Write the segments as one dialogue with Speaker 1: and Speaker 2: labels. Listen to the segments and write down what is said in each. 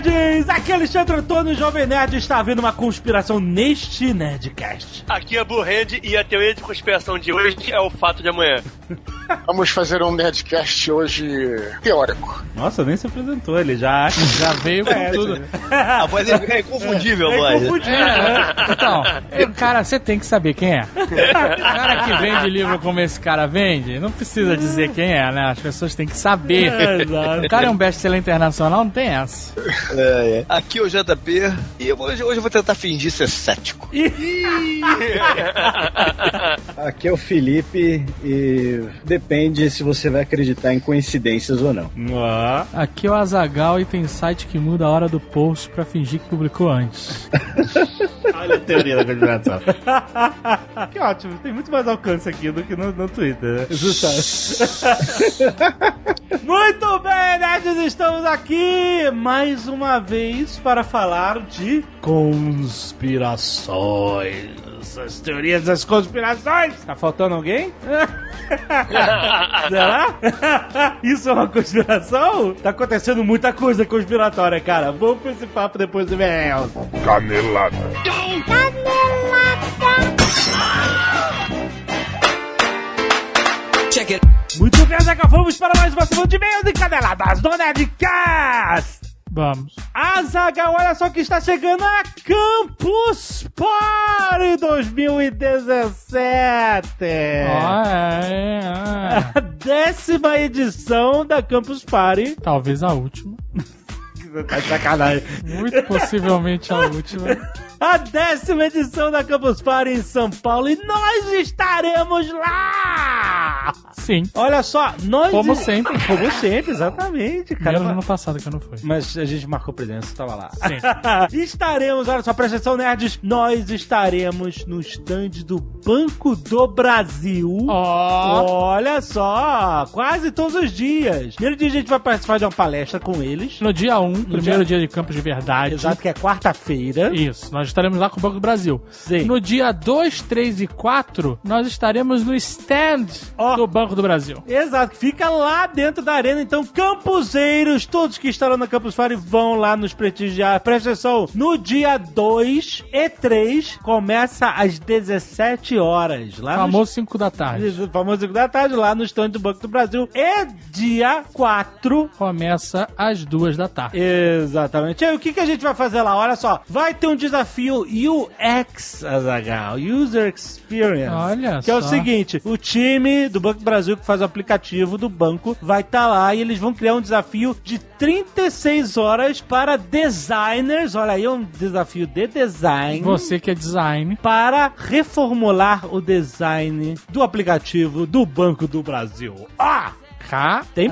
Speaker 1: Nerds! Aqui é Alexandre Antônio, Jovem Nerd, está havendo uma conspiração neste Nerdcast.
Speaker 2: Aqui é Burrand e a teoria de conspiração de hoje é o fato de amanhã.
Speaker 3: Vamos fazer um Nerdcast hoje teórico.
Speaker 1: Nossa, nem se apresentou, ele já,
Speaker 4: Já veio com
Speaker 1: É,
Speaker 4: tudo.
Speaker 2: A voz é, é inconfundível,
Speaker 1: é
Speaker 2: voz.
Speaker 1: confundido.
Speaker 4: Então, é, cara, você tem que saber quem é. O cara que vende livro como esse cara vende, não precisa dizer quem é, né? As pessoas têm que saber.
Speaker 1: É, exato.
Speaker 4: O cara é um best-seller internacional, não tem essa.
Speaker 2: É, é. Aqui é o JP e hoje, hoje eu vou tentar fingir ser cético.
Speaker 5: Aqui é o Felipe e depende se você vai acreditar em coincidências ou não.
Speaker 1: Ó.
Speaker 4: Aqui é o Azagal e tem site que muda a hora do post pra fingir que publicou antes.
Speaker 1: Olha a teoria da conspiração. que ótimo, tem muito mais alcance aqui do que no, no Twitter. né? Muito bem, nerds, estamos aqui mais uma vez para falar de conspirações. As teorias das conspirações. Tá faltando alguém? Será? Isso é uma conspiração? Tá acontecendo muita coisa conspiratória, cara. Vamos pra esse papo depois do e-mail.
Speaker 6: Canelada.
Speaker 1: Muito bem, Zeca, vamos para mais uma semana de e-mails e caneladas do Nerdcast.
Speaker 4: Vamos.
Speaker 1: Azaga, olha só que está chegando a Campus Party 2017.
Speaker 4: Ó, é, é.
Speaker 1: A décima edição da Campus Party.
Speaker 4: Talvez a última.
Speaker 1: Tá de sacanagem.
Speaker 4: Muito possivelmente a última.
Speaker 1: A décima edição da Campus Party em São Paulo e nós estaremos lá!
Speaker 4: Sim.
Speaker 1: Olha só, nós.
Speaker 4: Como sempre.
Speaker 1: Como sempre, exatamente, cara.
Speaker 4: Menos no ano passado que eu não fui.
Speaker 1: Mas a gente marcou presença, tava lá.
Speaker 4: Sim.
Speaker 1: estaremos, olha só, presta atenção, nerds. Nós estaremos no stand do Banco do Brasil.
Speaker 4: Ó.
Speaker 1: Olha só, quase todos os dias. Primeiro dia a gente vai participar de uma palestra com eles.
Speaker 4: No dia 1, um, primeiro
Speaker 1: dia-
Speaker 4: dia de Campos de Verdade.
Speaker 1: Exato, que é quarta-feira.
Speaker 4: Isso, nós estaremos lá com o Banco do Brasil.
Speaker 1: Sim.
Speaker 4: No dia 2, 3 e 4, nós estaremos no stand
Speaker 1: Ó.
Speaker 4: do Banco do Brasil.
Speaker 1: Exato, fica lá dentro da arena. Então, campuseiros, todos que estarão na Campus Party vão lá nos prestigiar. Presta atenção, no dia 2 e 3 começa às 17 horas. Lá no
Speaker 4: Famoso 5 da tarde.
Speaker 1: Famoso 5 da tarde, lá no stand do Banco do Brasil. E dia 4.
Speaker 4: Começa às 2 da tarde.
Speaker 1: Exatamente. E aí, o que, que a gente vai fazer lá? Olha só, vai ter um desafio UX, Azagal, User Experience.
Speaker 4: Olha
Speaker 1: Que é o
Speaker 4: só.
Speaker 1: seguinte: o time do Banco do Brasil que faz o aplicativo do banco vai estar lá e eles vão criar um desafio de 36 horas para designers. Olha aí, um desafio de design
Speaker 4: Você que é design.
Speaker 1: para reformular o design do aplicativo do Banco do Brasil. Ah! Tem-.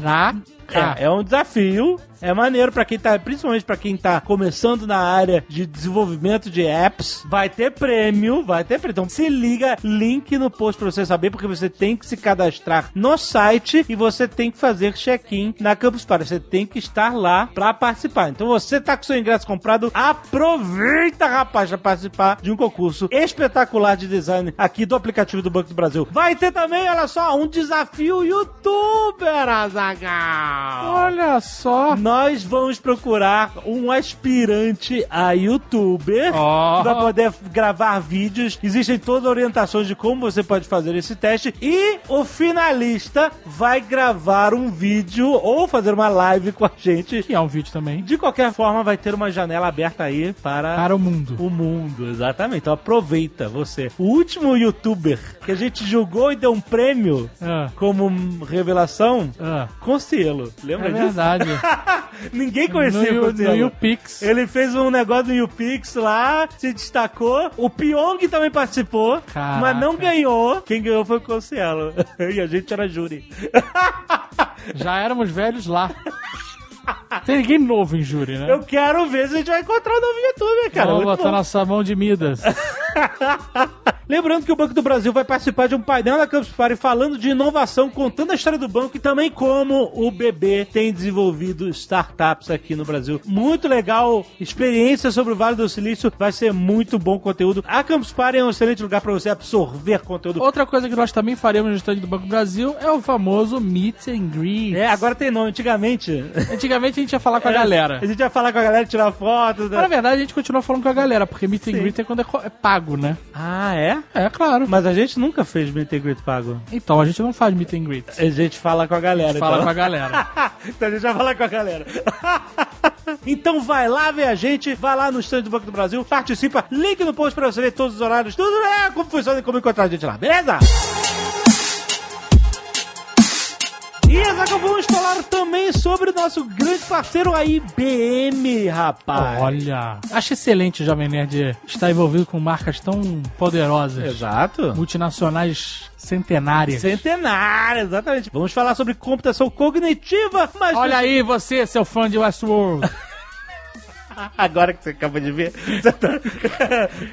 Speaker 1: É, é um desafio. É maneiro pra quem tá, principalmente pra quem tá começando na área de desenvolvimento de apps. Vai ter prêmio, vai ter prêmio. Então se liga, link no post pra você saber, porque você tem que se cadastrar no site e você tem que fazer check-in na Campus Party. Você tem que estar lá pra participar. Então você tá com seu ingresso comprado, aproveita, rapaz, pra participar de um concurso espetacular de design aqui do aplicativo do Banco do Brasil. Vai ter também, olha só, um desafio youtuber, Azaghal.
Speaker 4: Olha só.
Speaker 1: Nós vamos procurar um aspirante a youtuber
Speaker 4: Ó.
Speaker 1: para poder gravar vídeos. Existem todas as orientações de como você pode fazer esse teste. E o finalista vai gravar um vídeo ou fazer uma live com a gente.
Speaker 4: Que é um vídeo também.
Speaker 1: De qualquer forma, vai ter uma janela aberta aí para,
Speaker 4: Para o mundo.
Speaker 1: o mundo. Exatamente. Então aproveita você. O último youtuber que a gente julgou e deu um prêmio
Speaker 4: Ah,
Speaker 1: como revelação,
Speaker 4: ah.
Speaker 1: Lembra
Speaker 4: É
Speaker 1: disso?
Speaker 4: verdade.
Speaker 1: Ninguém
Speaker 4: no,
Speaker 1: conhecia o
Speaker 4: Yu- no.
Speaker 1: Ele fez um negócio no YouPix lá, se destacou. O Pyong também participou,
Speaker 4: Caraca.
Speaker 1: mas não ganhou. Quem ganhou foi o Concielo. e a gente era júri.
Speaker 4: Já éramos velhos lá. Tem ninguém novo em júri, né?
Speaker 1: Eu quero ver se a gente vai encontrar um novo youtuber, cara.
Speaker 4: Vamos botar
Speaker 1: bom.
Speaker 4: nossa mão de Midas.
Speaker 1: Lembrando que o Banco do Brasil vai participar de um painel da Campus Party falando de inovação, contando a história do banco e também como o BB tem desenvolvido startups aqui no Brasil. Muito legal, experiência sobre o Vale do Silício, vai ser muito bom conteúdo. A Campus Party é um excelente lugar para você absorver conteúdo.
Speaker 4: Outra coisa que nós também faremos no estande do Banco do Brasil é o famoso Meet and Greet.
Speaker 1: É, agora tem nome. Antigamente,
Speaker 4: Antigamente a gente ia falar com a galera.
Speaker 1: a gente ia falar com a galera, tirar foto.
Speaker 4: Mas, na verdade, a gente continua falando com a galera, porque Meet and
Speaker 1: Sim.
Speaker 4: Greet é quando é, é pago, né?
Speaker 1: Ah, é?
Speaker 4: É, claro.
Speaker 1: Mas a gente nunca fez Meet and Greet pago.
Speaker 4: Então, a gente não faz Meet and Greet.
Speaker 1: A gente fala com a galera.
Speaker 4: Fala
Speaker 1: então.
Speaker 4: com a galera.
Speaker 1: então a gente vai falar com a galera. então vai lá ver a gente, vai lá no stand do Banco do Brasil, participa, link no post pra você ver todos os horários, tudo é como funciona e como encontrar a gente lá, beleza? E agora vamos falar também sobre o nosso grande parceiro a IBM, rapaz.
Speaker 4: Olha, acho excelente o Jovem Nerd estar envolvido com marcas tão poderosas,
Speaker 1: Exato.
Speaker 4: multinacionais centenárias.
Speaker 1: Centenário, exatamente. Vamos falar sobre computação cognitiva, mas
Speaker 4: Olha aí você, seu fã de Westworld.
Speaker 1: agora que você acabou de ver, você tá,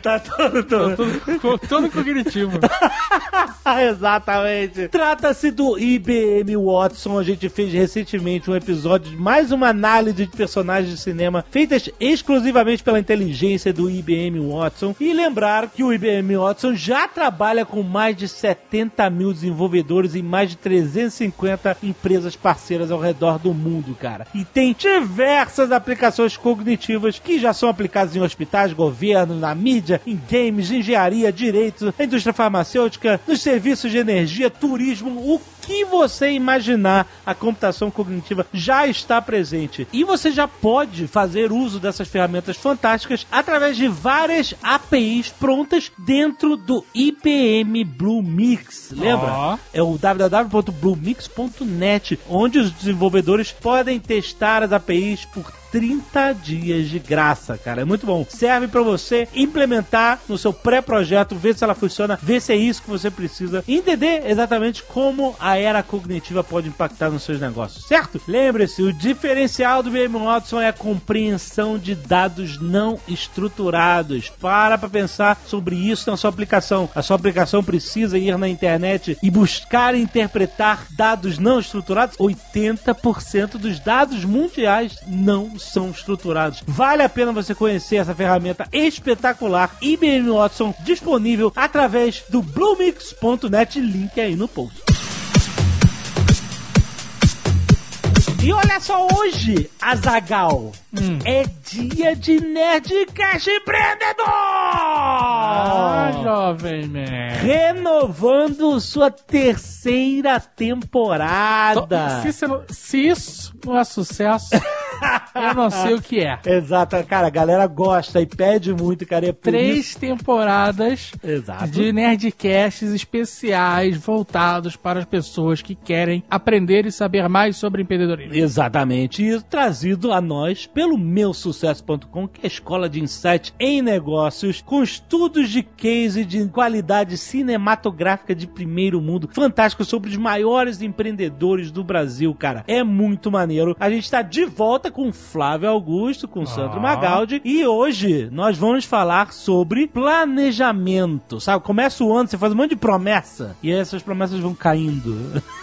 Speaker 1: tá todo, todo.
Speaker 4: todo, todo cognitivo.
Speaker 1: Exatamente. Trata-se do IBM Watson. A gente fez recentemente um episódio de mais uma análise de personagens de cinema feitas exclusivamente pela inteligência do IBM Watson. E lembrar que o IBM Watson já trabalha com mais de 70 mil desenvolvedores em mais de 350 empresas parceiras ao redor do mundo, cara. E tem diversas aplicações cognitivas que já são aplicadas em hospitais, governo, na mídia, em games, engenharia, direito, indústria farmacêutica, nos serviços de energia, turismo, o que você imaginar, a computação cognitiva já está presente. E você já pode fazer uso dessas ferramentas fantásticas através de várias APIs prontas dentro do IBM Blue Mix. Lembra?
Speaker 4: Ó.
Speaker 1: É o www.bluemix.net, onde os desenvolvedores podem testar as APIs por 30 dias de graça, cara. É muito bom. Serve para você implementar no seu pré-projeto, ver se ela funciona, ver se é isso que você precisa, entender exatamente como a era cognitiva pode impactar nos seus negócios, certo? Lembre-se, o diferencial do IBM Watson é a compreensão de dados não estruturados. Para para pensar sobre isso na sua aplicação. A sua aplicação precisa ir na internet e buscar interpretar dados não estruturados. 80% dos dados mundiais não são estruturados. Vale a pena você conhecer essa ferramenta espetacular IBM Watson disponível através do bluemix.net, link aí no post. E olha só, hoje, Azagal, é dia de Nerdcast Empreendedor!
Speaker 4: Ah, jovem man.
Speaker 1: Renovando sua terceira temporada.
Speaker 4: Se, não- se isso não é sucesso, eu não sei o que é.
Speaker 1: Exato, cara, a galera gosta e pede muito, cara. É por
Speaker 4: Três
Speaker 1: isso-
Speaker 4: temporadas
Speaker 1: Exato.
Speaker 4: de Nerdcasts especiais voltados para as pessoas que querem aprender e saber mais sobre empreendedorismo.
Speaker 1: Exatamente, e trazido a nós pelo meusucesso.com, que é a escola de insight em negócios, com estudos de case de qualidade cinematográfica de primeiro mundo, fantástico sobre os maiores empreendedores do Brasil, cara. É muito maneiro. A gente está de volta com Flávio Augusto, com Sandro Magaldi, e hoje nós vamos falar sobre planejamento, sabe? Começa o ano, você faz um monte de promessa, e aí essas promessas vão caindo.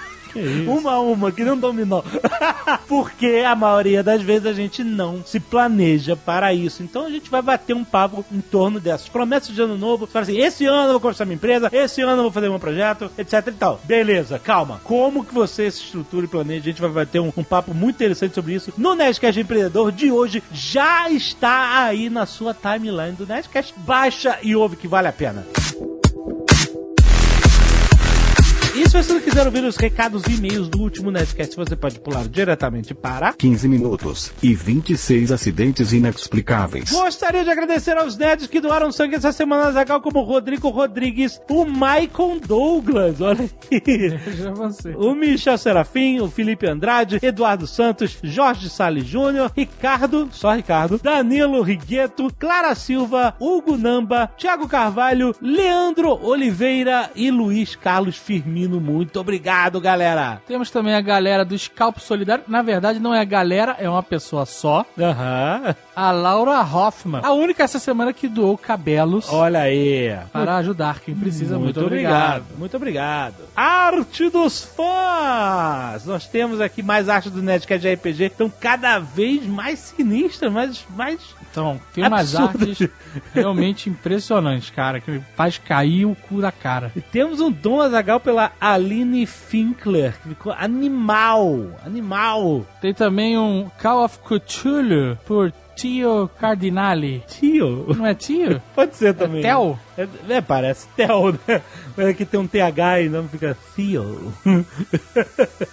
Speaker 1: Uma a uma, que não dominou. Porque a maioria das vezes a gente não se planeja para isso. Então a gente vai bater um papo em torno dessas promessas de ano novo. Fala assim: esse ano eu vou começar minha empresa, esse ano eu vou fazer meu projeto, etc e tal. Beleza, calma. Como que você se estrutura e planeja? A gente vai bater um, um papo muito interessante sobre isso no Nerdcast Empreendedor de hoje. Já está aí na sua timeline do Nerdcast. Baixa e ouve que vale a pena. E se você não quiser ouvir os recados e e-mails do último Nerdcast, você pode pular diretamente para
Speaker 6: 15 minutos e 26 acidentes inexplicáveis.
Speaker 1: Gostaria de agradecer aos nerds que doaram sangue essa semana, Zagal, como Rodrigo Rodrigues, o Michael Douglas, olha aí.
Speaker 4: Veja você.
Speaker 1: O Michel Serafim, o Felipe Andrade, Eduardo Santos, Jorge Salles Júnior, Ricardo, só Ricardo, Danilo Rigueto, Clara Silva, Hugo Namba, Thiago Carvalho, Leandro Oliveira e Luiz Carlos Firmino. Muito, obrigado, galera.
Speaker 4: Temos também a galera do Scalp Solidário. Na verdade, não é a galera, é uma pessoa só.
Speaker 1: Aham.
Speaker 4: A Laura Hoffman. A única essa semana que doou cabelos
Speaker 1: Olha aí.
Speaker 4: para ajudar quem precisa. Muito,
Speaker 1: Muito obrigado. Muito obrigado. Arte dos fãs! Nós temos aqui mais arte do Nerdcast de RPG. Estão cada vez mais sinistras, mais, mais
Speaker 4: Então, tem umas
Speaker 1: Absurdo.
Speaker 4: artes realmente impressionantes, cara, que faz cair o cu da cara.
Speaker 1: E temos um Dom Azagal pela Aline Finkler, que ficou animal, animal.
Speaker 4: Tem também um Call of Cthulhu por Tio Cardinale.
Speaker 1: Tio.
Speaker 4: Não é tio?
Speaker 1: Pode ser também.
Speaker 4: Tel?
Speaker 1: É, é, parece Tel, né? Mas aqui tem um TH e não fica Theo.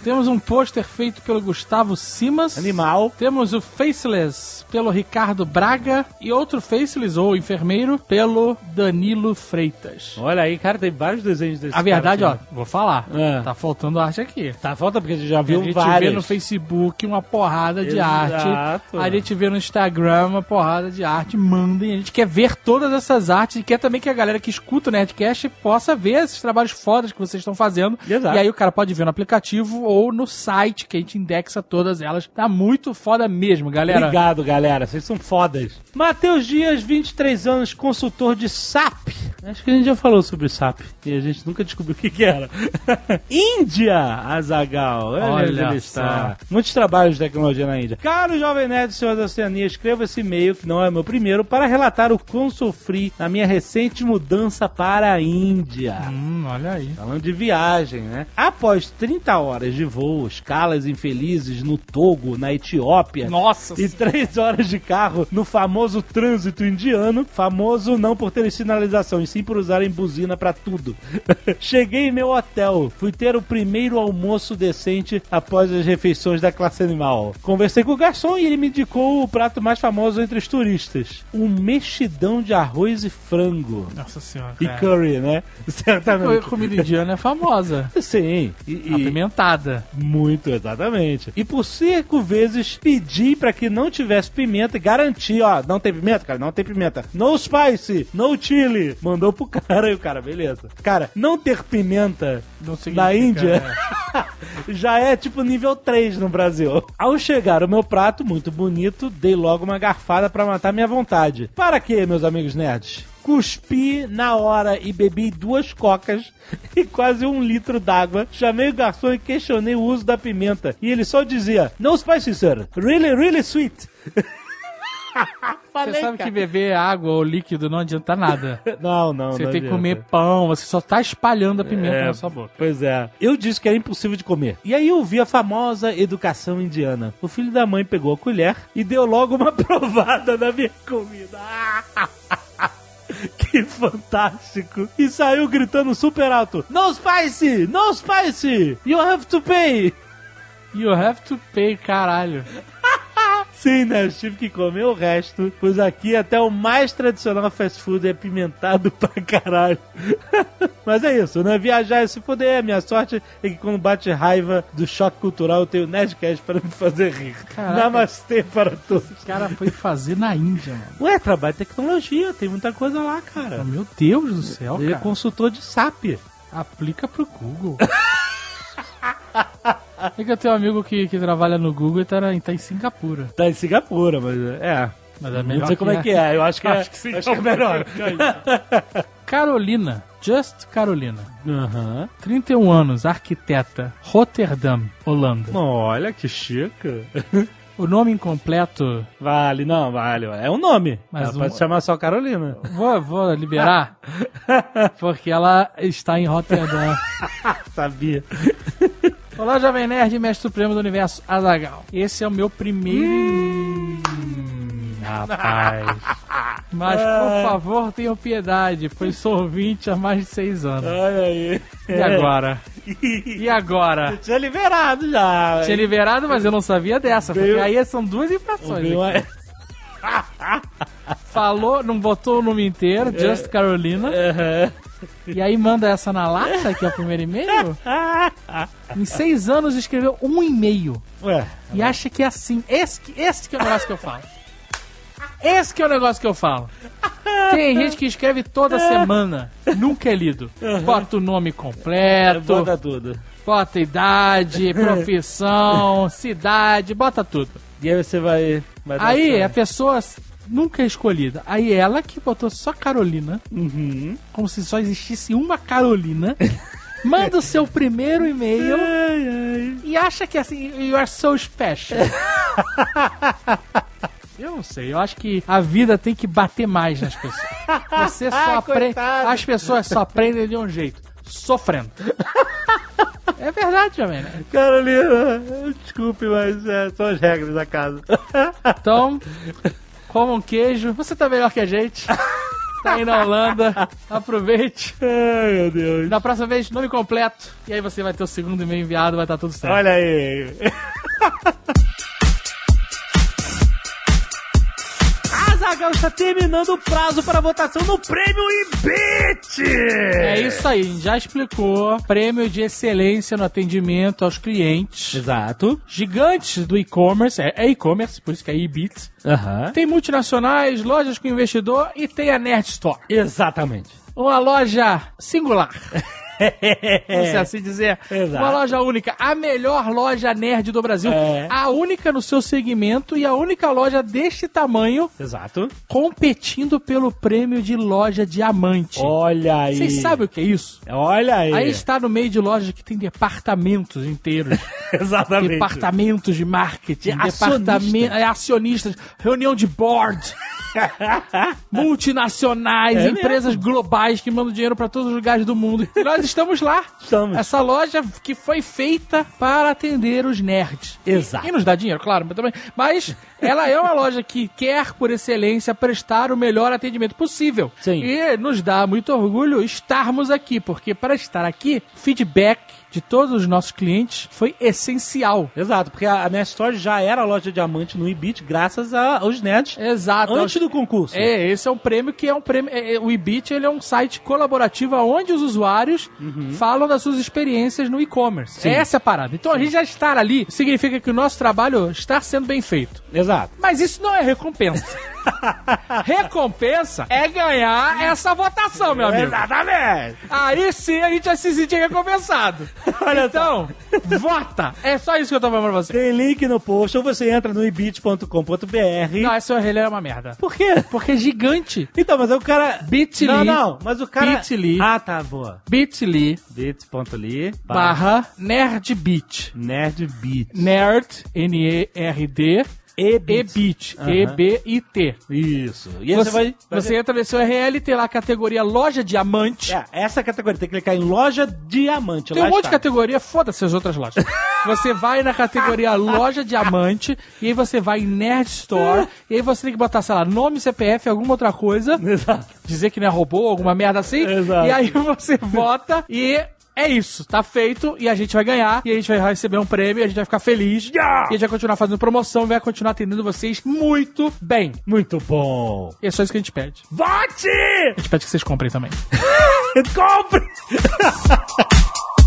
Speaker 4: Temos um pôster feito pelo Gustavo Simas.
Speaker 1: Animal.
Speaker 4: Temos o Faceless pelo Ricardo Braga e outro Faceless ou enfermeiro pelo Danilo Freitas.
Speaker 1: Olha aí, cara, tem vários desenhos desse
Speaker 4: A verdade, ó, vou falar.
Speaker 1: É.
Speaker 4: Tá faltando arte aqui.
Speaker 1: Tá falta porque a gente já
Speaker 4: A
Speaker 1: viu
Speaker 4: gente
Speaker 1: várias.
Speaker 4: vê no Facebook uma porrada de
Speaker 1: Exato.
Speaker 4: arte. A gente vê no Instagram uma porrada de arte. Mandem. A gente quer ver todas essas artes e quer também que a galera que escuta o Nerdcast possa ver esses trabalhos fodas que vocês estão fazendo.
Speaker 1: Exato.
Speaker 4: E aí o cara pode ver no aplicativo ou no site que a gente indexa todas elas. Tá muito foda mesmo, galera.
Speaker 1: Obrigado, galera. Vocês são fodas. Matheus Dias, 23 anos, consultor de SAP. Acho que a gente já falou sobre SAP e a gente nunca descobriu o que, que era. Índia, Azagal.
Speaker 4: Olha
Speaker 1: ele está. Muitos trabalhos de tecnologia na Índia. Caro Jovem Nerd, senhor da Oceania, escreva esse e-mail, que não é meu primeiro, para relatar o quão sofri na minha recente mudança para a Índia.
Speaker 4: Hum, olha aí.
Speaker 1: Falando de viagem, né? Após 30 horas de voo, escalas infelizes no Togo, na Etiópia,
Speaker 4: Nossa
Speaker 1: e três horas de carro no famoso trânsito indiano, famoso não por terem sinalização, e sim por usarem buzina pra tudo. Cheguei em meu hotel, fui ter o primeiro almoço decente após as refeições da classe animal. Conversei com o garçom e ele me indicou o prato mais famoso entre os turistas: um mexidão de arroz e frango.
Speaker 4: Nossa senhora.
Speaker 1: E
Speaker 4: cara.
Speaker 1: curry, né? Certamente.
Speaker 4: A comida indiana é famosa.
Speaker 1: Sim, e,
Speaker 4: Apimentada.
Speaker 1: muito, exatamente. E por cinco vezes pedi pra que não tivesse pimenta e garanti, ó, não tem pimenta, cara, não tem pimenta. No spice, no chili. Mandou pro cara e o cara, beleza. Cara, não ter pimenta na Índia
Speaker 4: né?
Speaker 1: já é tipo nível 3 no Brasil. Ao chegar o meu prato, muito bonito, dei logo uma garfada pra matar minha vontade. Para quê, meus amigos nerds? Cuspi na hora e bebi duas cocas e quase um litro d'água. Chamei o garçom e questionei o uso da pimenta. E ele só dizia: No spicy, sir. Really, really sweet.
Speaker 4: Você
Speaker 1: Falei,
Speaker 4: sabe que
Speaker 1: cara.
Speaker 4: beber água ou líquido não adianta nada.
Speaker 1: Não, não.
Speaker 4: Você
Speaker 1: não
Speaker 4: tem que comer pão, você só tá espalhando a pimenta
Speaker 1: É,
Speaker 4: na sua boca.
Speaker 1: Pois é. Eu disse que era impossível de comer. E aí eu vi a famosa educação indiana. O filho da mãe pegou a colher e deu logo uma provada na minha comida. Que fantástico! E saiu gritando super alto: No spicy! No spicy! You have to pay!
Speaker 4: You have to pay, caralho.
Speaker 1: Sim, né? Eu tive que comer o resto, pois aqui até o mais tradicional fast food é pimentado pra caralho. Mas é isso, né? Viajar e se fuder. Minha sorte é que quando bate raiva do choque cultural, eu tenho Nerdcast para me fazer rir.
Speaker 4: Caraca.
Speaker 1: Namastê para todos.
Speaker 4: O cara foi fazer na Índia, mano.
Speaker 1: Ué, trabalho de tecnologia, tem muita coisa lá, cara.
Speaker 4: Meu Deus do céu,
Speaker 1: Ele é
Speaker 4: cara.
Speaker 1: consultor de SAP.
Speaker 4: Aplica pro Google. É que eu tenho um amigo que, que trabalha no Google e tá, na- tá em Singapura.
Speaker 1: Tá em Singapura, mas é.
Speaker 4: Mas é
Speaker 1: Não
Speaker 4: melhor
Speaker 1: sei como é que é, eu acho que, é,
Speaker 4: Acho que sim,
Speaker 1: acho que é melhor.
Speaker 4: Carolina. Just Carolina.
Speaker 1: Aham.
Speaker 4: 31 anos, arquiteta. Rotterdam, Holanda.
Speaker 1: Olha que chique.
Speaker 4: O nome incompleto.
Speaker 1: Vale, não, vale. É um nome.
Speaker 4: Mas
Speaker 1: Ela
Speaker 4: um-
Speaker 1: pode chamar só Carolina.
Speaker 4: Vou, vou liberar. porque ela está em Rotterdam.
Speaker 1: Sabia.
Speaker 4: Olá, Jovem Nerd, mestre supremo do universo Azagal. Esse é o meu primeiro. Hum, rapaz. Mas, por favor, tenham piedade, pois sou ouvinte há mais de seis anos.
Speaker 1: Olha aí.
Speaker 4: E agora? E agora?
Speaker 1: Tinha liberado já.
Speaker 4: Tinha liberado, mas eu não sabia dessa, porque
Speaker 1: Veio-
Speaker 4: aí são duas infrações.
Speaker 1: Uma-
Speaker 4: Falou, não botou o nome inteiro, Just Carolina.
Speaker 1: Aham.
Speaker 4: E aí manda essa na lata, que é o primeiro e-mail. Em seis anos escreveu um e-mail.
Speaker 1: Ué,
Speaker 4: E acha que é assim. Esse, que- esse que é o negócio que eu falo. Esse que é o negócio que eu falo. Tem gente que escreve toda semana, nunca é lido. Bota o nome completo,
Speaker 1: Bota tudo.
Speaker 4: bota idade, profissão, cidade, bota tudo.
Speaker 1: E aí você vai. vai
Speaker 4: Aí a pessoa nunca é escolhida. Aí ela que botou só Carolina,
Speaker 1: Uhum.
Speaker 4: como se só existisse uma Carolina, manda o seu primeiro e-mail e acha que assim, you are so special. Eu não sei, eu acho que a vida tem que bater mais nas pessoas. Você só aprende. As pessoas só aprendem de um jeito, sofrendo. É verdade, Jovem. Nerd.
Speaker 1: Carolina, desculpe, mas é, são as regras da casa.
Speaker 4: Então, coma um queijo. Você tá melhor que a gente. Tá aí na Holanda. Aproveite.
Speaker 1: Ai, meu Deus.
Speaker 4: Na próxima vez, nome completo. E aí você vai ter o segundo e-mail enviado, vai estar tudo certo.
Speaker 1: Olha aí. Está terminando o prazo para votação no prêmio Ibit!
Speaker 4: É isso aí, a gente já explicou. Prêmio de excelência no atendimento aos clientes.
Speaker 1: Exato.
Speaker 4: Gigantes do e-commerce, é é e-commerce, por isso que é e-bits.
Speaker 1: Aham.
Speaker 4: Tem multinacionais, lojas com investidor e tem a Nerd Store.
Speaker 1: Exatamente.
Speaker 4: Uma loja singular. Vamos assim dizer.
Speaker 1: Exato.
Speaker 4: Uma loja única. A melhor loja nerd do Brasil.
Speaker 1: É.
Speaker 4: A única no seu segmento e a única loja deste tamanho
Speaker 1: Exato.
Speaker 4: competindo pelo prêmio de loja diamante.
Speaker 1: Olha aí.
Speaker 4: Vocês sabem o que é isso?
Speaker 1: Olha aí.
Speaker 4: Aí está no meio de lojas que tem departamentos inteiros.
Speaker 1: Exatamente.
Speaker 4: departamentos de marketing,
Speaker 1: De
Speaker 4: departamento, é, acionistas, reunião de board, multinacionais,
Speaker 1: É
Speaker 4: empresas globais que mandam dinheiro para todos os lugares do mundo. E nós estamos lá.
Speaker 1: Estamos.
Speaker 4: Essa loja que foi feita para atender os nerds.
Speaker 1: Exato.
Speaker 4: E nos dá dinheiro, claro, mas também. Mas ela é uma loja que quer, por excelência, prestar o melhor atendimento possível.
Speaker 1: Sim.
Speaker 4: E nos dá muito orgulho estarmos aqui, porque para estar aqui, feedback de todos os nossos clientes foi essencial.
Speaker 1: Exato, porque a, a Store já era loja de diamante no Ibit graças a- aos nerds
Speaker 4: Exato.
Speaker 1: antes do concurso.
Speaker 4: É, esse é um prêmio que é um prêmio. é, é, o Ibit ele é um site colaborativo onde os usuários falam das suas experiências no e-commerce.
Speaker 1: Sim.
Speaker 4: Essa é a parada. Então a gente já estar ali significa que o nosso trabalho está sendo bem feito.
Speaker 1: Exato.
Speaker 4: Mas isso não é recompensa. recompensa é ganhar essa votação, meu amigo.
Speaker 1: Exatamente.
Speaker 4: Aí sim a gente vai se sentir recompensado.
Speaker 1: Olha
Speaker 4: então, vota. É só isso que eu tô falando pra você.
Speaker 1: Tem link no post ou você entra no ibit.com.br.
Speaker 4: Não, essa URL é uma merda.
Speaker 1: Por quê?
Speaker 4: Porque é gigante.
Speaker 1: Então, mas aí o cara.
Speaker 4: Bit.ly.
Speaker 1: Não, não, mas o cara.
Speaker 4: Bit.ly.
Speaker 1: Ah, tá, boa.
Speaker 4: bit.ly
Speaker 1: bit.ly
Speaker 4: barra nerdbit.
Speaker 1: nerdbit.
Speaker 4: Nerd, N-E-R-D, e-bit,
Speaker 1: Aham.
Speaker 4: E-B-I-T.
Speaker 1: Isso. E aí você,
Speaker 4: Você,
Speaker 1: vai. vai
Speaker 4: você entra nesse URL e tem lá a categoria Loja Diamante.
Speaker 1: É, essa categoria. Tem que clicar em loja diamante.
Speaker 4: Tem um monte de categoria, foda-se as outras lojas. você vai na categoria Loja Diamante, e aí você vai em Nerd Store, e aí você tem que botar, sei lá, nome, CPF, alguma outra coisa,
Speaker 1: Exato.
Speaker 4: dizer que não é robô, alguma merda assim,
Speaker 1: Exato.
Speaker 4: e aí você vota e... É isso, tá feito e a gente vai ganhar e a gente vai receber um prêmio, e a gente vai ficar feliz
Speaker 1: Yeah!
Speaker 4: e a gente vai continuar fazendo promoção e vai continuar atendendo vocês muito bem.
Speaker 1: Muito bom.
Speaker 4: E é só isso que a gente pede.
Speaker 1: Vote!
Speaker 4: A gente pede que vocês comprem também.
Speaker 1: Compre!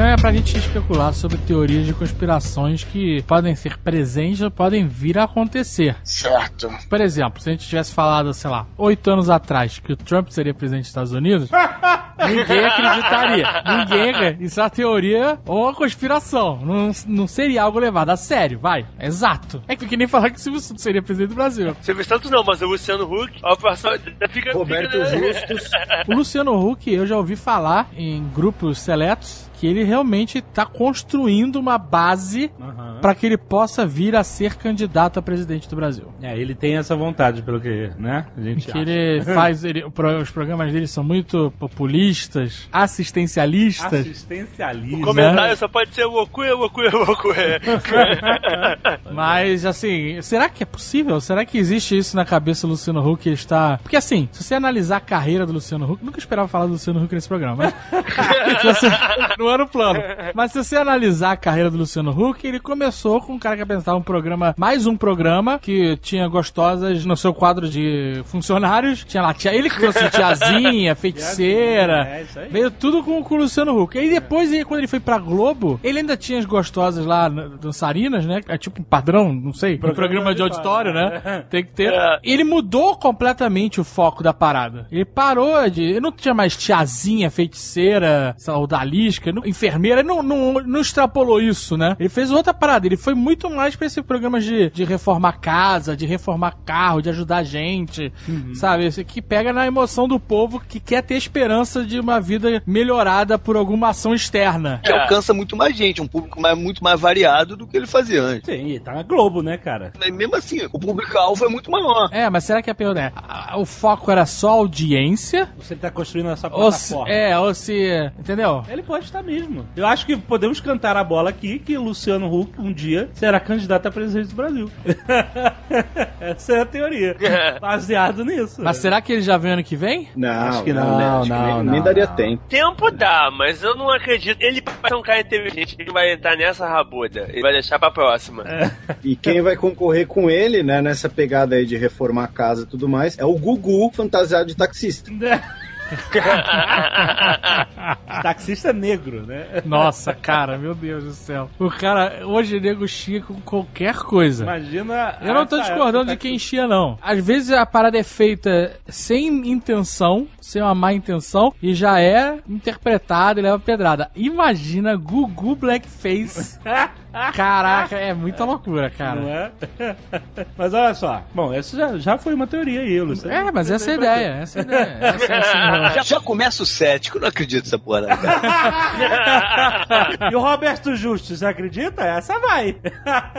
Speaker 4: programa é pra gente especular sobre teorias de conspirações que podem ser presentes ou podem vir a acontecer.
Speaker 3: Certo.
Speaker 4: Por exemplo, se a gente tivesse falado, sei lá, oito anos atrás que o Trump seria presidente dos Estados Unidos, ninguém acreditaria. Ninguém. acredita. Isso é uma teoria ou uma conspiração. Não, não seria algo levado a sério, vai. Exato. É que nem falar que o Silvio Santos seria presidente do Brasil.
Speaker 7: Silvio Santos não, mas o Luciano Huck, a operação fica...
Speaker 5: Roberto
Speaker 7: fica...
Speaker 5: Justus.
Speaker 4: O Luciano Huck, eu já ouvi falar em grupos seletos que ele realmente está construindo uma base para que ele possa vir a ser candidato a presidente do Brasil.
Speaker 1: É, ele tem essa vontade, pelo que, né? A gente
Speaker 4: Que
Speaker 1: acha.
Speaker 4: ele faz, ele- o os programas dele são muito populistas, assistencialistas.
Speaker 1: Assistencialismo.
Speaker 7: Comentário só pode ser Wokuya, Wokuya, Wokuya.
Speaker 4: Mas, assim, será que é possível? Será que existe isso na cabeça do Luciano Huck? Ele está. Porque, assim, se você analisar a carreira do Luciano Huck, nunca esperava falar do Luciano Huck nesse programa, mas. se você- no era o plano. Mas se você analisar a carreira do Luciano Huck, ele começou com um cara que apresentava um programa, mais um programa, que tinha gostosas no seu quadro de funcionários. Tinha lá, tinha ele que trouxe tiazinha, feiticeira.
Speaker 1: É, isso aí.
Speaker 4: Veio tudo com, com o Luciano Huck. Aí depois, quando ele foi pra Globo, ele ainda tinha as gostosas lá, dançarinas, né? É tipo um padrão, não sei, um programa de auditório, né? Tem que ter.
Speaker 7: É.
Speaker 4: Ele mudou completamente o foco da parada. Ele parou de. Ele não tinha mais tiazinha, feiticeira, não- enfermeira. Não, não, não extrapolou isso, né? Ele fez outra parada. Ele foi muito mais pra esse programa de, de reformar casa, de reformar carro, de ajudar a gente, sabe? Esse que pega na emoção do povo que quer ter esperança de uma vida melhorada por alguma ação externa.
Speaker 2: Que alcança muito mais gente, um público mais, muito mais variado do que ele fazia antes.
Speaker 1: Sim, e tá na Globo, né, cara?
Speaker 2: Mas mesmo assim, o público-alvo é muito maior.
Speaker 4: É, mas será que a pergunta é: a- o foco era só audiência?
Speaker 1: Você tá construindo essa
Speaker 4: Ou se,
Speaker 1: plataforma.
Speaker 4: é, ou se. Entendeu?
Speaker 1: Ele pode estar mesmo. Eu acho que podemos cantar a bola aqui que Luciano Huck um dia será candidato a presidente do Brasil. Essa é a teoria. Baseado nisso.
Speaker 4: Mas será que ele já vem ano que vem?
Speaker 5: Não,
Speaker 1: Acho que
Speaker 5: né?
Speaker 1: não,
Speaker 5: Acho que
Speaker 4: não,
Speaker 5: nem,
Speaker 4: não,
Speaker 5: nem daria
Speaker 4: não.
Speaker 5: tempo.
Speaker 7: Tempo dá, mas eu não acredito. Ele vai ser um cara inteligente, ele vai entrar nessa rabuda. Ele vai deixar pra próxima.
Speaker 5: E quem vai concorrer com ele, né, nessa pegada aí de reformar a casa e tudo mais, é o Gugu fantasiado de taxista.
Speaker 1: Taxista negro, né?
Speaker 4: Nossa, cara, meu Deus do céu. O cara, hoje nego chia com qualquer coisa.
Speaker 1: Imagina.
Speaker 4: Eu não tô discordando de quem chia, não. Às vezes a parada é feita sem intenção, sem uma má intenção, e já é interpretada e leva pedrada. Imagina Gugu Blackface. Caraca, é muita loucura,
Speaker 1: Não
Speaker 4: cara.
Speaker 1: é? Mas olha só. Bom, essa já, já foi uma teoria aí, Luciano.
Speaker 4: É, mas essa é a ideia, essa é a ideia. Essa é
Speaker 2: Já, já começa o cético, eu não acredito nessa porra, não, cara.
Speaker 1: E o Roberto Justo, você acredita? Essa vai.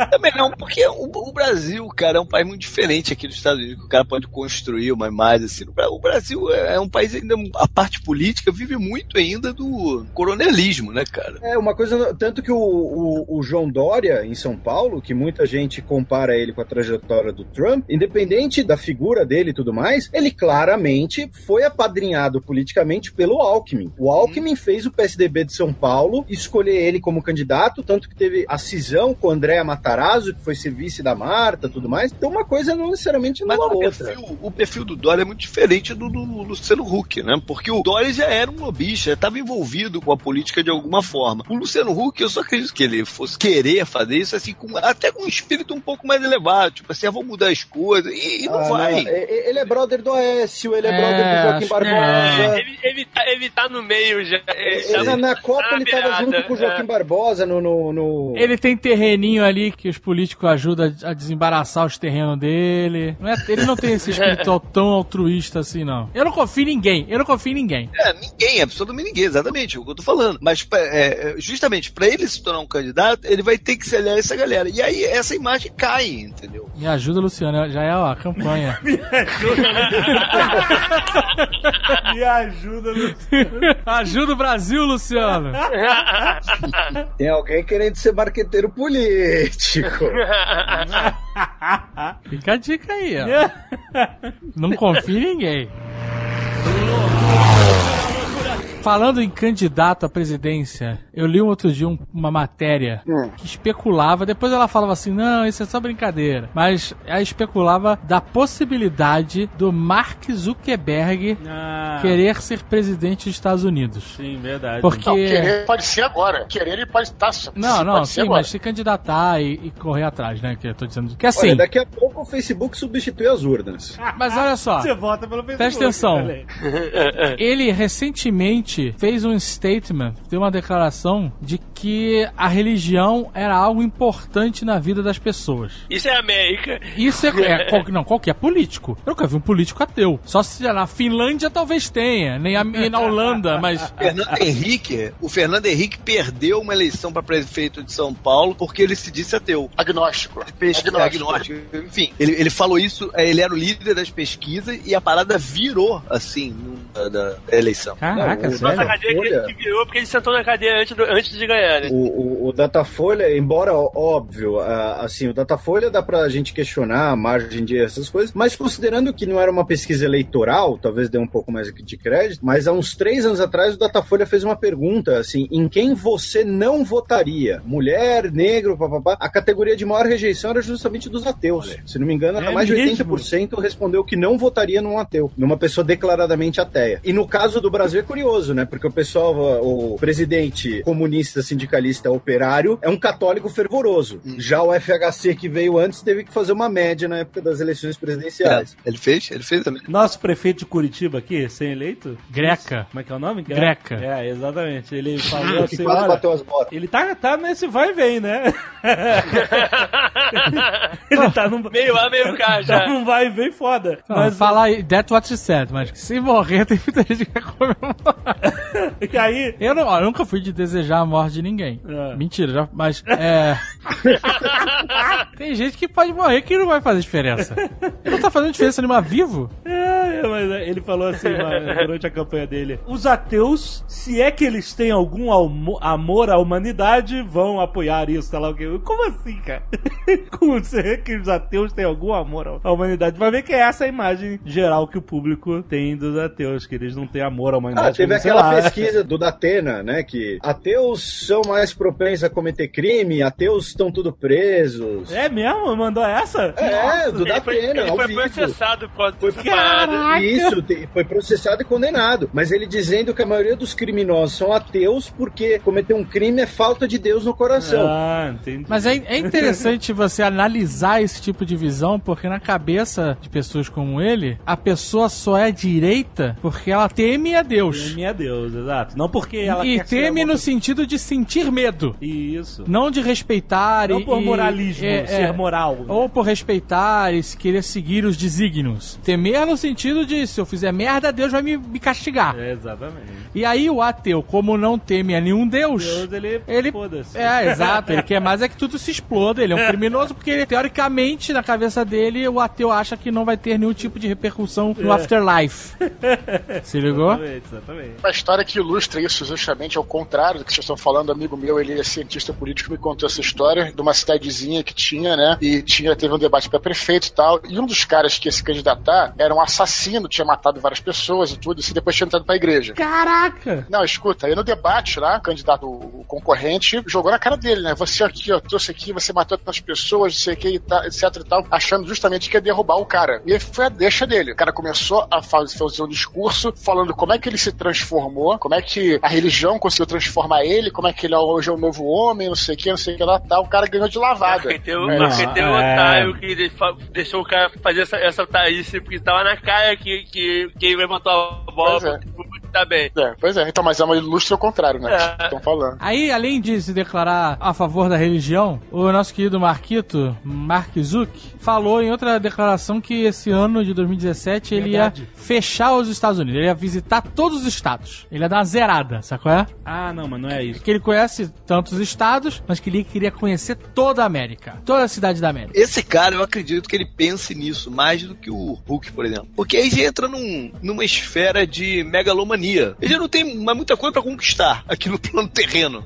Speaker 2: Também não, porque o, o Brasil, cara, é um país muito diferente aqui dos Estados Unidos, que o cara pode construir uma imagem assim. O Brasil é é um país ainda, a parte política vive muito ainda do coronelismo, né, cara?
Speaker 5: É, uma coisa. Tanto que o, o, o João Dória, em São Paulo, que muita gente compara ele com a trajetória do Trump, independente da figura dele e tudo mais, ele claramente foi apadrinhado politicamente pelo Alckmin. O Alckmin fez o PSDB de São Paulo escolher ele como candidato, tanto que teve a cisão com o Andréa Matarazzo, que foi ser vice da Marta tudo mais. Então, uma coisa não necessariamente
Speaker 2: Mas
Speaker 5: não a
Speaker 2: o
Speaker 5: outra.
Speaker 2: perfil, o perfil do Dória é muito diferente do, do Luciano Huck, né? Porque o Dória já era um lobista, estava envolvido com a política de alguma forma. O Luciano Huck, eu só acredito que ele fosse querer fazer isso assim, com, até com um espírito um pouco mais elevado, tipo assim, ah, vou mudar as coisas, e, e não
Speaker 5: Ah,
Speaker 2: vai.
Speaker 5: não, é- Ele é brother do Aécio, ele é,
Speaker 4: É,
Speaker 5: brother do Joaquim
Speaker 4: acho que
Speaker 5: Barbosa.
Speaker 7: Ele, ele, tá, ele tá no meio já. Ele
Speaker 5: Ele,
Speaker 7: tá-
Speaker 5: na, na Copa
Speaker 7: tá
Speaker 5: ele tava junto com o Joaquim
Speaker 7: é.
Speaker 5: Barbosa no. no, no-
Speaker 4: Ele tem terreninho ali que os políticos ajudam a desembaraçar os terrenos dele. Não é- ele não tem esse espírito tão altruísta assim, não. Eu não confio em ninguém. Eu não confio em ninguém.
Speaker 2: É, ninguém, absolutamente ninguém, exatamente, é o que eu tô falando. Mas, é, é, justamente, pra ele se tornar um candidato, ele vai ter que se aliar a essa galera. E aí essa imagem cai, entendeu?
Speaker 4: Me ajuda, Luciano. Já é ó, a campanha.
Speaker 1: Me ajuda, Luciano.
Speaker 4: ajuda o Brasil, Luciano.
Speaker 5: Tem alguém querendo ser marqueteiro político.
Speaker 4: Fica a dica aí, ó. Não confia em ninguém. Yeah. Falando em candidato à presidência, eu li um outro dia um- uma matéria que especulava, depois ela falava assim, não, isso é só brincadeira, mas ela especulava da possibilidade do Mark Zuckerberg
Speaker 1: Ah,
Speaker 4: querer ser presidente dos Estados Unidos.
Speaker 1: Sim, verdade.
Speaker 4: Porque...
Speaker 3: Não, querer pode ser agora. Querer ele pode estar.
Speaker 4: Não, não, sim, mas se candidatar e, e correr atrás, né? Que eu tô dizendo. Que assim,
Speaker 5: Olha, daqui a pouco o Facebook substitui as urnas.
Speaker 4: mas olha só.
Speaker 1: Você vota pelo Facebook.
Speaker 4: Presta atenção. Ele recentemente fez um statement, deu uma declaração de que a religião era algo importante na vida das pessoas.
Speaker 7: Isso é América.
Speaker 4: Isso é, é qual- não qualquer político. Eu nunca vi um político ateu. Só se na Finlândia talvez tenha, nem, a- nem na Holanda, mas
Speaker 2: Fernando Henrique, o Fernando Henrique perdeu uma eleição para prefeito de São Paulo porque ele se disse ateu.
Speaker 3: Agnóstico.
Speaker 2: Pesquisa,
Speaker 3: Agnóstico.
Speaker 2: agnóstico. Enfim, ele, ele falou isso, eh, ele era o líder das pesquisas e a parada virou assim da, da eleição.
Speaker 4: caraca,
Speaker 7: Na
Speaker 5: Sério?
Speaker 7: cadeira que ele
Speaker 5: Folha?
Speaker 7: que virou porque ele sentou na cadeira antes, do- antes de ganhar, né?
Speaker 5: O, o, o Datafolha, embora óbvio, assim, o Datafolha dá pra gente questionar a margem de essas coisas, mas considerando que não era uma pesquisa eleitoral, talvez dê um pouco mais de crédito, mas há uns três anos atrás o Datafolha fez uma pergunta, assim, em quem você não votaria? Mulher, negro, papapá. A categoria de maior rejeição era justamente dos ateus. Se não me engano, era
Speaker 1: É
Speaker 5: mais de
Speaker 1: mesmo?
Speaker 5: 80% respondeu que não votaria num ateu, numa pessoa declaradamente ateia. E no caso do Brasil é curioso, né? Porque o pessoal, o presidente comunista, sindicalista, operário, é um católico fervoroso. Já o FHC que veio antes teve que fazer uma média na época das eleições presidenciais.
Speaker 2: Ele fez? Ele fez também.
Speaker 1: Nosso prefeito de Curitiba aqui, sem eleito.
Speaker 4: Greca.
Speaker 1: Como é que é o nome?
Speaker 4: Greca.
Speaker 1: É, exatamente. Ele falou assim,
Speaker 5: quase bateu as botas.
Speaker 1: ele tá, tá nesse vai e vem, né? ele tá num,
Speaker 7: Meio lá, meio cá
Speaker 1: tá
Speaker 7: já.
Speaker 1: num vai e vem foda.
Speaker 4: Não,
Speaker 1: Mas
Speaker 4: falar aí, that's what she said, mas se morrer tem muita gente que vai comemorar.
Speaker 1: Que aí...
Speaker 4: Eu, não, eu nunca fui de desejar a morte de ninguém.
Speaker 1: É.
Speaker 4: Mentira, já, mas é. tem gente que pode morrer que não vai fazer diferença. Não tá fazendo diferença nenhuma vivo?
Speaker 1: É, é, mas ele falou assim durante a campanha dele: os ateus, se é que eles têm algum amor à humanidade, vão apoiar isso, sei lá o quê. Como assim, cara? Como se é que os ateus têm algum amor à humanidade? Vai ver que é essa a imagem geral que o público tem dos ateus, que eles não têm amor à humanidade.
Speaker 5: Ah, teve aquela
Speaker 1: lá.
Speaker 5: pesquisa do Datena, né? Que ateus são mais propensos a cometer crime, ateus estão tudo presos.
Speaker 1: É mesmo? Mandou essa?
Speaker 5: É, do
Speaker 7: Ele foi,
Speaker 5: Datena,
Speaker 7: ele foi
Speaker 5: vivo.
Speaker 7: processado por causa
Speaker 5: Foi
Speaker 7: parada.
Speaker 5: Isso, foi processado e condenado. Mas ele dizendo que a maioria dos criminosos são ateus porque cometer um crime é falta de Deus no coração.
Speaker 1: Ah, entendi.
Speaker 4: Mas é, é interessante você analisar esse tipo de visão, porque na cabeça de pessoas como ele, a pessoa só é direita porque ela teme a Deus.
Speaker 1: Teme a Deus, exato. Não porque ela
Speaker 4: E teme no sentido de sentir medo.
Speaker 1: Isso.
Speaker 4: Não de respeitar
Speaker 1: Não
Speaker 4: e.
Speaker 1: por
Speaker 4: e-
Speaker 1: moralismo,
Speaker 4: é,
Speaker 1: ser
Speaker 4: é.
Speaker 1: moral. né?
Speaker 4: Ou por respeitar e se querer seguir os desígnios. Temer no sentido de se eu fizer merda, Deus vai me, me castigar.
Speaker 1: É, exatamente.
Speaker 4: E aí o ateu, como não teme a nenhum Deus,
Speaker 1: Deus, ele,
Speaker 4: ele.
Speaker 1: foda-se.
Speaker 4: É, exato. Ele quer mais é que tudo se exploda. Ele é um criminoso porque, ele, teoricamente, na cabeça dele, o ateu acha que não vai ter nenhum tipo de repercussão no
Speaker 1: É.
Speaker 4: afterlife. Se ligou?
Speaker 1: Exatamente, exatamente.
Speaker 3: Uma história que ilustra isso justamente ao contrário do que vocês estão falando, um amigo meu, ele é cientista político, me contou essa história de uma cidadezinha que tinha, né? E tinha, teve um debate para prefeito e tal. E um dos caras que ia se candidatar era um assassino, tinha matado várias pessoas e tudo, e depois tinha entrado pra igreja.
Speaker 4: Caraca!
Speaker 3: Não, escuta, aí no debate lá, o candidato, o concorrente, jogou na cara dele, né? Você aqui, ó, trouxe aqui, você matou tantas pessoas, não sei o que, tal, etc e tal, achando justamente que ia derrubar o cara. E aí foi a deixa dele. O cara começou a faz- fazer um discurso falando como é que ele se transformou, como é que a religião conseguiu transformar ele, como é que ele hoje é um novo homem, não sei o que, não sei o que lá, tal. O cara ganhou de lavada.
Speaker 7: Marqueteiro,
Speaker 3: É,
Speaker 7: marqueteiro
Speaker 1: é.
Speaker 7: otário que deixou o cara fazer essa, essa otarice porque tava na cara que, que, que ele levantou a bola
Speaker 3: é.
Speaker 7: tá bem.
Speaker 3: É, pois é, então, mas é uma ilustre ao contrário, né?
Speaker 7: É.
Speaker 3: Estão falando.
Speaker 4: Aí, além de se declarar a favor da religião, o nosso querido Marquito, Mark Zuck, falou em outra declaração que esse ano de 2017 ele ia
Speaker 1: Verdade.
Speaker 4: fechar os Estados Unidos. Ele ia visitar todos os estados. Ele ia dar uma zerada, sabe qual é?
Speaker 1: Ah, não, mas não é isso.
Speaker 4: Que ele conhece tantos estados, mas que ele queria conhecer toda a América. Toda a cidade da América.
Speaker 2: Esse cara, eu acredito que ele pense nisso mais do que o Hulk, por exemplo. Porque aí já entra num, numa esfera de megalomania. Ele já não tem mais muita coisa pra conquistar aqui no plano terreno.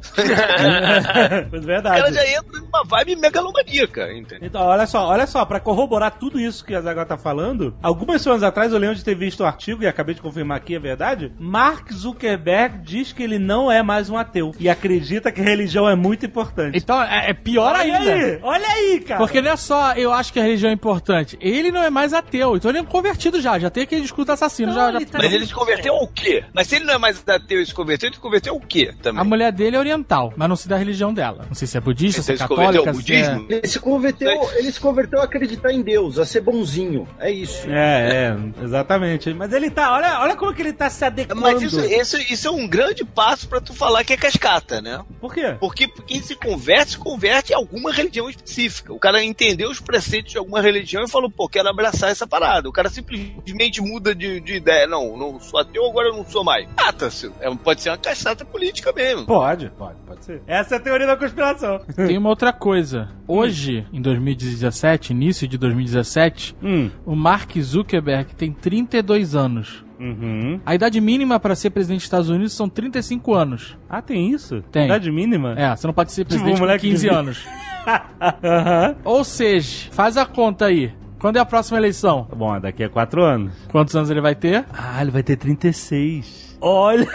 Speaker 1: Mas
Speaker 2: O
Speaker 1: verdade.
Speaker 2: cara já entra numa vibe megalomaníaca, entendeu?
Speaker 1: Então, olha só, olha só, pra corroborar tudo isso que a Zagal tá falando, algumas semanas atrás eu lembro de ter visto um artigo, e acabei de confirmar aqui, é verdade, Mark Zuckerberg diz que ele não é mais um ateu, e acredita que religião é muito importante.
Speaker 4: Então, é, é pior
Speaker 1: olha
Speaker 4: ainda.
Speaker 1: aí, olha aí, cara.
Speaker 4: Porque não é só eu acho que a religião é importante. Ele não é mais ateu. Então ele é convertido já. Já tem aquele discurso assassino.
Speaker 1: Não,
Speaker 4: já, já-
Speaker 1: ele tá-
Speaker 2: Mas ele se converteu ao quê? Mas se ele não é mais ateu e se converteu, ele se converteu ao quê também?
Speaker 4: A mulher dele é oriental, mas não sei da religião dela. Não sei se é budista, se é
Speaker 2: se
Speaker 4: católica, se é...
Speaker 5: Ele se converteu, ele se converteu a acreditar em Deus, a ser bonzinho. É isso.
Speaker 1: É, é, exatamente. Mas ele tá, olha, olha como que ele tá se adequando.
Speaker 2: Isso, isso, isso é um grande passo pra tu falar que é cascata, né?
Speaker 1: Por quê?
Speaker 2: Porque quem se converte, se converte a alguma religião específica. O cara entendeu os preceitos de alguma religião e falou, pô, quero abraçar essa parada. O cara simplesmente muda de, de ideia. Não, não sou ateu, agora eu não sou mais. Ah, tá, se- é, pode ser uma caçata política mesmo.
Speaker 1: Pode, pode, pode ser. Essa é a teoria da conspiração.
Speaker 4: Tem uma outra coisa. Hoje, em 2017, início de 2017,
Speaker 1: Hum.
Speaker 4: o Mark Zuckerberg tem 32 anos.
Speaker 1: Uhum.
Speaker 4: A idade mínima pra ser presidente dos Estados Unidos são 35 anos.
Speaker 1: Ah, tem isso?
Speaker 4: Tem.
Speaker 1: Idade mínima?
Speaker 4: É, você não pode ser presidente
Speaker 1: um
Speaker 4: com
Speaker 1: moleque
Speaker 4: 15
Speaker 1: de-
Speaker 4: anos.
Speaker 1: Aham.
Speaker 4: Ou seja, faz a conta aí. Quando é a próxima eleição?
Speaker 1: Bom, daqui a quatro anos.
Speaker 4: Quantos anos ele vai ter?
Speaker 1: Ah, ele vai ter 36. Olha!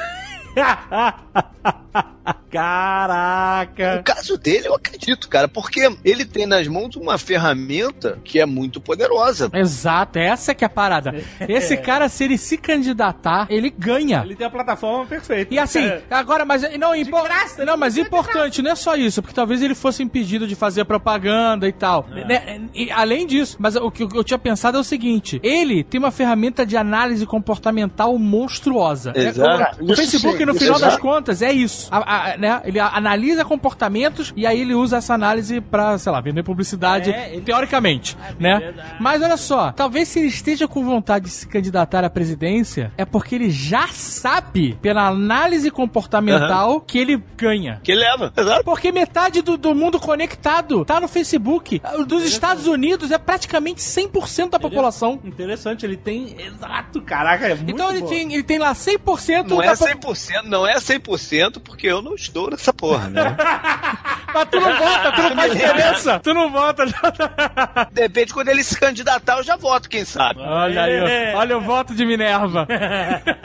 Speaker 2: No
Speaker 1: Caraca!
Speaker 2: caso dele, eu acredito, cara, porque ele tem nas mãos uma ferramenta que é muito poderosa.
Speaker 4: Exato, essa que é a parada. Esse cara, se ele se candidatar, ele ganha.
Speaker 1: Ele tem a plataforma perfeita.
Speaker 4: E assim,
Speaker 1: É.
Speaker 4: agora, mas não, impo-
Speaker 1: graça,
Speaker 4: não, mas importante, não é só isso, porque talvez ele fosse impedido de fazer propaganda e tal.
Speaker 1: É.
Speaker 4: Né? E, além disso, mas o que eu tinha pensado é o seguinte: ele tem uma ferramenta de análise comportamental monstruosa.
Speaker 2: Exato.
Speaker 4: O, o
Speaker 3: Isso
Speaker 4: Facebook, no final das
Speaker 3: exato.
Speaker 4: contas, é isso. A- a- né? Ele analisa comportamentos e aí ele usa essa análise pra, sei lá, vender publicidade,
Speaker 1: É, ele-
Speaker 4: teoricamente, né?
Speaker 1: verdade.
Speaker 4: Mas olha só, talvez se ele esteja com vontade de se candidatar à presidência, é porque ele já sabe, pela análise comportamental, que ele ganha.
Speaker 2: Que leva, exato.
Speaker 4: Porque metade do, do mundo conectado tá no Facebook. Dos Estados Unidos é praticamente 100% da população.
Speaker 1: Interessante, ele tem. Exato, caraca, é muito
Speaker 4: Então ele
Speaker 1: bom.
Speaker 4: tem, ele tem lá 100%
Speaker 2: Não
Speaker 4: da
Speaker 2: é
Speaker 4: po-
Speaker 2: 100%, não é 100% porque eu não estou nessa porra, né?
Speaker 4: Mas tu não vota, tu não faz diferença. Tu não vota.
Speaker 2: De repente, quando ele se candidatar, eu já voto, quem sabe.
Speaker 4: Olha aí, ó. olha o voto de Minerva.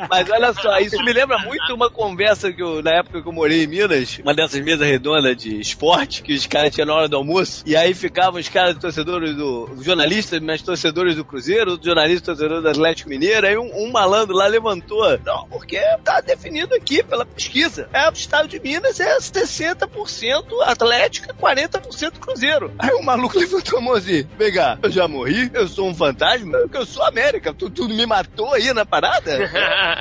Speaker 2: Mas olha só, isso me lembra muito uma conversa que eu, na época que eu morei em Minas, uma dessas mesas redondas de esporte, que os caras tinham na hora do almoço, e aí ficavam os caras torcedores do. os jornalistas, mas torcedores do Cruzeiro, os jornalistas torcedores do Atlético Mineiro, aí um, um malandro lá levantou. Não, porque tá definido aqui pela pesquisa. É o estado de Minas é 60% Atlético e 40% Cruzeiro. Aí o maluco levantou a mão assim: vem cá, eu já morri, eu sou um fantasma, porque eu sou América, tu, tu me matou aí na parada?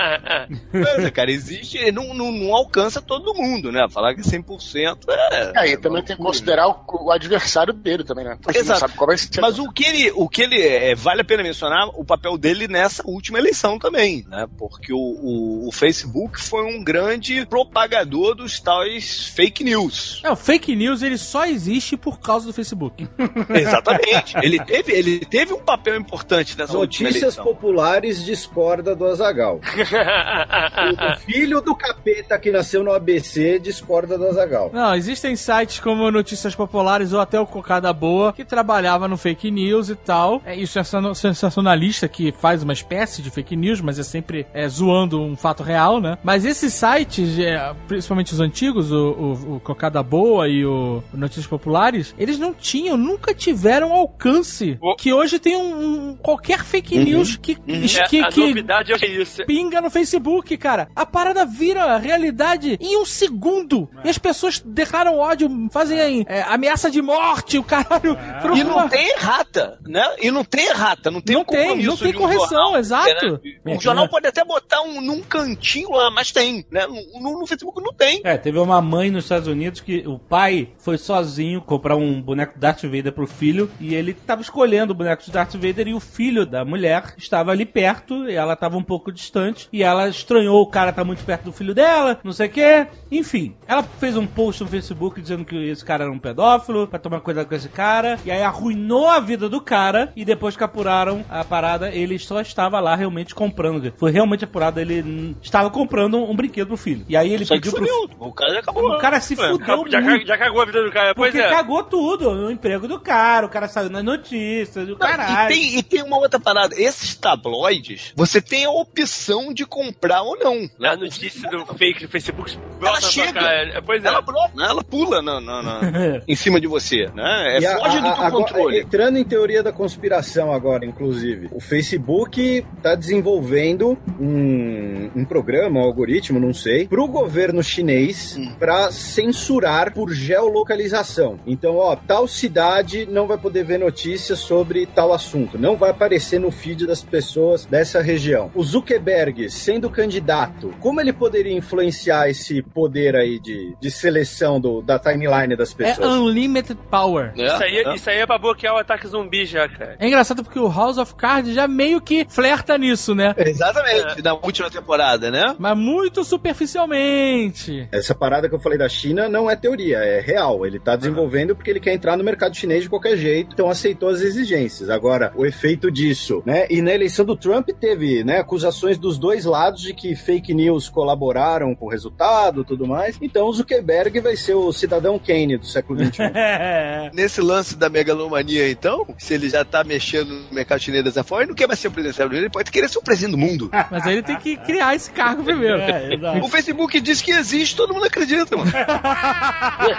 Speaker 2: Mas, cara, existe, não, não, não alcança todo mundo, né? Falar que 100% é.
Speaker 3: É, e também tem que considerar o, o adversário dele também, né? Porque
Speaker 2: Exato.
Speaker 3: sabe qual vai ser.
Speaker 2: Mas o que ele, o que ele é, vale a pena mencionar o papel dele nessa última eleição também, né? Porque o, o, o Facebook foi um grande propagador dos tais fake news.
Speaker 4: É, o fake news ele só existe por causa do Facebook.
Speaker 2: Exatamente. ele teve, ele teve um papel importante nessa
Speaker 5: Notícias populares discorda do Azagal. o filho do capeta que nasceu no ABC discorda do Azagal.
Speaker 4: Não, existem sites como Notícias Populares ou até o Cocada Boa que trabalhava no fake news e tal. É isso é sen- sensacionalista que faz uma espécie de fake news, mas é sempre é, zoando um fato real, né? Mas esses sites, é, principalmente os antigos, o, o, o Cocada Boa e o Notícias Populares, eles não tinham, nunca tiveram alcance
Speaker 7: Oh.
Speaker 4: que hoje tem um, um- qualquer fake news que,
Speaker 7: É,
Speaker 4: que,
Speaker 7: a
Speaker 4: que
Speaker 7: novidade é isso.
Speaker 4: pinga no Facebook, cara. A parada vira realidade em um segundo. E as pessoas declaram ódio, fazem é, ameaça de morte, o caralho. por
Speaker 2: E
Speaker 4: uma-
Speaker 2: não tem errata, né? E não tem errata, não tem
Speaker 4: Não
Speaker 2: um
Speaker 4: tem, não tem
Speaker 2: de um
Speaker 4: correção,
Speaker 2: jornal,
Speaker 4: exato.
Speaker 2: né? O jornal pode até botar um, num cantinho lá, mas tem, né? No, no- no Facebook não tem.
Speaker 1: É, teve uma mãe nos Estados Unidos que o pai foi sozinho comprar um boneco Darth Vader pro filho e ele tava escolhendo o boneco de Darth Vader e o filho da mulher estava ali perto e ela tava um pouco distante e ela estranhou o cara tá muito perto do filho dela, não sei o que. Enfim, ela fez um post no Facebook dizendo que esse cara era um pedófilo, pra tomar cuidado com esse cara e aí arruinou a vida do cara e depois que apuraram a parada, ele só estava lá realmente comprando. Foi realmente apurado, ele estava comprando um, brinquedo pro filho. E aí ele
Speaker 2: Só
Speaker 1: pediu pro.
Speaker 2: O cara acabou.
Speaker 1: o cara se
Speaker 7: É,
Speaker 1: fudeu
Speaker 7: já,
Speaker 1: muito.
Speaker 7: já cagou a vida do cara. Pois
Speaker 1: Porque
Speaker 7: é.
Speaker 1: cagou tudo. O emprego do cara, o cara saiu nas notícias, o caralho.
Speaker 2: E tem, e tem uma outra parada. Esses tabloides, você tem a opção de comprar ou não. Né?
Speaker 7: A notícia do fake do Facebook
Speaker 2: Ela chega.
Speaker 7: cara. Pois é.
Speaker 2: Ela, brota, né? ela pula na, na- na- em cima de você, né? É
Speaker 5: E a-
Speaker 2: foge do
Speaker 5: a-
Speaker 2: teu
Speaker 5: agora,
Speaker 2: controle.
Speaker 5: Entrando em teoria da conspiração agora, inclusive. O Facebook está desenvolvendo um, um programa, um algoritmo, não sei, para o governo chinês
Speaker 2: Hum.
Speaker 5: para censurar por geolocalização. Então, ó, tal cidade não vai poder ver notícias sobre tal assunto. Não vai aparecer no feed das pessoas dessa região. O Zuckerberg, sendo candidato, como ele poderia influenciar esse poder aí de, de seleção do, da timeline das
Speaker 4: É
Speaker 5: pessoas?
Speaker 4: unlimited power.
Speaker 2: É,
Speaker 7: Isso aí,
Speaker 2: é.
Speaker 7: isso aí é pra bloquear o ataque zumbi já, cara.
Speaker 4: É engraçado porque o House of Cards já meio que flerta nisso, né?
Speaker 2: Exatamente, da última temporada, né?
Speaker 4: Mas muito superficialmente.
Speaker 5: Essa parada que eu falei da China não é teoria, é real. Ele tá desenvolvendo porque ele quer entrar no mercado chinês de qualquer jeito, então aceitou as exigências. Agora, o efeito disso, né? E na eleição do Trump teve, né, acusações dos dois lados de que fake news colaboraram com o resultado, tudo mais. Então, o Zuckerberg vai ser o cidadão Kane do século XXI.
Speaker 1: É.
Speaker 2: Nesse lance da megalomania, então, se ele já tá mexendo no mercado chinês dessa forma, ele não quer mais ser o presidente brasileiro, ele pode querer ser o presidente do mundo.
Speaker 4: Mas aí ele tem que criar esse cargo primeiro.
Speaker 1: É.
Speaker 2: O Facebook diz que existe, todo mundo acredita, mano.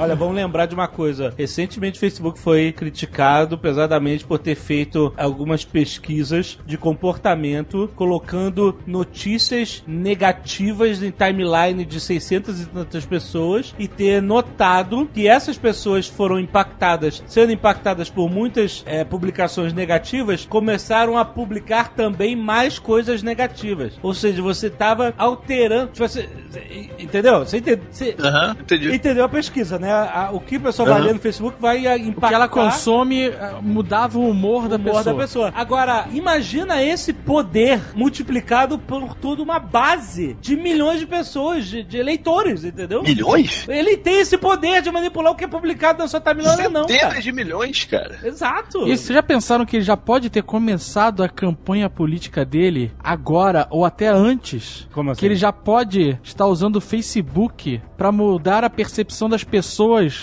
Speaker 1: Olha, vamos lembrar de uma coisa. Recentemente o Facebook foi criticado pesadamente por ter feito algumas pesquisas de comportamento, colocando notícias negativas em timeline de 600 e tantas pessoas e ter notado que essas pessoas foram impactadas, sendo impactadas por muitas eh, publicações negativas, começaram a publicar também mais coisas negativas. Ou seja, você estava alterando. Tipo, você, entendeu? Você entende? Você,
Speaker 2: entendi.
Speaker 1: Entendeu a pesquisa, né? A- o que o pessoal vai
Speaker 2: Aham.
Speaker 1: ler no Facebook vai ah,
Speaker 4: O que
Speaker 1: impactar
Speaker 4: ela consome eh, mudava o humor da
Speaker 1: o humor
Speaker 4: pessoa.
Speaker 1: da pessoa. Agora, imagina esse poder multiplicado por toda uma base de milhões de pessoas, de, de eleitores, entendeu?
Speaker 2: Milhões?
Speaker 1: Ele tem esse poder de manipular o que é publicado na sua timeline ou não,
Speaker 2: Centenas de milhões, cara.
Speaker 1: Exato.
Speaker 4: E vocês já pensaram que ele já pode ter começado a campanha política dele agora ou até antes?
Speaker 1: Como assim?
Speaker 4: Que ele já pode estar usando o Facebook pra mudar a percepção das pessoas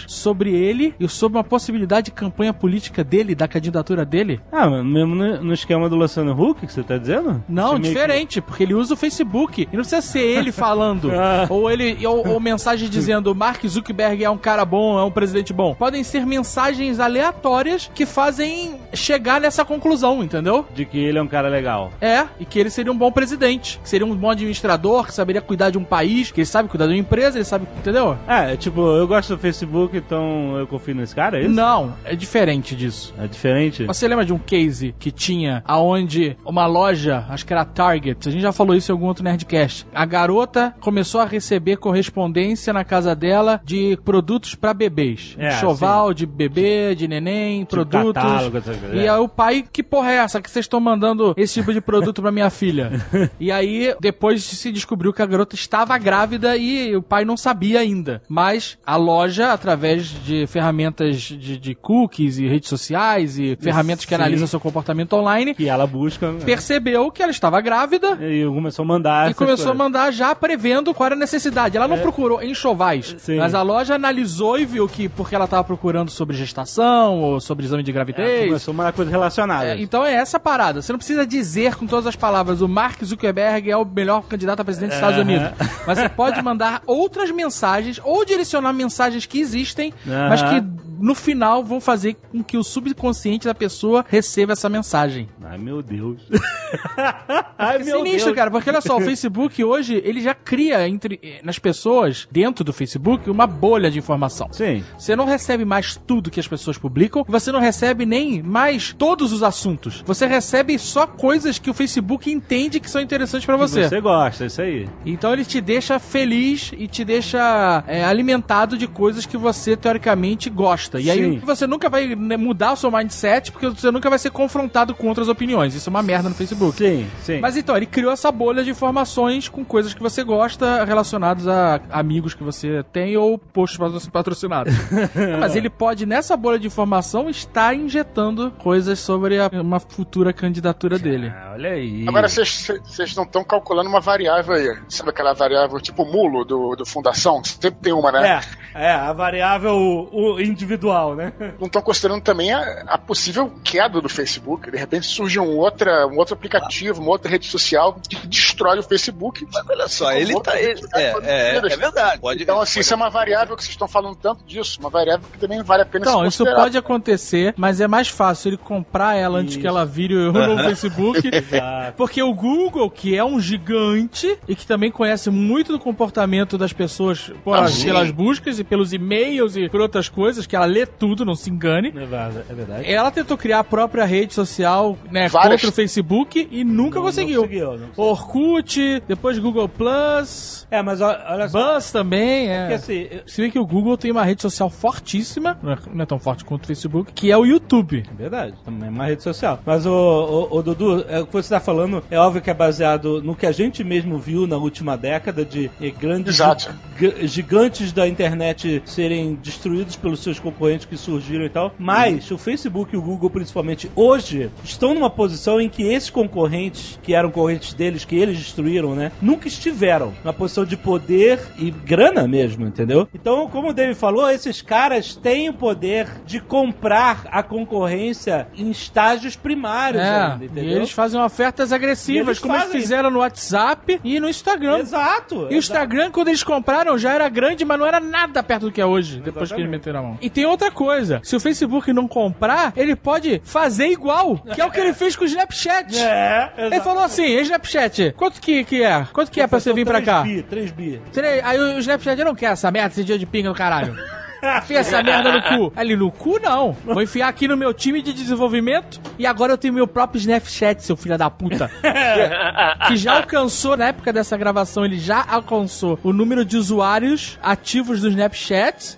Speaker 4: sobre ele e sobre uma possibilidade de campanha política dele, da candidatura dele?
Speaker 1: Ah, mas mesmo no, esquema do Luciano Huck que você tá dizendo?
Speaker 4: Não,
Speaker 1: meio que-
Speaker 4: diferente, porque ele usa o Facebook. E não precisa ser ele falando.
Speaker 1: Ah.
Speaker 4: ou ele ou, ou mensagem dizendo Mark Zuckerberg é um cara bom, é um presidente bom. Podem ser mensagens aleatórias que fazem chegar nessa conclusão, entendeu?
Speaker 1: De que ele é um cara legal.
Speaker 4: É, e que ele seria um bom presidente, que seria um bom administrador, que saberia cuidar de um país, que ele sabe cuidar de uma empresa, ele sabe, entendeu?
Speaker 1: É, tipo, eu gosto do Facebook, então eu confio nesse cara, é isso?
Speaker 4: Não, é diferente disso.
Speaker 1: É diferente?
Speaker 4: Você lembra de um case que tinha aonde uma loja, acho que era Target, a gente já falou isso em algum outro Nerdcast. A garota começou a receber correspondência na casa dela de produtos pra bebês.
Speaker 1: É,
Speaker 4: Choval de bebê, de neném, produtos.
Speaker 1: catálogo, coisas,
Speaker 4: e
Speaker 1: é.
Speaker 4: aí o pai, que porra é essa que vocês estão mandando esse tipo de produto pra minha filha? e aí depois se descobriu que a garota estava grávida e o pai não sabia ainda. Mas a loja, através de ferramentas de, de cookies e redes sociais e ferramentas que
Speaker 1: Sim.
Speaker 4: analisam seu comportamento online,
Speaker 1: Que ela busca. né?
Speaker 4: percebeu que ela estava grávida
Speaker 1: E começou a mandar.
Speaker 4: e começou a
Speaker 1: coisas.
Speaker 4: mandar já prevendo qual era a necessidade. Ela não procurou enxovais,
Speaker 1: É. Sim.
Speaker 4: mas a loja analisou e viu que porque ela estava procurando sobre gestação ou sobre exame de
Speaker 1: É,
Speaker 4: gravidez.
Speaker 1: começou a mandar coisas relacionadas.
Speaker 4: É, então é essa parada. Você não precisa dizer com todas as palavras o Mark Zuckerberg é o melhor candidato a presidente dos Estados
Speaker 1: Aham.
Speaker 4: Unidos. Mas você pode mandar outras mensagens ou direcionar mensagens que existem, mas que no final vão fazer com que o subconsciente da pessoa receba essa mensagem.
Speaker 1: Ai, meu Deus. Ai,
Speaker 4: É sinistro, cara, porque olha só, o Facebook hoje, ele já cria entre eh, nas pessoas, dentro do Facebook, uma bolha de informação.
Speaker 1: Sim.
Speaker 4: Você não recebe mais tudo que as pessoas publicam, você não recebe nem mais todos os assuntos. Você recebe só coisas que o Facebook entende que são interessantes pra você.
Speaker 1: Você gosta, isso aí.
Speaker 4: Então ele te deixa feliz e te deixa é, alimentado de coisas que você teoricamente gosta. E aí
Speaker 1: Sim.
Speaker 4: você nunca vai né, mudar o seu mindset porque você nunca vai ser confrontado com outras opiniões. Isso é uma merda no Facebook.
Speaker 1: Sim, sim.
Speaker 4: Mas então, ele criou essa bolha de informações com coisas que você gosta relacionados a amigos que você tem ou posts patro- patrocinados. Mas ele pode, nessa bolha de informação, estar injetando coisas sobre a- uma futura candidatura dele.
Speaker 1: Ah, olha aí.
Speaker 3: Agora vocês não estão calculando uma variável aí. Sabe aquela variável tipo mulo do, do Fundação? Sempre tem uma, né?
Speaker 1: É, é, a variável o individual, né?
Speaker 3: Não estão considerando também a, a possível queda do Facebook. De repente surge um, outra, um outro aplicativo, uma outra rede social que destrói o Facebook.
Speaker 2: Mas olha só, ele tá.
Speaker 3: redes
Speaker 2: Ele,
Speaker 3: sociais
Speaker 2: é, é,
Speaker 3: destruídas.
Speaker 2: é verdade. Pode,
Speaker 3: Então, assim, isso é uma variável que vocês estão falando tanto disso, uma variável que também vale a pena
Speaker 4: Então,
Speaker 3: se
Speaker 4: isso pode acontecer, mas é mais fácil ele comprar ela antes
Speaker 1: Isso.
Speaker 4: que ela vire o novo Facebook. Porque o Google, que é um gigante e que também conhece muito do comportamento das pessoas
Speaker 2: Ah, sim.
Speaker 4: pelas buscas e pelos e-mails e por outras coisas, que ela lê tudo, não se engane.
Speaker 1: É verdade. É verdade.
Speaker 4: Ela tentou criar a própria rede social, né,
Speaker 3: Várias.
Speaker 4: contra o Facebook e nunca
Speaker 1: Não-
Speaker 4: conseguiu.
Speaker 1: não conseguiu, não conseguiu.
Speaker 4: Orkut, depois Google Plus,
Speaker 1: É, mas olha só.
Speaker 4: Buzz também, é.
Speaker 1: Porque assim, eu-
Speaker 4: Se vê que o Google tem uma rede social fortíssima, não é, não é tão forte quanto o Facebook, que é o YouTube.
Speaker 1: Verdade, também é uma rede social. Mas o, o, o Dudu, é, o que você está falando é óbvio que é baseado no que a gente mesmo viu na última década de eh, grandes
Speaker 3: Exato.
Speaker 1: gi- gigantes da internet serem destruídos pelos seus concorrentes que surgiram e tal. Mas o Facebook e o Google, principalmente hoje, estão numa posição em que esses concorrentes, que eram concorrentes deles, que eles destruíram, né, nunca estiveram na posição de poder e grana mesmo, entendeu? Então, como o David falou, esses caras têm o poder de comprar a concorrência em estágios primários
Speaker 4: É,
Speaker 1: ainda,
Speaker 4: e
Speaker 1: entendeu?
Speaker 4: eles fazem ofertas
Speaker 1: E
Speaker 4: agressivas,
Speaker 1: eles
Speaker 4: como eles
Speaker 1: fazem.
Speaker 4: fizeram no WhatsApp e no Instagram.
Speaker 1: Exato.
Speaker 4: E o
Speaker 1: exato.
Speaker 4: Instagram, quando eles compraram, já era grande, mas não era nada perto do que é hoje, depois que eles
Speaker 1: Exatamente.
Speaker 4: meteram a mão. E tem outra coisa: se o Facebook não comprar, ele pode fazer igual, que é o que ele fez com o Snapchat.
Speaker 1: É,
Speaker 4: Ele
Speaker 1: exato.
Speaker 4: falou assim: "Ei, Snapchat, quanto que, que é? Quanto que é pra você vir pra cá?
Speaker 1: 3 bi, 3 bi.
Speaker 4: Aí o Snapchat, não quero essa merda, esse dia de pinga do caralho. Enfia essa merda no cu. Ali, no cu não. Vou enfiar aqui no meu time de desenvolvimento e agora eu tenho meu próprio Snapchat, seu filho da puta. que já alcançou, na época dessa gravação, ele já alcançou o número de usuários ativos do Snapchat.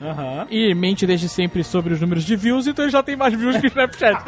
Speaker 4: E mente desde sempre sobre os números de views, então ele já tem mais views que o Snapchat.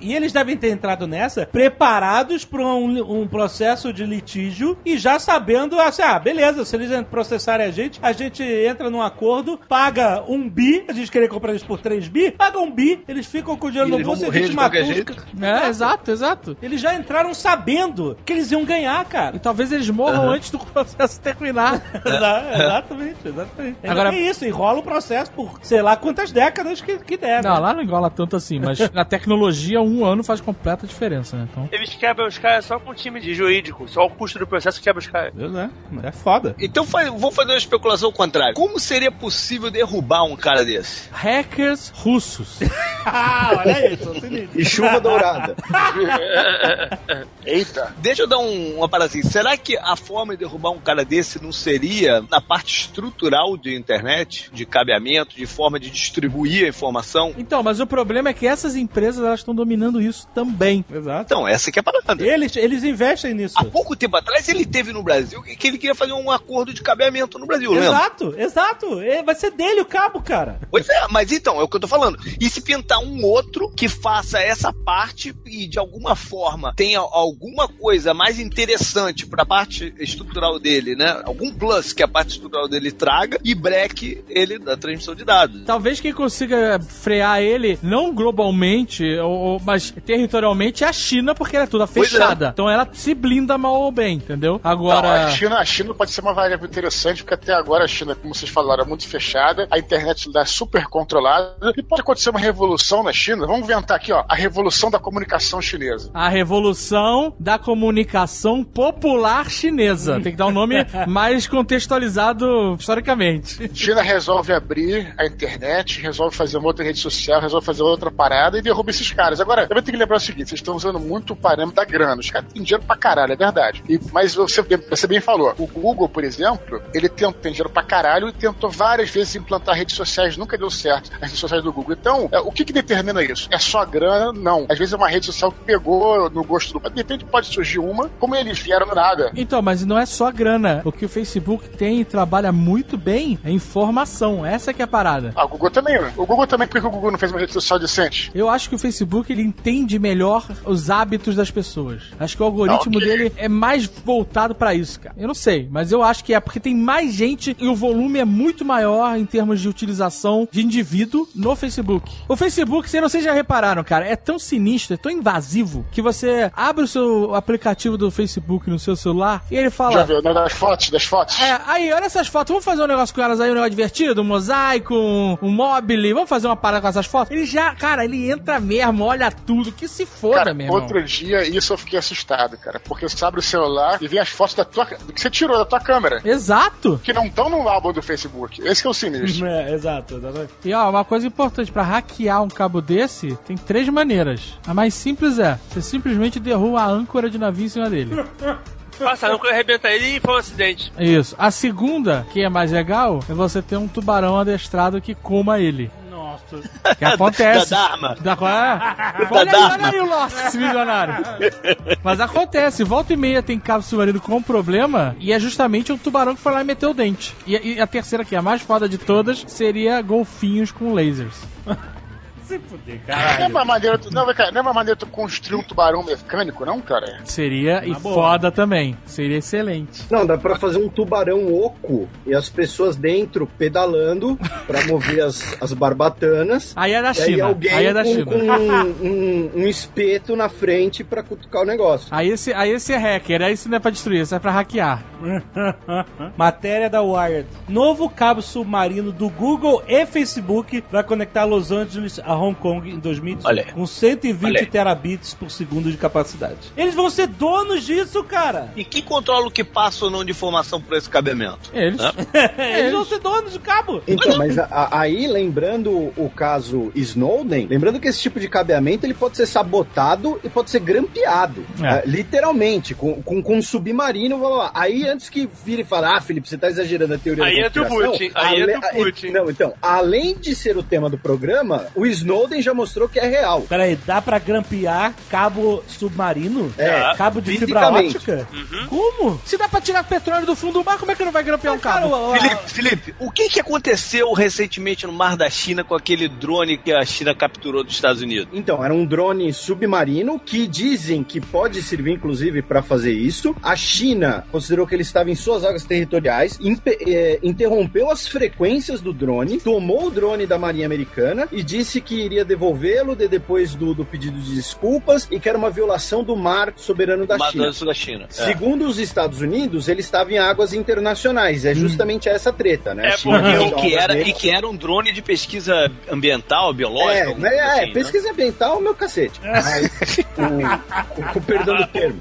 Speaker 1: E eles devem ter entrado nessa preparados para um, um processo de litígio e já sabendo assim, ah, beleza, se eles processarem a gente, a gente entra num acordo, paga um bi, a gente querer comprar eles por 3 bi, paga um bi, eles ficam com o dinheiro
Speaker 2: E
Speaker 1: no
Speaker 2: eles vão
Speaker 1: bolso e a gente
Speaker 2: de
Speaker 1: matou.
Speaker 2: qualquer
Speaker 1: os
Speaker 2: jeito.
Speaker 1: ca-
Speaker 4: é, exato, exato.
Speaker 1: Eles já entraram sabendo que eles iam ganhar, cara.
Speaker 4: E talvez eles morram antes do processo terminar.
Speaker 1: Exa- exatamente, exatamente. Ainda
Speaker 4: Agora-
Speaker 1: tem isso, enrola o processo por sei lá quantas décadas que, que der.
Speaker 4: Não,
Speaker 1: né?
Speaker 4: lá não engola tanto assim, mas na tecnologia um ano faz completa diferença, né? Então,
Speaker 7: Eles quebram os caras só com um time de jurídico. Só o custo do processo quebra os caras.
Speaker 1: Deus, né? É foda.
Speaker 2: Então faz- vamos fazer uma especulação contrária. Como seria possível derrubar um cara desse?
Speaker 4: hackers russos.
Speaker 1: Ah, olha isso.
Speaker 5: E chuva dourada.
Speaker 3: Eita.
Speaker 2: Deixa eu dar um- uma parada assim. Será que a forma de derrubar um cara desse não seria na parte estrutural de internet, de cabeamento, de forma de distribuir a informação?
Speaker 4: Então, mas o problema é que essas empresas elas estão dominando isso também.
Speaker 1: Exato.
Speaker 2: Então, essa que é a parada.
Speaker 1: Eles, eles investem nisso.
Speaker 2: Há pouco tempo atrás ele teve no Brasil que que ele queria fazer um acordo de cabeamento no Brasil, lembra?
Speaker 1: Exato, exato. É, vai ser dele o cabo, cara.
Speaker 2: Pois é, mas então, é o que eu tô falando. E se pintar um outro que faça essa parte e de alguma forma tenha alguma coisa mais interessante pra parte estrutural dele, né? Algum plus que a parte estrutural dele traga e breque ele da transmissão de dados.
Speaker 4: Talvez quem consiga frear ele, não globalmente, ou, ou- mas territorialmente, é a China, porque ela é toda
Speaker 2: é.
Speaker 4: fechada. Então ela se blinda mal ou bem, entendeu?
Speaker 3: Não,
Speaker 4: Agora.
Speaker 3: a, China, a China pode ser uma variável interessante, porque até agora a China, como vocês falaram, é muito fechada, a internet lá é super controlada, e pode acontecer uma revolução na China. Vamos inventar aqui, ó, a revolução da comunicação chinesa.
Speaker 4: A revolução da comunicação popular chinesa. Tem que dar um nome mais contextualizado historicamente.
Speaker 3: China resolve abrir a internet, resolve fazer uma outra rede social, resolve fazer outra parada e derruba esses caras. Agora, eu ter que lembrar o seguinte: vocês estão usando muito o parâmetro da grana. Os caras têm dinheiro pra caralho, é verdade. E- mas você, você bem falou, o Google, por exemplo, ele tem, tem dinheiro pra caralho e tentou várias vezes implantar redes sociais, nunca deu certo as redes sociais do Google. Então, é, o que, que determina isso? É só grana? Não. Às vezes é uma rede social que pegou no gosto do. De repente pode surgir uma, como eles vieram do nada.
Speaker 4: Então, mas não é só grana. O que o Facebook tem e trabalha muito bem é informação. Essa que é a parada.
Speaker 3: Ah, o Google também? O Google também, por que o Google não fez uma rede social decente?
Speaker 4: Eu acho que o Facebook ele entende melhor os hábitos das pessoas. Acho que o algoritmo
Speaker 3: Ok.
Speaker 4: dele é mais voltado pra isso, cara. Eu não sei, mas eu acho que é porque tem mais gente e o volume é muito maior em termos de utilização de indivíduo no Facebook. O Facebook, vocês não sei se já repararam, cara, é tão sinistro, é tão invasivo que você abre o seu aplicativo do Facebook no seu celular e ele fala:
Speaker 3: Já viu, né? Das fotos, das fotos.
Speaker 4: é, aí, olha essas fotos. Vamos fazer um negócio com elas aí, um negócio divertido? Um mosaico, um, um mobile. Vamos fazer uma parada com essas fotos? Ele já, cara, ele entra mesmo, olha tudo. Que se foda,
Speaker 3: Cara,
Speaker 4: irmão.
Speaker 3: outro dia, isso eu fiquei assustado, cara. Porque você abre o celular e vê as fotos da tua, do que você tirou da tua câmera.
Speaker 4: Exato.
Speaker 3: Que não estão no álbum do Facebook. Esse que é o sinistro.
Speaker 1: É, exato.
Speaker 4: E ó, uma coisa importante, pra hackear um cabo desse, tem três maneiras. A mais simples é, você simplesmente derruba a âncora de navio em cima dele.
Speaker 7: Passa, não arrebenta ele e foi um acidente.
Speaker 4: Isso. A segunda, que é mais legal, é você ter um tubarão adestrado que coma ele.
Speaker 1: Nossa.
Speaker 4: Que acontece.
Speaker 2: Da Dharma.
Speaker 4: Da, é.
Speaker 2: Da
Speaker 4: olha, aí,
Speaker 2: Dharma.
Speaker 4: olha aí o Lost, esse milionário. Mas acontece, volta e meia tem cabo submarino com problema e é justamente um tubarão que foi lá e meteu o dente. E, e a terceira, que é a mais foda de todas, seria golfinhos com lasers.
Speaker 1: Se fuder,
Speaker 3: Não é
Speaker 1: caralho.
Speaker 3: uma maneira, tu, não, cara, não é uma maneira tu construir um tubarão mecânico, não, cara?
Speaker 4: Seria e
Speaker 1: boa.
Speaker 4: foda também. Seria excelente.
Speaker 5: Não, dá pra fazer um tubarão oco e as pessoas dentro pedalando pra mover as, as barbatanas.
Speaker 4: Aí é da
Speaker 5: E aí
Speaker 4: China.
Speaker 5: alguém
Speaker 4: Aí é da
Speaker 5: com,
Speaker 4: China.
Speaker 5: com um, um- um espeto na frente pra cutucar o negócio.
Speaker 4: Aí esse, aí esse é hacker, aí isso não é pra destruir, isso é pra hackear.
Speaker 1: Matéria da Wired. Novo cabo submarino do Google e Facebook vai conectar Los Angeles a Hong Kong em 2018
Speaker 2: Olha aí.
Speaker 1: com 120
Speaker 2: Olha aí.
Speaker 1: terabits por segundo de capacidade. Eles vão ser donos disso, cara.
Speaker 2: E quem controla o que passa ou não de informação por esse cabeamento?
Speaker 4: Eles.
Speaker 2: Hã?
Speaker 1: Eles vão ser donos do cabo.
Speaker 5: Então, mas a- a- aí, lembrando o caso Snowden, lembrando que esse tipo de cabeamento ele pode ser sabotado e pode ser grampeado.
Speaker 4: É.
Speaker 5: eh, literalmente, com, com, com um submarino, blá, blá, blá. Aí, antes que vire e fale, ah, Felipe, você tá exagerando a teoria
Speaker 7: Aí
Speaker 5: da
Speaker 7: entra o
Speaker 5: conspiração",
Speaker 7: Putin, aí
Speaker 5: ale-
Speaker 7: entra o Putin.
Speaker 5: Não, então, além de ser o tema do programa, o Snowden já mostrou que é real.
Speaker 1: Peraí, dá pra grampear cabo submarino?
Speaker 5: É,
Speaker 1: Cabo de fibra ótica?
Speaker 7: Uhum.
Speaker 1: Como?
Speaker 4: Se dá pra tirar petróleo do fundo do mar, como é que não vai grampear um
Speaker 1: Cara,
Speaker 4: cabo?
Speaker 1: o-
Speaker 2: Felipe, Felipe, o que, que aconteceu recentemente no Mar da China com aquele drone que a China capturou dos Estados Unidos?
Speaker 5: Então, era um drone submarino que dizem que pode servir, inclusive, para fazer isso. A China considerou que ele estava em suas águas territoriais, eh, interrompeu as frequências do drone, tomou o drone da Marinha Americana e disse que iria devolvê-lo de- depois do, do pedido de desculpas e que era uma violação do mar soberano da
Speaker 2: Mar
Speaker 5: China.
Speaker 2: do Sul da China. É.
Speaker 5: Segundo os Estados Unidos, ele estava em águas internacionais. É justamente essa treta, né?
Speaker 7: É porque
Speaker 2: E que, era, e que era um drone de pesquisa ambiental, biológica.
Speaker 5: É, né,
Speaker 2: coisa
Speaker 5: é,
Speaker 2: assim, né?
Speaker 5: pesquisa ambiental é o meu cacete. Mas, com perdão do termo.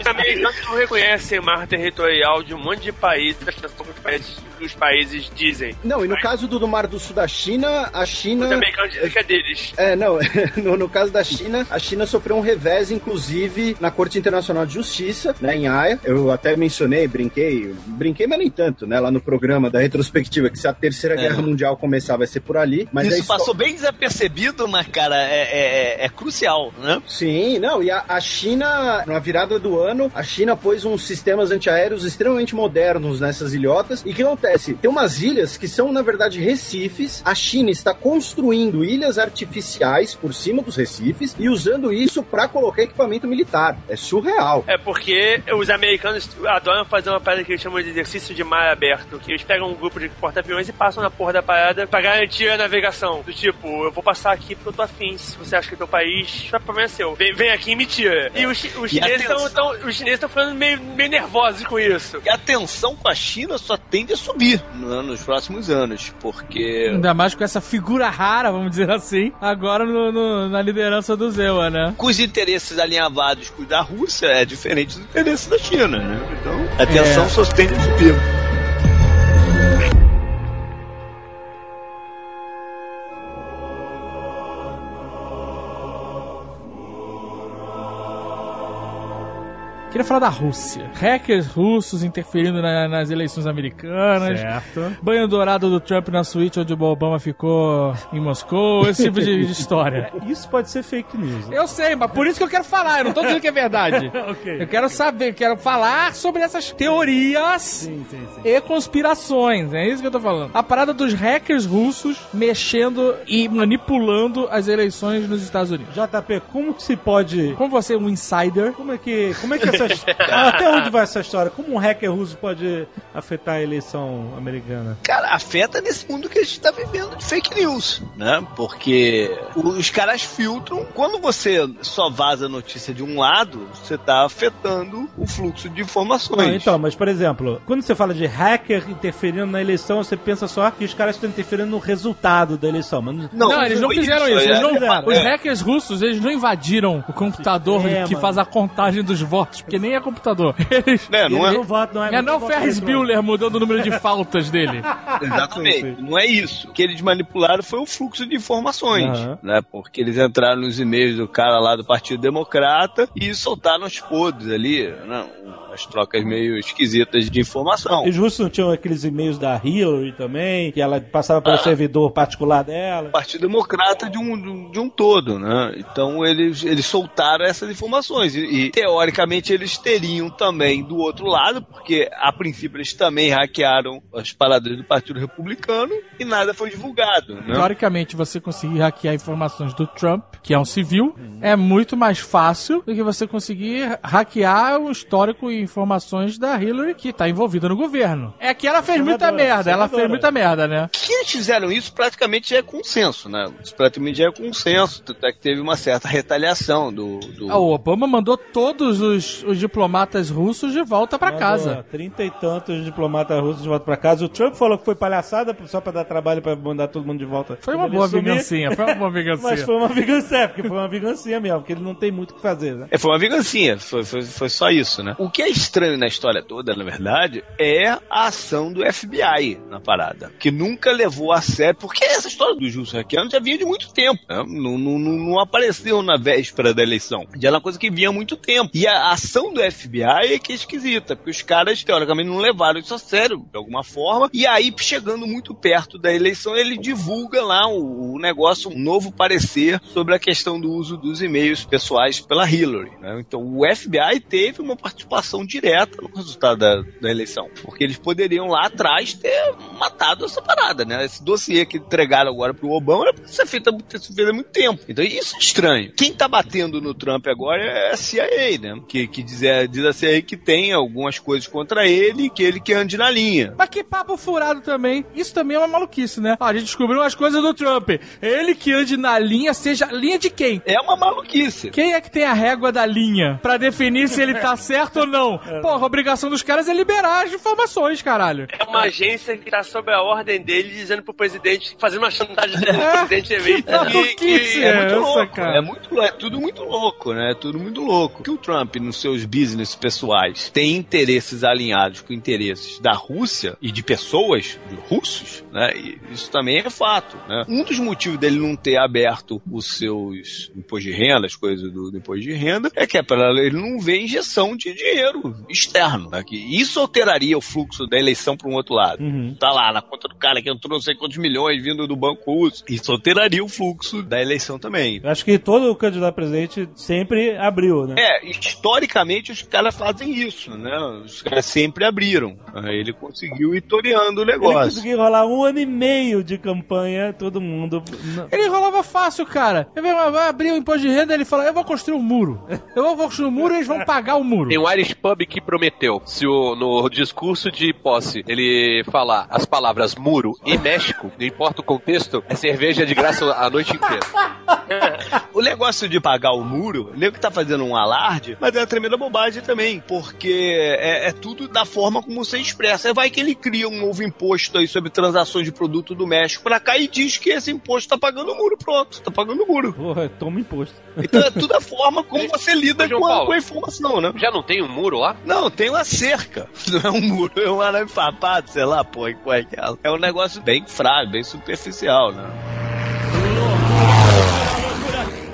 Speaker 7: Os americanos não reconhecem mar territorial de um monte de países, que os países, os países dizem.
Speaker 5: Não, e no caso do, do Mar do Sul da China, a China.
Speaker 7: Os americanos dizem é deles.
Speaker 5: É, não, no, no caso da China, a China sofreu um revés, inclusive, na Corte Internacional de Justiça, né, em Haia. Eu até mencionei, brinquei, brinquei, mas nem tanto, né, lá no programa da retrospectiva, que se a Terceira
Speaker 2: É.
Speaker 5: Guerra Mundial começar vai ser por ali. Mas
Speaker 2: Isso
Speaker 5: só-
Speaker 2: passou bem desapercebido, mas, cara, é, é- é crucial, né?
Speaker 5: Sim, não, e a, a China, na virada do ano, a China pôs uns sistemas antiaéreos extremamente modernos nessas ilhotas. E o que acontece? Tem umas ilhas que são, na verdade, recifes. A China está construindo ilhas artificiais por cima dos recifes e usando isso para colocar equipamento militar. É surreal.
Speaker 7: É porque os americanos adoram fazer uma parada que eles chamam de exercício de mar aberto, que eles pegam um grupo de porta-aviões e passam na porra da parada pra garantir a navegação. Do tipo, eu vou passar aqui porque eu tô afim. Se você acha que é teu país, o problema é seu. Vem, vem aqui e me tira. E os, os
Speaker 2: E
Speaker 7: chineses estão os chineses estão ficando meio, meio nervosos com isso.
Speaker 2: E a tensão com a China só tende a subir nos próximos anos, porque.
Speaker 4: Ainda mais com essa figura rara, vamos dizer assim, agora no- no- na liderança do Zewa, né?
Speaker 2: Com os interesses alinhavados com os da Rússia, é diferente dos interesses da China, né? Então, a tensão só tende a subir.
Speaker 4: Queria falar da Rússia. Hackers russos interferindo na- nas eleições americanas.
Speaker 1: Certo.
Speaker 4: Banho dourado do Trump na suíte onde o Obama ficou em Moscou. Esse tipo de, de história.
Speaker 1: Isso pode ser fake news. né?
Speaker 4: Eu sei, mas por isso que eu quero falar. Eu não tô dizendo que é verdade.
Speaker 1: ok.
Speaker 4: Eu quero saber, quero falar sobre essas teorias
Speaker 1: Sim, sim, sim.
Speaker 4: e conspirações. É isso que eu tô falando. A parada dos hackers russos mexendo e manipulando as eleições nos Estados Unidos.
Speaker 1: JP, como que se pode.
Speaker 4: Como você é um insider,
Speaker 1: Como é que. Como é que essa. Até onde vai essa história? Como um hacker russo pode afetar a eleição americana?
Speaker 2: Cara, afeta nesse mundo que a gente tá vivendo de fake news, né? Porque os caras filtram. Quando você só vaza notícia de um lado, você tá afetando o fluxo de informações.
Speaker 1: Não, então, mas por exemplo, quando você fala de hacker interferindo na eleição, você pensa só que os caras estão interferindo no resultado da eleição. Mas
Speaker 4: Não, eles não fizeram isso. Eles
Speaker 2: é.
Speaker 4: não-
Speaker 1: fizeram.
Speaker 4: os
Speaker 2: É.
Speaker 4: hackers russos, eles não invadiram o computador
Speaker 1: É,
Speaker 4: que
Speaker 1: mano.
Speaker 4: faz a contagem dos votos, porque nem é computador. Eles.
Speaker 2: Né, não é?
Speaker 1: não voto, não é.
Speaker 4: É não o
Speaker 1: voto
Speaker 4: Ferris. Bueller mudando o número de faltas dele.
Speaker 2: Exatamente. Não é isso. O que eles manipularam foi o fluxo de informações,
Speaker 1: Aham.
Speaker 2: né? Porque eles entraram nos e-mails do cara lá do Partido Democrata e soltaram os podres ali, né? As trocas meio esquisitas de informação.
Speaker 1: E justo não tinham aqueles e-mails da Hillary também, que ela passava pelo
Speaker 2: Ah.
Speaker 1: servidor particular dela.
Speaker 2: Partido Democrata de um, de um todo, né? Então eles, eles soltaram essas informações e, e, teoricamente eles teriam também do outro lado, porque a princípio eles também hackearam as paradas do Partido Republicano e nada foi divulgado, né?
Speaker 4: Teoricamente, você conseguir hackear informações do Trump, que é um civil, é muito mais fácil do que você conseguir hackear o histórico e informações da Hillary, que tá envolvida no governo. É que ela fez muita
Speaker 1: Senadora,
Speaker 4: merda, ela fez
Speaker 1: senadora.
Speaker 4: muita merda, né?
Speaker 2: que eles fizeram isso praticamente já é consenso, né? Isso praticamente já é consenso, tanto é que teve uma certa retaliação do... do...
Speaker 4: Ah, O Obama mandou todos os, os diplomatas russos de volta pra
Speaker 1: Mandou
Speaker 4: casa.
Speaker 1: Trinta e tantos diplomatas russos de volta pra casa. O Trump falou que foi palhaçada só pra dar trabalho pra mandar todo mundo de volta.
Speaker 4: Foi uma boa
Speaker 1: sumir.
Speaker 4: vingancinha, foi uma boa vingancinha.
Speaker 1: Mas foi uma vingança, é, porque foi uma vingancinha mesmo, porque ele não tem muito o que fazer, né?
Speaker 2: É, foi uma vingancinha, foi, foi, foi só isso, né? O que é estranho na história toda, na verdade, é a ação do FBI na parada, que nunca levou a sério, porque essa história do Justo hackeando já vinha de muito tempo, né? não, não, não, não apareceu na véspera da eleição, já era uma coisa que vinha há muito tempo. E a ação do FBI é que é esquisita, porque os caras, teoricamente, não levaram isso a sério, de alguma forma, e aí, chegando muito perto da eleição, ele divulga lá o, o negócio, um novo parecer sobre a questão do uso dos e-mails pessoais pela Hillary. né? Então, o FBI teve uma participação direta no resultado da, da eleição, porque eles poderiam lá atrás ter matado essa parada, né? Esse dossiê que entregaram agora pro Obama era pra ser feito, há muito tempo. Então, isso é estranho. Quem tá batendo no Trump agora é a CIA, né? Que, que diz, é, diz a CIA que tem algumas coisas contra ele e que ele que ande na linha.
Speaker 4: Mas que papo furado também. Isso também é uma maluquice, né? Ah, a gente descobriu umas coisas do Trump. Ele que ande na linha, seja. Linha de quem?
Speaker 2: É uma maluquice.
Speaker 4: Quem é que tem a régua da linha pra definir se ele tá certo ou não? Porra, a obrigação dos caras é liberar as informações, caralho.
Speaker 7: É uma agência que tá sob a ordem dele, dizendo pro presidente, fazendo uma chantagem pro
Speaker 4: É,
Speaker 7: presidente
Speaker 4: que
Speaker 7: eleito.
Speaker 4: maluquice
Speaker 2: É
Speaker 4: é
Speaker 2: muito
Speaker 4: essa,
Speaker 2: louco,
Speaker 4: cara?
Speaker 2: é muito é tudo muito louco, né? É tudo muito louco. Que o Trump, nos seus business pessoais, tem interesses alinhados com interesses da Rússia e de pessoas, de russos, né? E isso também é fato, né? Um dos motivos dele não ter aberto os seus impostos de renda, as coisas do, do imposto de renda, é que é para ele não ver injeção de dinheiro externo, né? Que isso alteraria o fluxo da eleição para um outro lado.
Speaker 1: Uhum.
Speaker 2: Tá lá na conta do cara que entrou não sei quantos milhões vindo do banco russo. Isso alteraria o fluxo da eleição também.
Speaker 1: Eu acho que todo candidato a presidente sempre abriu, né?
Speaker 2: É, historicamente os caras fazem isso, né? Os caras sempre abriram. Aí ele conseguiu ir toreando o
Speaker 1: Ele
Speaker 2: negócio.
Speaker 1: conseguiu enrolar um ano e meio de campanha, todo mundo.
Speaker 4: Ele enrolava fácil, cara. Ele vai abrir o imposto de renda ele fala: Eu vou construir um muro. Eu vou construir um muro e eles vão pagar o muro.
Speaker 8: Tem um Irish Pub que prometeu, se o, no discurso de posse ele falar as palavras muro e México, não importa o contexto, é cerveja de graça a noite inteira.
Speaker 2: O negócio de pagar o muro, o nego que tá fazendo um alarde, mas é uma tremenda bobagem também, porque é, é tudo da forma como você expressa. Aí vai que ele cria um novo imposto aí sobre transações de produto do México pra cá e diz que esse imposto tá pagando o muro. Pronto, tá pagando o muro.
Speaker 1: Porra, toma imposto.
Speaker 2: Então é tudo a forma como você lida
Speaker 8: João
Speaker 2: com a,
Speaker 8: Paulo.
Speaker 2: com a informação, né?
Speaker 8: Já não tem um muro lá?
Speaker 2: Não, tem uma cerca. Não é um muro, é um arame farpado, sei lá, pô, qual é que é. É um negócio bem frágil, bem superficial, né?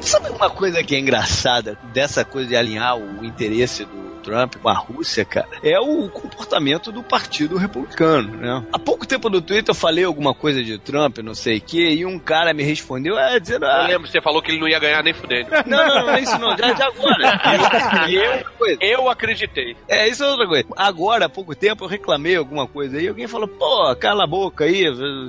Speaker 2: Sabe uma coisa que é engraçada dessa coisa de alinhar o interesse do Trump com a Rússia, cara? É o comportamento do Partido Republicano, né? Há pouco tempo no Twitter eu falei alguma coisa de Trump, não sei o quê, e um cara me respondeu, é, dizendo,
Speaker 8: Eu
Speaker 2: ah,
Speaker 8: lembro, você falou que ele não ia ganhar nem fudendo.
Speaker 2: não, não, não, não é isso não, já, já agora. E eu, coisa.
Speaker 8: Eu acreditei.
Speaker 2: É, isso é outra coisa. Agora, há pouco tempo, eu reclamei alguma coisa aí, e alguém falou, pô, cala a boca aí,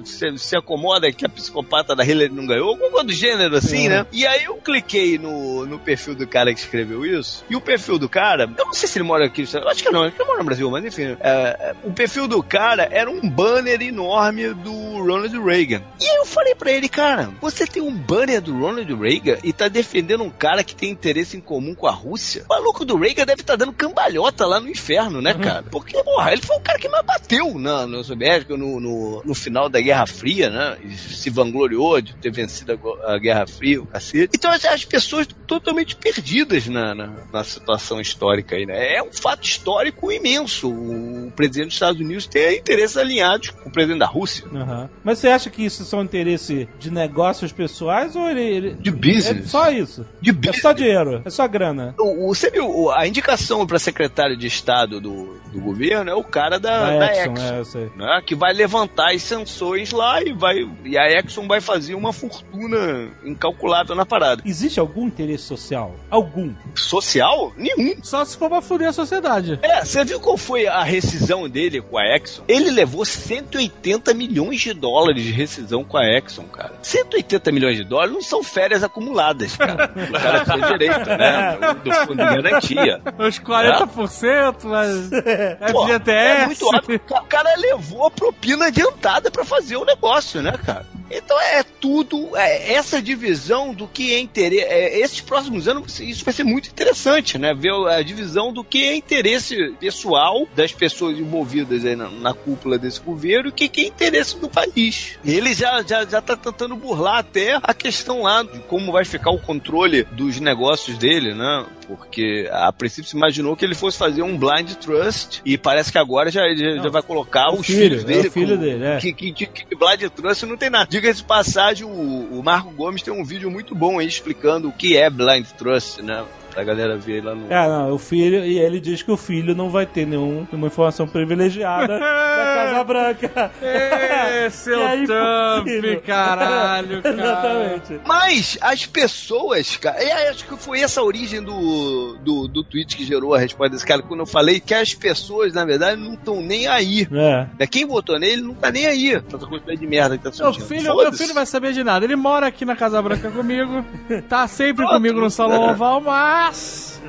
Speaker 2: se, se acomoda que a psicopata da Hillary não ganhou, alguma coisa do gênero assim, né? E aí eu cliquei no, no perfil do cara que escreveu isso, e o perfil do cara, eu não sei se ele mora aqui, eu acho que não, ele não mora no Brasil, mas enfim, é, é, o perfil do cara era um banner enorme do Ronald Reagan. E aí eu falei pra ele, cara, você tem um banner do Ronald Reagan e tá defendendo um cara que tem interesse em comum com a Rússia? O maluco do Reagan deve estar dando cambalhota lá no inferno, né, cara? Porque, porra, ele foi o cara que mais bateu na, no Soviético no, no, no final da Guerra Fria, né? E se vangloriou de ter vencido a, a Guerra Fria, o cacete. Então as, as pessoas totalmente perdidas na, na, na situação histórica aí, né? É um fato histórico imenso. O presidente dos Estados Unidos ter interesses alinhados com o presidente da Rússia.
Speaker 1: Aham. Mas você acha que isso são interesse de negócios pessoais ou ele. ele-
Speaker 2: De
Speaker 1: É
Speaker 2: business.
Speaker 1: só isso.
Speaker 2: De
Speaker 1: É
Speaker 2: business.
Speaker 1: só dinheiro, é só grana.
Speaker 2: O, o- você viu, a indicação para secretário de Estado do, do governo é o cara da,
Speaker 1: Da
Speaker 2: da
Speaker 1: Exxon,
Speaker 2: Exxon.
Speaker 1: é,
Speaker 2: né, que vai levantar as sanções lá e vai e a Exxon vai fazer uma fortuna incalculável na parada.
Speaker 1: Existe algum interesse social? Algum?
Speaker 2: Social? Nenhum.
Speaker 4: Só se for pra fuder a sociedade.
Speaker 2: É, você viu qual foi a rescisão dele com a Exxon? Ele levou 180 milhões de dólares de rescisão com a Exxon, cara. 180 milhões de dólares não são férias acumuladas, cara. O cara tem direito, né? Do fundo de garantia.
Speaker 4: Os 40%, mas.
Speaker 2: Pô,
Speaker 4: FGTS.
Speaker 2: É muito óbvio. O cara levou a propina adiantada pra fazer o negócio, né, cara? Então é tudo, é, essa divisão do que é interesse. É, esses próximos anos, isso vai ser muito interessante, né? Ver a divisão do que é interesse pessoal das pessoas envolvidas aí na, na cúpula desse governo e o que, que é interesse do país. Ele já, já, já tá tentando burlar até a questão lá de como vai ficar o controle dos negócios dele, né? Porque a princípio se imaginou que ele fosse fazer um blind trust e parece que agora já, já, já vai colocar os
Speaker 1: filho,
Speaker 2: filhos
Speaker 1: é
Speaker 2: dele.
Speaker 1: filho
Speaker 2: como-
Speaker 1: dele, é.
Speaker 2: Que, que, que, que blind trust não tem nada. Diga-se passagem, o, o Marco Gomes tem um vídeo muito bom aí explicando o que é blind trust, né? Pra galera ver lá no.
Speaker 1: É, não, o filho, e ele diz que o filho não vai ter nenhum, nenhuma informação privilegiada da Casa Branca.
Speaker 4: Ê, seu
Speaker 1: aí,
Speaker 4: Trump, caralho, cara.
Speaker 1: Exatamente.
Speaker 2: Mas as pessoas, cara, e acho que foi essa a origem do, do, do tweet que gerou a resposta desse cara, quando eu falei que as pessoas, na verdade, não estão nem aí.
Speaker 1: É.
Speaker 2: Né? Quem votou nele não tá nem aí. Tanta quantidade de merda que tá
Speaker 4: Meu
Speaker 2: surgindo.
Speaker 4: filho, meu filho não vai saber de nada. Ele mora aqui na Casa Branca comigo, tá sempre comigo no salão oval, mas.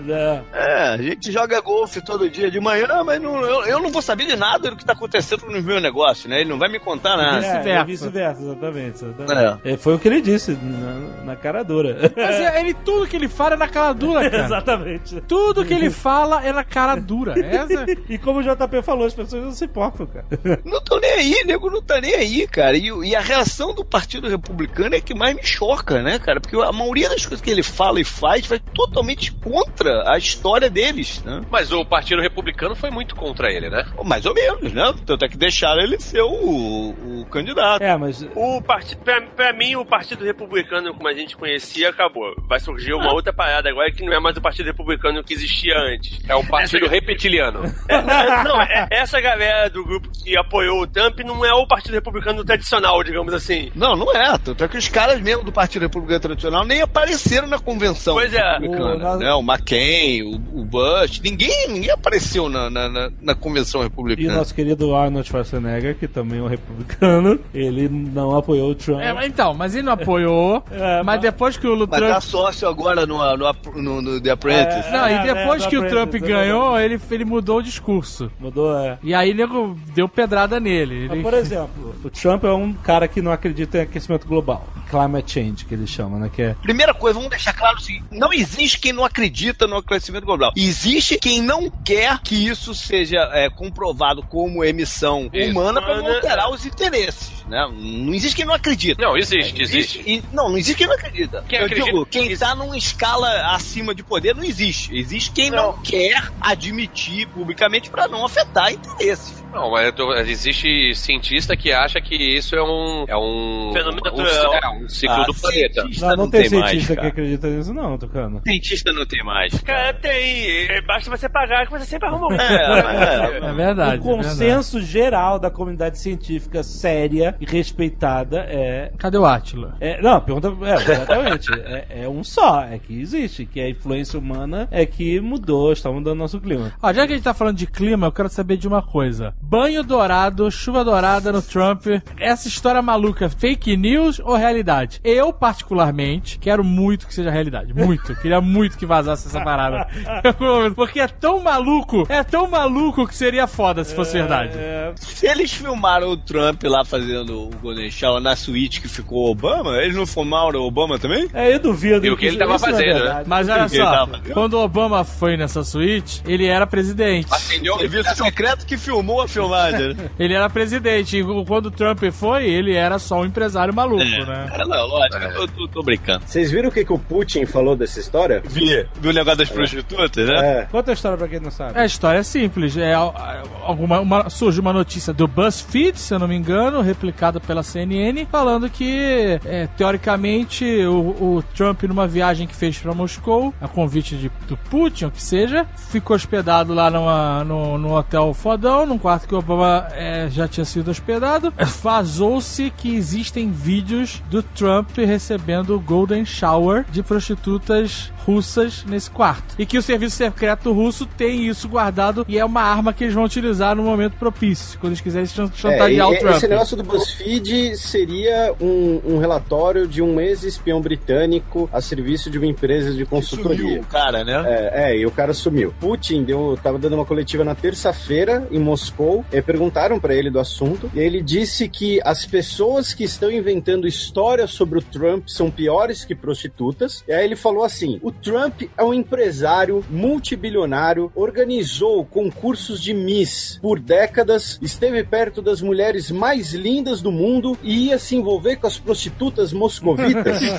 Speaker 1: É.
Speaker 2: É, a gente joga golfe todo dia de manhã, mas não, eu, eu não vou saber de nada do que tá acontecendo nos meus negócios, né? Ele não vai me contar nada.
Speaker 1: É,
Speaker 4: Vice-versa.
Speaker 1: é vice-versa, exatamente. exatamente. É, Foi o que ele disse na, na cara dura.
Speaker 4: Mas é- ele, tudo que ele fala é na cara dura, cara.
Speaker 1: Exatamente.
Speaker 4: Tudo que ele fala é na cara dura. Essa...
Speaker 1: E como o JP falou, as pessoas não se importam, cara.
Speaker 2: Não tô nem aí, nego não tá nem aí, cara. E, e a reação do Partido Republicano é que mais me choca, né, cara? Porque a maioria das coisas que ele fala e faz vai totalmente contra a história deles, né?
Speaker 8: Mas o Partido Republicano foi muito contra ele, né?
Speaker 2: Mais ou menos, né? Tanto é que deixaram ele ser o, o candidato.
Speaker 1: É, mas
Speaker 7: O partido, pra, pra mim, o Partido Republicano, como a gente conhecia, acabou. Vai surgir uma outra parada agora que não é mais o Partido Republicano que existia antes.
Speaker 8: É um partido
Speaker 7: Essa-
Speaker 8: reptiliano.
Speaker 7: É, não, é- essa galera do grupo que apoiou o Trump não é o Partido Republicano tradicional, digamos assim.
Speaker 2: Não, não é. Tanto é que os caras mesmo do Partido Republicano Tradicional nem apareceram na convenção
Speaker 7: Pois é.
Speaker 1: O-
Speaker 2: né? o McCain, o, o Bush, ninguém, ninguém apareceu na, na, na- na convenção
Speaker 1: E o
Speaker 2: republicana.
Speaker 1: nosso querido Arnold Schwarzenegger, que também é um republicano, ele não apoiou o Trump.
Speaker 4: É, mas então, mas ele não apoiou.
Speaker 1: É,
Speaker 4: mas
Speaker 1: mas-
Speaker 4: depois que o
Speaker 2: Mas
Speaker 4: Trump.
Speaker 2: tá sócio agora no, no, no, no The Apprentice.
Speaker 4: Não,
Speaker 1: É,
Speaker 4: e depois
Speaker 1: é,
Speaker 4: que o Trump
Speaker 1: Apprentice,
Speaker 4: ganhou, ele, ele mudou o discurso.
Speaker 1: Mudou, é.
Speaker 4: E aí nego deu pedrada nele.
Speaker 1: Mas,
Speaker 4: Ele-
Speaker 1: por exemplo, o Trump é um cara que não acredita em aquecimento global. Climate change, que ele chama, né? Que é
Speaker 2: Primeira coisa, vamos deixar claro o seguinte: não existe quem não acredita no aquecimento global. Existe quem não quer que isso seja é, comprovado como emissão
Speaker 8: Isso.
Speaker 2: humana para não
Speaker 7: Humana,
Speaker 2: alterar
Speaker 7: é.
Speaker 2: os interesses. Né? Não existe quem não acredita.
Speaker 8: Não, existe, existe.
Speaker 2: E- não, não existe quem não acredita.
Speaker 8: Quem
Speaker 2: Eu
Speaker 8: acredita-
Speaker 2: digo, quem tá numa escala acima de poder não existe. Existe quem não, quer admitir publicamente para não afetar interesses.
Speaker 8: Não, mas tô- existe cientista que acha que isso é um. É um.
Speaker 7: Fenômeno
Speaker 8: um,
Speaker 7: natural.
Speaker 8: é, um ciclo
Speaker 2: Ah,
Speaker 8: do planeta.
Speaker 2: cientista
Speaker 1: Não, não, tem,
Speaker 2: mais,
Speaker 1: cientista que
Speaker 2: cara.
Speaker 1: acredita nisso, não, Tucano.
Speaker 2: Cientista não tem mais.
Speaker 7: Cara, tem. É, Basta você pagar que você sempre arruma um.
Speaker 2: É, mas-
Speaker 4: É verdade.
Speaker 1: o consenso geral da comunidade científica séria respeitada é.
Speaker 4: Cadê o Átila?
Speaker 1: é- não, pergunta. É, exatamente. é, é um só. É que existe. Que a influência humana é que mudou, está mudando nosso clima.
Speaker 4: Ó, já que a gente tá falando de clima, eu quero saber de uma coisa. Banho dourado, chuva dourada no Trump. Essa história maluca, fake news ou realidade? Eu, particularmente, quero muito que seja realidade. Muito. Queria muito que vazasse essa parada. Porque é tão maluco, é tão maluco que seria foda se fosse verdade.
Speaker 1: É,
Speaker 2: Se eles filmaram o Trump lá fazendo o Golden Shower na suíte que ficou o Obama, eles não filmaram o Obama também?
Speaker 1: é, eu duvido.
Speaker 8: E o que ele tava
Speaker 1: é
Speaker 8: fazendo, né?
Speaker 4: Mas olha
Speaker 2: Ele
Speaker 4: só, quando o Obama foi nessa suíte, ele era presidente.
Speaker 2: Acendeu serviço secreto que filmou a filmagem. né?
Speaker 4: Ele era presidente. E quando o Trump foi, ele era só um empresário maluco, né?
Speaker 2: É, não, lógico, eu tô, tô brincando.
Speaker 5: Vocês viram o que, que o Putin falou dessa história?
Speaker 2: Vi, vi o negócio das prostitutas, né?
Speaker 5: É.
Speaker 1: Conta a história pra quem não sabe.
Speaker 4: A história é simples. É, a- alguma, uma, surge uma notícia do BuzzFeed, se eu não me engano, publicado pela CNN, falando que, é, teoricamente, o, o Trump, numa viagem que fez para Moscou, a convite de, do Putin, o que seja, ficou hospedado lá numa, no, no hotel fodão, num quarto que o Obama é, já tinha sido hospedado. Vazou-se que existem vídeos do Trump recebendo o Golden Shower de prostitutas russas nesse quarto. E que o serviço secreto russo tem isso guardado e é uma arma que eles vão utilizar no momento propício, quando eles quiserem chan- chantagear
Speaker 5: É,
Speaker 4: o Trump.
Speaker 5: Esse negócio do BuzzFeed seria um, um relatório de um ex-espião britânico a serviço de uma empresa de consultoria.
Speaker 2: Sumiu o cara, né?
Speaker 5: É, é, e o cara sumiu. Putin deu, tava dando uma coletiva na terça-feira em Moscou, e perguntaram pra ele do assunto, e ele disse que as pessoas que estão inventando histórias sobre o Trump são piores que prostitutas. E aí ele falou assim: o Trump é um empresário multibilionário, organizou concursos de Miss por décadas, esteve perto das mulheres mais lindas do mundo e ia se envolver com as prostitutas moscovitas.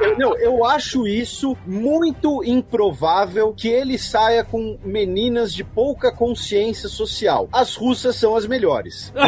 Speaker 5: Eu, não, eu acho isso muito improvável que ele saia com meninas de pouca consciência social. As russas são as melhores.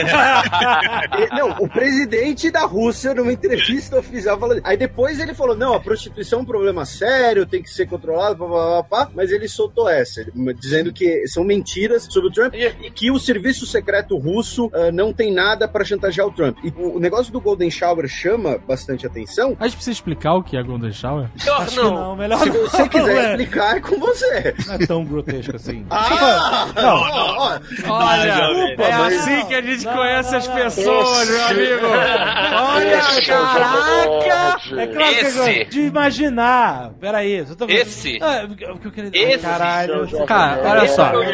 Speaker 5: E- não, o presidente da Rússia, numa entrevista oficial, falou. Aí depois ele falou: não, a prostituição é um problema sério, tem que ser controlado, blá, blá, blá, blá, mas ele soltou essa, dizendo que são mentiras sobre o Trump e que o serviço secreto russo ah, não tem nada para chantagear o Trump. E o negócio do Golden Shower chama bastante atenção.
Speaker 4: A gente precisa explicar o que é Golden Shower?
Speaker 7: Melhor
Speaker 1: Acho que
Speaker 7: não.
Speaker 1: não, melhor
Speaker 5: Se
Speaker 1: não.
Speaker 5: você quiser
Speaker 1: É.
Speaker 5: explicar, é com você.
Speaker 1: Não é tão grotesco assim.
Speaker 5: Ah,
Speaker 1: Não.
Speaker 5: ó, ó,
Speaker 4: Olha,
Speaker 5: desculpa,
Speaker 4: é
Speaker 5: mas-
Speaker 4: assim que a gente
Speaker 1: Não,
Speaker 4: conhece
Speaker 1: não,
Speaker 4: as
Speaker 1: não.
Speaker 4: pessoas, meu amigo. Olha, caraca!
Speaker 1: É claro
Speaker 8: Esse.
Speaker 1: que é de imaginar. Peraí, eu tô
Speaker 8: Esse.
Speaker 1: Ah, o que eu queria
Speaker 8: Esse.
Speaker 1: Caralho.
Speaker 4: Cara, olha só.
Speaker 8: é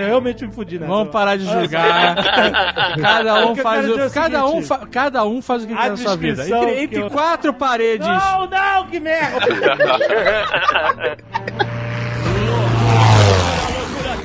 Speaker 1: Eu, realmente me fudi nessa.
Speaker 4: Vamos parar de julgar. Cada um
Speaker 1: eu
Speaker 4: faz o, cada um, fa- cada um faz o que quer na sua vida. Entre,
Speaker 1: que
Speaker 4: entre
Speaker 1: eu-
Speaker 4: quatro paredes.
Speaker 1: Não, não, que merda!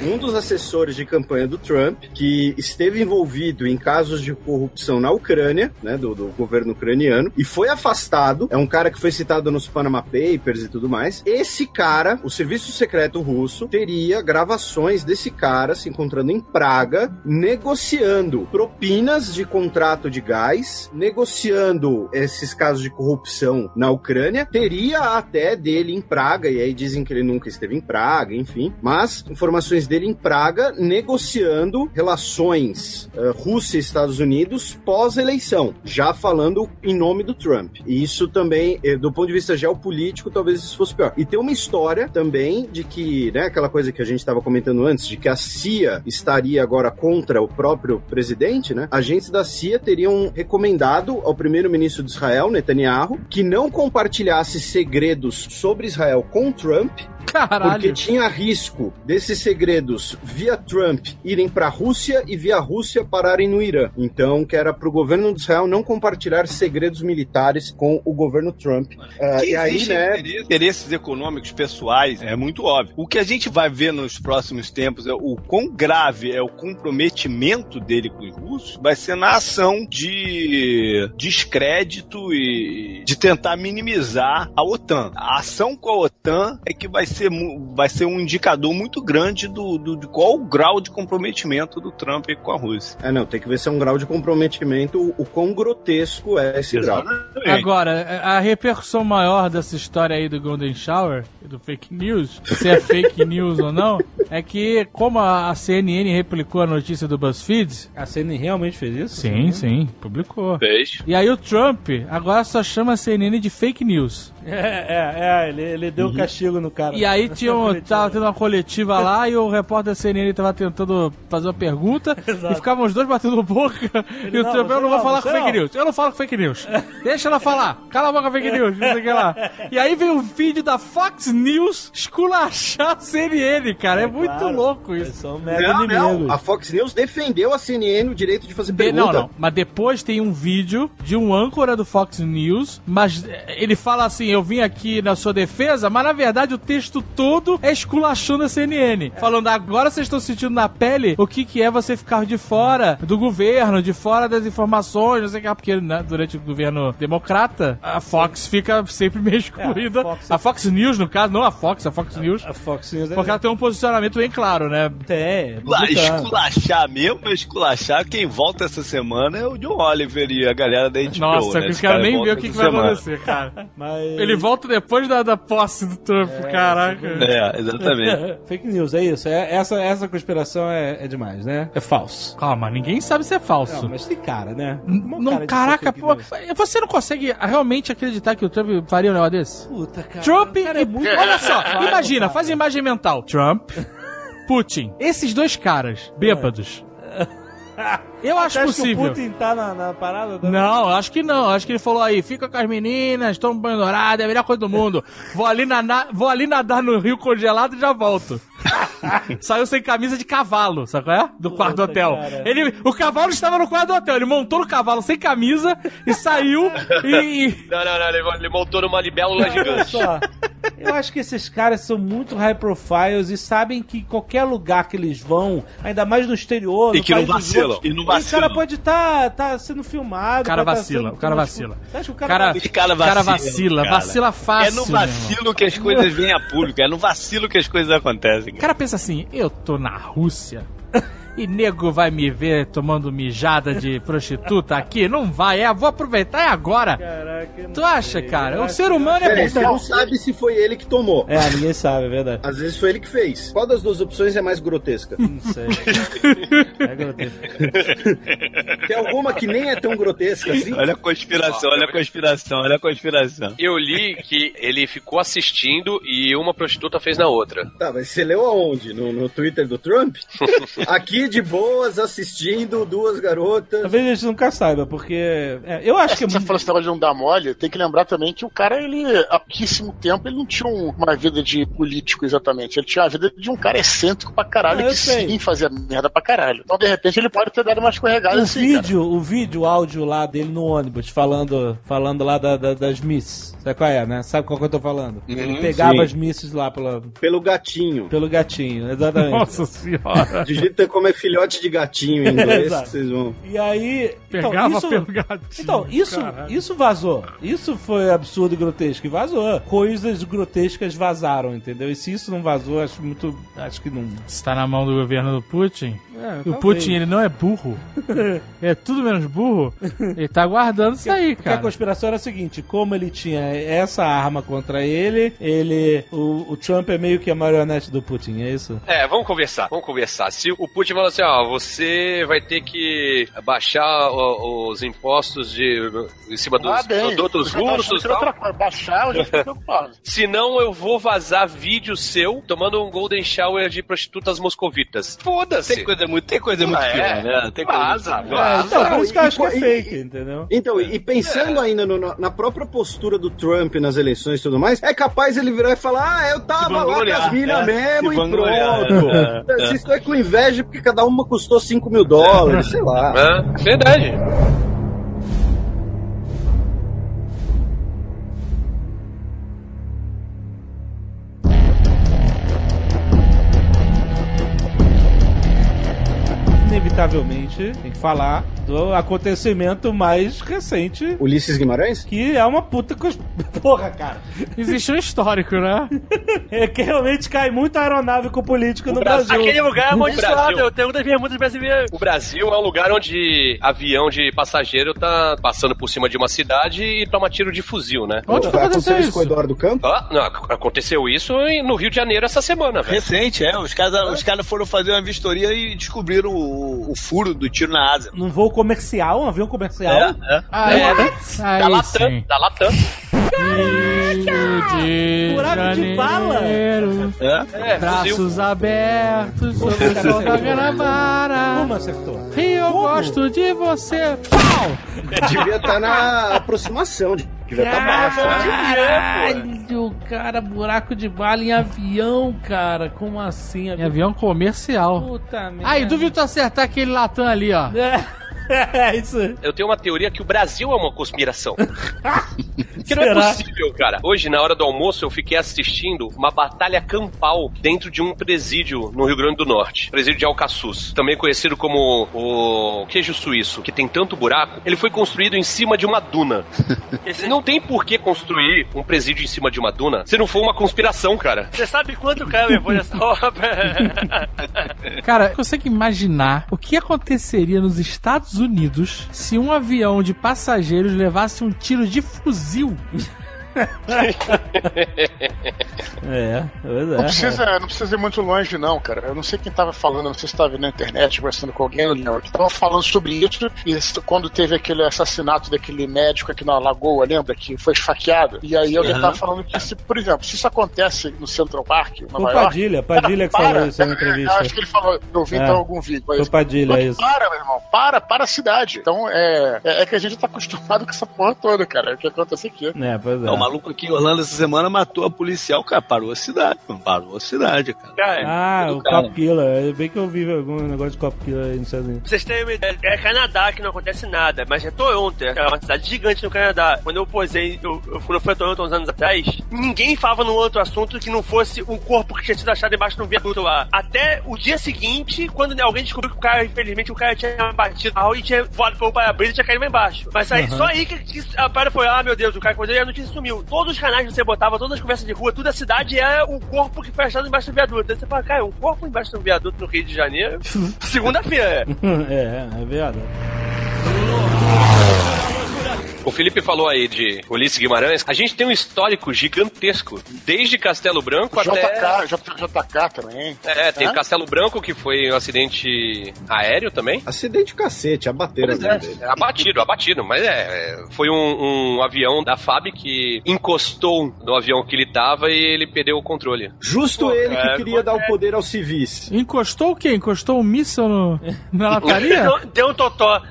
Speaker 5: Um dos assessores de campanha do Trump, que esteve envolvido em casos de corrupção na Ucrânia, né, do, do governo ucraniano, e foi afastado. É um cara que foi citado nos Panama Papers e tudo mais. Esse cara, o serviço secreto russo, teria gravações desse cara se encontrando em Praga, negociando propinas de contrato de gás, negociando esses casos de corrupção na Ucrânia. Teria até dele em Praga, e aí dizem que ele nunca esteve em Praga, enfim. Mas informações dele em Praga negociando relações eh, Rússia e Estados Unidos pós-eleição, já falando em nome do Trump. E isso também, eh, do ponto de vista geopolítico, talvez isso fosse pior. E tem uma história também de que, né, aquela coisa que a gente estava comentando antes, de que a CIA estaria agora contra o próprio presidente, né? Agentes da CIA teriam recomendado ao primeiro-ministro de Israel, Netanyahu, que não compartilhasse segredos sobre Israel com Trump,
Speaker 4: Caralho.
Speaker 5: porque tinha risco desses segredos via Trump irem para a Rússia e via Rússia pararem no Irã. Então, que era para o governo de Israel não compartilhar segredos militares com o governo Trump.
Speaker 2: Que
Speaker 5: e aí, né?
Speaker 2: interesse- interesses econômicos pessoais é muito óbvio. O que a gente vai ver nos próximos tempos é o quão grave é o comprometimento dele com os russos, vai ser na ação de descrédito e de tentar minimizar a OTAN. A ação com a OTAN é que vai ser, mu- vai ser um indicador muito grande do, do- de qual o grau de comprometimento do Trump com a Rússia.
Speaker 5: É, não, tem que ver se é um grau de comprometimento, o, o quão grotesco é esse grau.
Speaker 4: Agora, a repercussão maior dessa história aí do Golden Shower, do fake news, se é fake news ou não, é que como a a CNN replicou a notícia do BuzzFeed,
Speaker 1: A CNN realmente fez isso?
Speaker 4: sim, sim, publicou.
Speaker 8: Fez.
Speaker 4: E aí o Trump agora só chama a CNN de fake news.
Speaker 1: É, é, é, ele, ele deu castigo no cara.
Speaker 4: E aí tinha um, tava tendo uma coletiva lá e o repórter da CNN tava tentando fazer uma pergunta e ficavam os dois batendo boca. e o Trump, eu não vou falar com fake
Speaker 1: não."
Speaker 4: news. Eu não falo com fake news. Deixa ela falar. Cala a boca, fake news. Não sei o que lá. E aí veio um vídeo da Fox News esculachar a CNN, cara. É, muito
Speaker 1: Claro,
Speaker 4: louco isso.
Speaker 1: são mega
Speaker 5: Não, não, a Fox News defendeu a CNN o direito de fazer
Speaker 4: De-
Speaker 5: pergunta.
Speaker 4: não, não. Mas depois tem um vídeo de um âncora do Fox News, mas ele fala assim: eu vim aqui na sua defesa, mas na verdade o texto todo é esculachando a CNN. Falando, agora vocês estão sentindo na pele o que, que é você ficar de fora do governo, de fora das informações, não sei o que, porque né, durante o governo democrata, a Fox fica sempre meio excluída.
Speaker 1: a Fox-
Speaker 4: a Fox News, no caso, não a Fox, a Fox News.
Speaker 1: A Fox News é-
Speaker 4: Porque ela tem um posicionamento bem claro, né?
Speaker 1: tem. é
Speaker 2: esculachar mesmo, pra esculachar, quem volta essa semana é o John Oliver e a galera da HBO.
Speaker 4: Nossa,
Speaker 2: né?
Speaker 4: eu quero nem ver o que, que vai acontecer, cara.
Speaker 1: Mas...
Speaker 4: Ele volta depois da, da posse do Trump, caraca.
Speaker 2: É, exatamente.
Speaker 1: Fake news, é isso. É, essa, essa conspiração é, é demais, né? É falso.
Speaker 4: Calma, ninguém sabe se é falso.
Speaker 1: Não, mas tem cara, né? Uma
Speaker 4: Não,
Speaker 1: cara
Speaker 4: caraca, pô.
Speaker 1: news.
Speaker 4: Você não consegue realmente acreditar que o Trump faria um negócio desse?
Speaker 1: Puta, cara.
Speaker 4: Trump
Speaker 1: cara
Speaker 4: e.
Speaker 1: é muito...
Speaker 4: Olha só,
Speaker 1: Claro,
Speaker 4: imagina,
Speaker 1: cara.
Speaker 4: faz a imagem mental. Trump, Putin. Esses dois caras, bêbados. Eu acho
Speaker 1: acha que
Speaker 4: possível.
Speaker 1: o Putin tá na, na parada? da-
Speaker 4: Não, acho que não. Acho que ele falou aí, fica com as meninas, toma um banho dourado, é a melhor coisa do mundo. Vou ali, na, vou ali nadar no rio congelado e já volto. Saiu sem camisa de cavalo, sabe qual é? Do quarto do hotel.
Speaker 1: cara.
Speaker 4: Ele, o cavalo estava no quarto do hotel. Ele montou no cavalo sem camisa e saiu e.
Speaker 8: Não, não, não, ele, montou numa libélula
Speaker 1: Olha
Speaker 8: gigante.
Speaker 1: Eu acho que esses caras são muito high profiles e sabem que qualquer lugar que eles vão, ainda mais no exterior,
Speaker 2: E
Speaker 1: no
Speaker 2: que não vacilam,
Speaker 1: outros,
Speaker 2: e não
Speaker 1: O cara
Speaker 2: vacilam.
Speaker 1: pode estar tá sendo filmado.
Speaker 4: O cara
Speaker 1: tá
Speaker 4: vacila,
Speaker 1: sendo-
Speaker 4: o cara vacila.
Speaker 1: Você acha que o
Speaker 4: Cara,
Speaker 1: cara,
Speaker 2: Esse cara
Speaker 4: o cara
Speaker 2: vacila,
Speaker 4: vacila,
Speaker 2: cara.
Speaker 4: vacila fácil.
Speaker 2: É no vacilo que as coisas vêm a público, é no vacilo que as coisas acontecem.
Speaker 4: O cara pensa assim, eu tô na Rússia e nego vai me ver tomando mijada de prostituta aqui? Não vai, é, vou aproveitar, é agora.
Speaker 1: Caraca,
Speaker 4: Tu acha,
Speaker 1: sei,
Speaker 4: cara?
Speaker 1: eu
Speaker 4: O ser
Speaker 1: que-
Speaker 4: humano é
Speaker 5: Peraí, você não sabe se foi ele que tomou.
Speaker 1: É, ninguém sabe, é verdade.
Speaker 5: Às vezes foi ele que fez. Qual das duas opções é mais grotesca?
Speaker 1: Não sei. É grotesco.
Speaker 5: Tem alguma que nem é tão grotesca assim?
Speaker 2: Olha a conspiração, olha a conspiração, olha a conspiração.
Speaker 8: Eu li que ele ficou assistindo e uma prostituta fez na outra.
Speaker 5: Tá, mas você leu aonde? No, no Twitter do Trump? Aqui de boas, assistindo duas garotas.
Speaker 1: Talvez a gente nunca saiba, porque. é, eu acho que é
Speaker 3: Você
Speaker 1: muito.
Speaker 3: falou esse negócio de não dar mole, tem que lembrar também que o cara, ele, há pouquíssimo tempo, ele não tinha um- uma vida de político exatamente. Ele tinha a vida de um cara excêntrico pra caralho,
Speaker 1: Ah,
Speaker 3: que
Speaker 1: sei.
Speaker 3: sim fazia merda pra caralho. Então, de repente, ele pode ter dado uma escorregada
Speaker 1: O
Speaker 3: assim, cara.
Speaker 1: vídeo, o vídeo, o áudio lá dele no ônibus, falando, falando lá da- da- das Miss. Sabe qual é, né? Sabe qual que eu tô falando? Ele pegava
Speaker 5: sim.
Speaker 1: as Misses lá pela,
Speaker 5: Pelo gatinho.
Speaker 1: pelo gatinho, exatamente.
Speaker 4: Nossa senhora.
Speaker 5: Digita como é filhote de gatinho em inglês,
Speaker 1: Exato.
Speaker 5: que vocês vão.
Speaker 1: E aí. então,
Speaker 4: Pegava
Speaker 1: isso,
Speaker 4: pelo gatinho.
Speaker 1: Então, isso,
Speaker 4: caralho.
Speaker 1: isso vazou. Isso foi absurdo e grotesco. E vazou. Coisas grotescas vazaram, entendeu? E se isso não vazou, acho muito. Acho que não.
Speaker 4: Está na mão do governo do Putin.
Speaker 1: É,
Speaker 4: o
Speaker 1: talvez.
Speaker 4: Putin, ele não é burro. é tudo menos burro. Ele tá guardando isso aí,
Speaker 1: Porque a
Speaker 4: cara.
Speaker 1: conspiração era a seguinte: como ele tinha essa arma contra ele, ele. O, o Trump é meio que a marionete do Putin, é isso?
Speaker 8: É, vamos conversar, vamos conversar. Se o Putin falar assim, ó, você vai ter que baixar o- os impostos de, em cima dos
Speaker 3: Ah, bem.
Speaker 8: produtos
Speaker 3: achando
Speaker 8: russos
Speaker 3: coisa. Baixar, eu já fiquei preocupado.
Speaker 8: senão eu vou vazar vídeo seu tomando um golden shower de prostitutas moscovitas. Foda-se!
Speaker 2: Tem coisa muito, tem coisa muito
Speaker 8: Ah, é?
Speaker 2: pior, né? Tem coisa
Speaker 8: Vaza,
Speaker 2: muito pior.
Speaker 8: vaza.
Speaker 1: É, então, por isso que eu
Speaker 5: e-
Speaker 1: acho que é fake, entendeu?
Speaker 5: Então, e pensando ainda no- na própria postura do Trump nas eleições e tudo mais, é capaz ele virar e falar: Ah, eu tava lá com as minas
Speaker 2: né?
Speaker 5: mesmo
Speaker 2: Se
Speaker 5: e pronto.
Speaker 2: é, é.
Speaker 5: Vocês estão aí com inveja porque cada uma custou 5 mil dólares, sei lá.
Speaker 8: É, verdade.
Speaker 1: Inevitavelmente, tem que falar do acontecimento mais recente.
Speaker 5: Ulisses Guimarães?
Speaker 1: Que é uma puta cos... Porra, cara.
Speaker 4: Existe um histórico, né?
Speaker 1: É que realmente cai muito aeronave com político no
Speaker 8: Brasil-
Speaker 1: Brasil.
Speaker 7: Aquele lugar é
Speaker 8: O
Speaker 7: amaldiçoado. Eu tenho das bermudas brasileiras.
Speaker 8: O Brasil é um lugar onde avião de passageiro tá passando por cima de uma cidade e toma tiro de fuzil, né?
Speaker 4: Onde
Speaker 5: Vai
Speaker 4: aconteceu
Speaker 5: isso com o? Eduardo Campo?
Speaker 8: Ah, não, ac- aconteceu isso no Rio de Janeiro essa semana, velho.
Speaker 2: Recente, é. Os caras os caras foram fazer uma vistoria e descobriram o, o furo do tiro na asa.
Speaker 1: Num voo comercial, um avião comercial.
Speaker 2: É, é.
Speaker 4: Aí,
Speaker 8: É, Da Latam, da Latam.
Speaker 4: Rio de
Speaker 1: Buraco de bala.
Speaker 2: É.
Speaker 8: É, fuzil.
Speaker 4: Braços abertos sobre o sol da Guanabara.
Speaker 1: Como acertou?
Speaker 4: Rio, eu
Speaker 1: Como?
Speaker 4: gosto de você. Pau!
Speaker 5: Devia estar na aproximação, devia estar baixo. né?
Speaker 1: Caralho, cara, buraco de bala em avião, cara. Como assim?
Speaker 4: Em avião comercial.
Speaker 1: Puta merda.
Speaker 4: Aí, duvido tu acertar aquele latão ali, ó.
Speaker 1: É. É isso.
Speaker 8: Eu tenho uma teoria que o Brasil é uma conspiração. que não é possível, cara. Hoje, na hora do almoço, eu fiquei assistindo uma batalha campal dentro de um presídio no Rio Grande do Norte. Presídio de Alcaçuz. Também conhecido como o queijo suíço, que tem tanto buraco. Ele foi construído em cima de uma duna. Não tem por que construir um presídio em cima de uma duna se não for uma conspiração, cara.
Speaker 7: Você sabe quanto cara levou nessa obra?
Speaker 4: Cara, consegue imaginar o que aconteceria nos Estados Unidos se um avião de passageiros levasse um tiro de fuzil?
Speaker 1: É, pois
Speaker 3: Não
Speaker 1: é.
Speaker 3: precisa, não precisa ir muito longe, não, cara. Eu não sei quem tava falando, não sei se estava na internet, conversando com alguém, não lembro. Que tava falando sobre isso, e isso quando teve aquele assassinato daquele médico aqui na Lagoa, lembra? Que foi esfaqueado. E aí alguém tava falando que, se, por exemplo, se isso acontece no Central Park,
Speaker 1: Foi
Speaker 3: Nova York.
Speaker 1: Padilha, Padilha que
Speaker 3: para,
Speaker 1: falou isso na
Speaker 3: é,
Speaker 1: entrevista.
Speaker 3: Acho que ele falou, eu vi
Speaker 1: É.
Speaker 3: então algum vídeo.
Speaker 1: Foi
Speaker 3: mas-
Speaker 1: o Padilha,
Speaker 3: Mas
Speaker 1: isso.
Speaker 3: Para, meu irmão, para, para a cidade. Então é, é, é que a gente tá acostumado com essa porra toda, cara. É o que acontece aqui.
Speaker 1: É, pois é.
Speaker 2: Não, maluco aqui em Orlando essa semana matou a policial, cara. Parou a cidade, mano. Parou a cidade, cara.
Speaker 7: Cara,
Speaker 1: Ah, o
Speaker 2: cara.
Speaker 1: Cop Killer. É bem que eu vi algum negócio de Cop Killer aí nos Estados Unidos.
Speaker 7: Vocês terem uma ideia, é Canadá que não acontece nada, mas é Toronto, é uma cidade gigante no Canadá. Quando eu posei, eu, eu- quando eu fui a Toronto uns anos atrás, ninguém falava num outro assunto que não fosse um corpo que tinha sido achado embaixo de um viaduto lá. Até o dia seguinte, quando alguém descobriu que o cara, infelizmente, o cara tinha batido a e tinha voado pelo para-brisa e tinha caído lá embaixo. Mas aí, só aí que, que a parada foi, ah, meu Deus, o cara coisa e a notícia sumiu. Todos os canais que você botava, todas as conversas de rua, toda a cidade é o corpo que foi achado embaixo do viaduto. Aí você fala, cara, um corpo embaixo do viaduto no Rio de Janeiro, segunda-feira.
Speaker 1: é, é verdade.
Speaker 8: O Felipe falou aí de Ulisses Guimarães. A gente tem um histórico gigantesco, desde Castelo Branco até.
Speaker 3: JK, J- JK também.
Speaker 8: É, tem
Speaker 3: É?
Speaker 8: o Castelo Branco, que foi um acidente aéreo também.
Speaker 5: Acidente cacete, abateram
Speaker 8: Pois é,
Speaker 5: dele.
Speaker 8: é, abatido, abatido, mas é, é, foi um, um avião da FAB que encostou no avião que ele tava e ele perdeu o controle.
Speaker 5: Justo
Speaker 7: Pô,
Speaker 5: ele que
Speaker 7: cara,
Speaker 5: queria dar o
Speaker 7: acontece.
Speaker 5: poder aos civis.
Speaker 4: Encostou o quê? Encostou um míssil no, na lataria?
Speaker 7: Deu, deu um totó.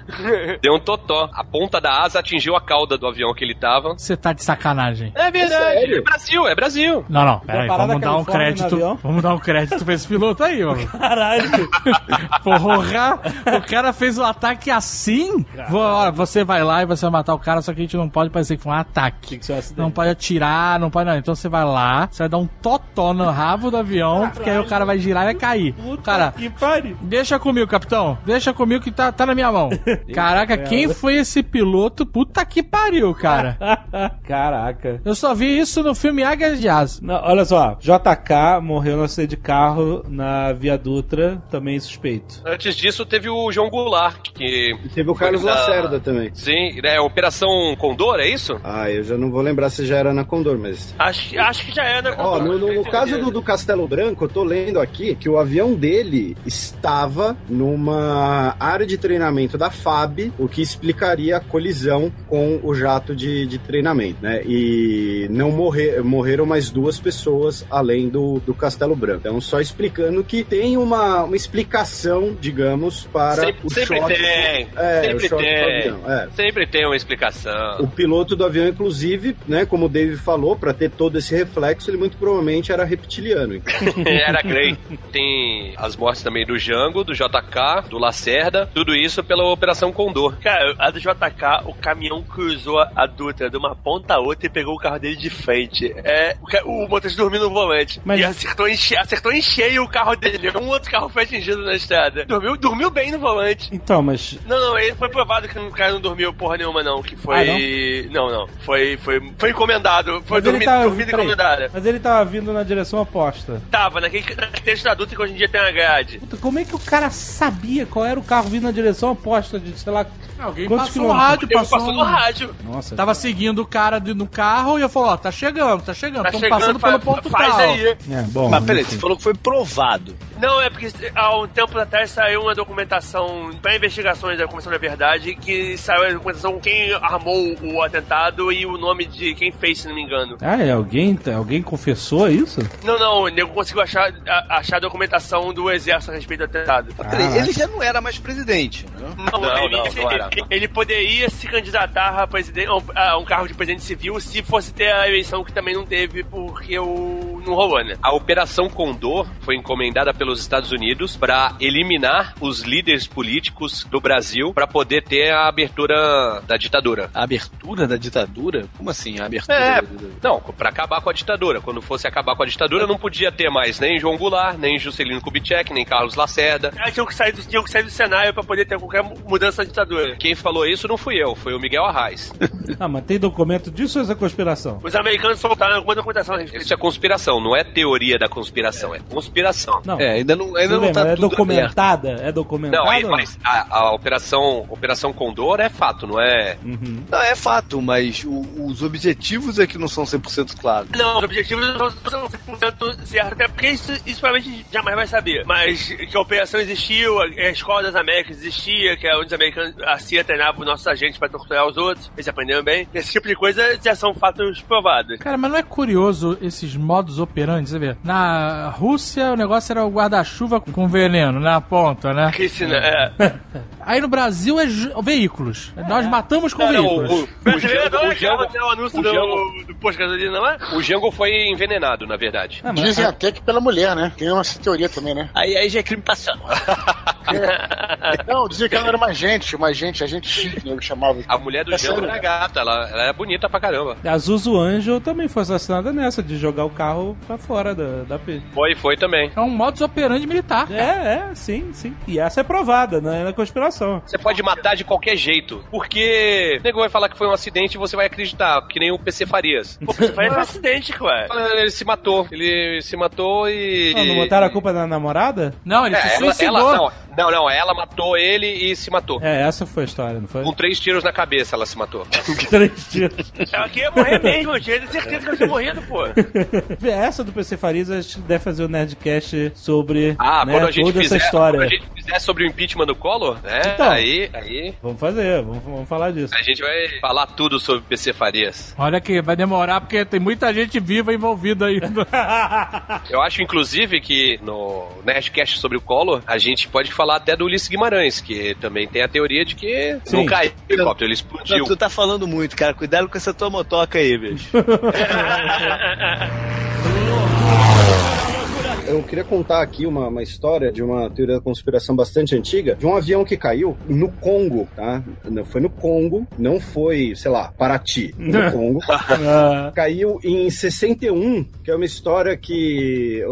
Speaker 8: Deu um totó. A ponta da asa atingiu a cauda do avião que ele tava.
Speaker 4: Você tá de sacanagem.
Speaker 8: É verdade,
Speaker 5: sério?
Speaker 8: é Brasil, é Brasil.
Speaker 4: Não, não, peraí, vamos dar um crédito. Vamos dar um crédito pra esse piloto aí, mano.
Speaker 1: Caralho.
Speaker 4: Porra! O cara fez o ataque assim? Ó, você vai lá e você vai matar o cara, só que a gente não pode parecer que foi um ataque.
Speaker 1: Tem que ser um.
Speaker 4: Não pode atirar, não pode. Não. Então você vai lá, você vai dar um totó no rabo do avião, porque aí o cara vai girar e vai cair.
Speaker 1: Puta
Speaker 4: Cara,
Speaker 1: que pariu.
Speaker 4: deixa comigo, capitão. Deixa comigo que tá, tá na minha mão. Caraca, quem foi esse piloto? Puta que pariu, cara.
Speaker 1: Caraca.
Speaker 4: Eu só vi isso no filme Águias de Asa.
Speaker 1: Não, olha só, JK morreu no acidente de carro na Via Dutra, também suspeito.
Speaker 8: Antes disso, teve o João Goulart, que.
Speaker 5: E teve o Carlos
Speaker 8: na-
Speaker 5: Lacerda também.
Speaker 8: Sim, é Operação Condor, é isso?
Speaker 5: Ah, eu já não vou lembrar se já era na Condor, mas.
Speaker 7: Acho, que- acho que já é, né?
Speaker 5: Ó, no, no- no caso do, do Castelo Branco, eu tô lendo aqui que o avião dele estava numa área de treinamento da FAB, o que explicaria a colisão com o jato de, de treinamento, né? E não morrer, morreram mais duas pessoas além do, do Castelo Branco. Então, só explicando que tem uma, uma explicação, digamos, para
Speaker 8: sempre
Speaker 5: o
Speaker 8: sempre
Speaker 5: choque.
Speaker 8: tem.
Speaker 5: É,
Speaker 8: sempre
Speaker 5: o choque
Speaker 8: tem.
Speaker 5: do avião, é.
Speaker 8: Sempre tem uma explicação.
Speaker 5: O piloto do avião, inclusive, né, como o Dave falou, para ter todo esse reflexo, ele muito provavelmente era reptiliano. então.
Speaker 8: Era Grey. Tem as mortes também do Jango, do JK, do Lacerda, tudo isso pela Operação Condor.
Speaker 7: Cara, a do JK, o caminhão cruzou a Dutra de uma ponta a outra e pegou o carro dele de frente. É, o, o motorista dormiu no volante.
Speaker 1: Mas-
Speaker 7: E acertou em, che- acertou em cheio o carro dele. Um outro carro foi atingido na estrada. Dormiu, dormiu bem no volante.
Speaker 1: Então, mas.
Speaker 7: Não, não, ele foi provado que o cara não dormiu porra nenhuma, não. Que foi.
Speaker 1: Ah,
Speaker 7: não? não, Foi, foi, foi encomendado. Foi
Speaker 1: Mas
Speaker 7: dormido,
Speaker 1: tava,
Speaker 7: dormido
Speaker 1: peraí,
Speaker 7: encomendada.
Speaker 1: mas ele tava vindo na direção oposta.
Speaker 7: Tava, naquele, naquele trecho da Dutra que hoje em dia tem uma grade.
Speaker 1: Puta, como é que o cara sabia qual era o carro vindo na direção oposta de, sei lá,
Speaker 4: Alguém
Speaker 1: Quantos
Speaker 4: passou no
Speaker 1: quilômetros?
Speaker 4: rádio, passou,
Speaker 7: passou no
Speaker 4: um-
Speaker 7: rádio.
Speaker 1: Nossa.
Speaker 4: Tava seguindo o cara de- no carro e eu falou, ó, tá chegando, tá chegando,
Speaker 7: Tá
Speaker 4: estamos passando
Speaker 7: fa-
Speaker 4: pelo ponto
Speaker 7: faz
Speaker 4: tal.
Speaker 7: aí.
Speaker 1: É, bom.
Speaker 2: Mas peraí, você falou que foi provado.
Speaker 7: Não, é porque há um tempo atrás saiu uma documentação para investigações da Comissão da Verdade que saiu a documentação quem armou o atentado e o nome de quem fez, se não me engano.
Speaker 1: Ah, é? Alguém, alguém confessou isso?
Speaker 7: Não, não, o nego conseguiu achar, a- achar a documentação do exército a respeito do atentado.
Speaker 2: Peraí,
Speaker 1: Caraca.
Speaker 2: ele já não era mais presidente, né?
Speaker 7: Não,
Speaker 8: Não,
Speaker 7: ele,
Speaker 8: não,
Speaker 7: ele-
Speaker 8: não
Speaker 7: ele poderia se candidatar a, presidente, a um- a cargo de presidente civil se fosse ter a eleição que também não teve, porque o, não rolou, né?
Speaker 8: A Operação Condor foi encomendada pelos Estados Unidos para eliminar os líderes políticos do Brasil para poder ter a abertura da ditadura.
Speaker 2: A abertura da ditadura? Como assim, a abertura
Speaker 8: É,
Speaker 2: da ditadura?
Speaker 8: não, para acabar com a ditadura. Quando fosse acabar com a ditadura, não podia ter mais nem João Goulart, nem Juscelino Kubitschek, nem Carlos Lacerda.
Speaker 7: Ah, tinham que sair do, tinham que sair do cenário pra poder ter qualquer mudança na ditadura.
Speaker 8: Quem falou isso não fui eu, foi o Miguel Arraes.
Speaker 1: Ah, mas tem documento disso ou é conspiração?
Speaker 7: Os americanos soltaram alguma documentação a respeito.
Speaker 8: Isso é conspiração, não é teoria da conspiração, é conspiração.
Speaker 1: Não.
Speaker 2: É, ainda não, ainda não
Speaker 1: bem,
Speaker 2: tá
Speaker 1: é
Speaker 2: tudo aberto.
Speaker 1: documentada? É documentada?
Speaker 8: Não, mas a, a operação, operação Condor é fato, não é?
Speaker 1: Uhum.
Speaker 2: Não, é fato, mas o- os objetivos é que não são 100% claros.
Speaker 7: Não, os objetivos não são 100% certos, até porque isso, isso provavelmente a gente jamais vai saber. Mas que a operação existiu, a, a Escola das Américas existia, que é onde os americanos, a CIA treinava os nossos agentes pra torturar os outros, eles aprenderam bem. Esse tipo de coisa já são fatos provados.
Speaker 4: Cara, mas não é curioso esses modos operantes, você vê? Na Rússia o negócio era o guarda-chuva com veneno na ponta, né?
Speaker 7: Que se, é.
Speaker 4: Aí no Brasil é veículos. Nós matamos com
Speaker 8: Não, não,
Speaker 4: veículos.
Speaker 8: o, o,
Speaker 7: Brasileiro
Speaker 8: Django,
Speaker 7: adora
Speaker 8: o, Django,
Speaker 7: aquela- o anúncio
Speaker 8: o
Speaker 7: do, do posto de gasolina, não é?
Speaker 8: o Django foi envenenado, na verdade.
Speaker 1: Ah,
Speaker 3: Dizem até que pela mulher, né? Tem uma teoria também, né?
Speaker 2: Aí, aí já é crime passado.
Speaker 3: Não, dizia que ela era uma gente, uma gente, a gente chique, eu chamava.
Speaker 8: A mulher do
Speaker 3: É
Speaker 8: Django
Speaker 3: sério?
Speaker 8: era gata, ela, ela era bonita pra caramba.
Speaker 1: A Zuzu Anjo também foi assassinada nessa, de jogar o carro pra fora da, da P.
Speaker 8: Foi, foi também.
Speaker 4: É um modus operandi militar.
Speaker 1: É, é, sim, sim. E essa é provada, não é na conspiração.
Speaker 8: Você pode matar de qualquer jeito. Porque o nego vai falar que foi um acidente e você vai acreditar, que nem o PC Farias.
Speaker 7: Pô, você faz um acidente, ué.
Speaker 8: Ele se matou. Ele se matou e.
Speaker 1: Não, não botaram a culpa na namorada?
Speaker 4: Não, ele
Speaker 8: É,
Speaker 4: se
Speaker 8: ela,
Speaker 4: suicidou.
Speaker 8: ela- não, não, não, ela matou ele e se matou.
Speaker 1: É, essa foi a história, não foi?
Speaker 8: Com três tiros na cabeça ela se matou.
Speaker 1: Três tiros.
Speaker 7: Ela queria morrer mesmo, eu tinha certeza que eu tinha morrido, pô.
Speaker 1: Essa do PC Farias, a gente deve fazer o Nerdcast sobre
Speaker 8: Ah,
Speaker 1: né,
Speaker 8: quando a gente
Speaker 1: toda
Speaker 8: fizer,
Speaker 1: essa história.
Speaker 8: quando a gente fizer sobre o impeachment do Collor, né?
Speaker 1: Então.
Speaker 8: Aí, aí
Speaker 1: Vamos fazer, vamos, vamos falar disso.
Speaker 8: a gente vai falar tudo sobre PC Farias.
Speaker 4: Olha que vai demorar porque tem muita gente viva envolvida aí.
Speaker 8: Eu acho, inclusive, que no Nerdcast sobre o Collor, a gente pode falar até do Ulisses Guimarães, que também tem a teoria de que
Speaker 1: Sim.
Speaker 8: não caiu o helicóptero, ele explodiu.
Speaker 2: Não, tu tá falando muito, cara. Cuidado com essa tua motoca aí, bicho.
Speaker 5: Eu queria contar aqui uma, uma história de uma teoria da conspiração bastante antiga, de um avião que caiu no Congo, tá? Não, Foi no Congo, não foi, sei lá, Paraty, no Congo.
Speaker 1: Ah,
Speaker 5: Caiu em 61, que é uma história que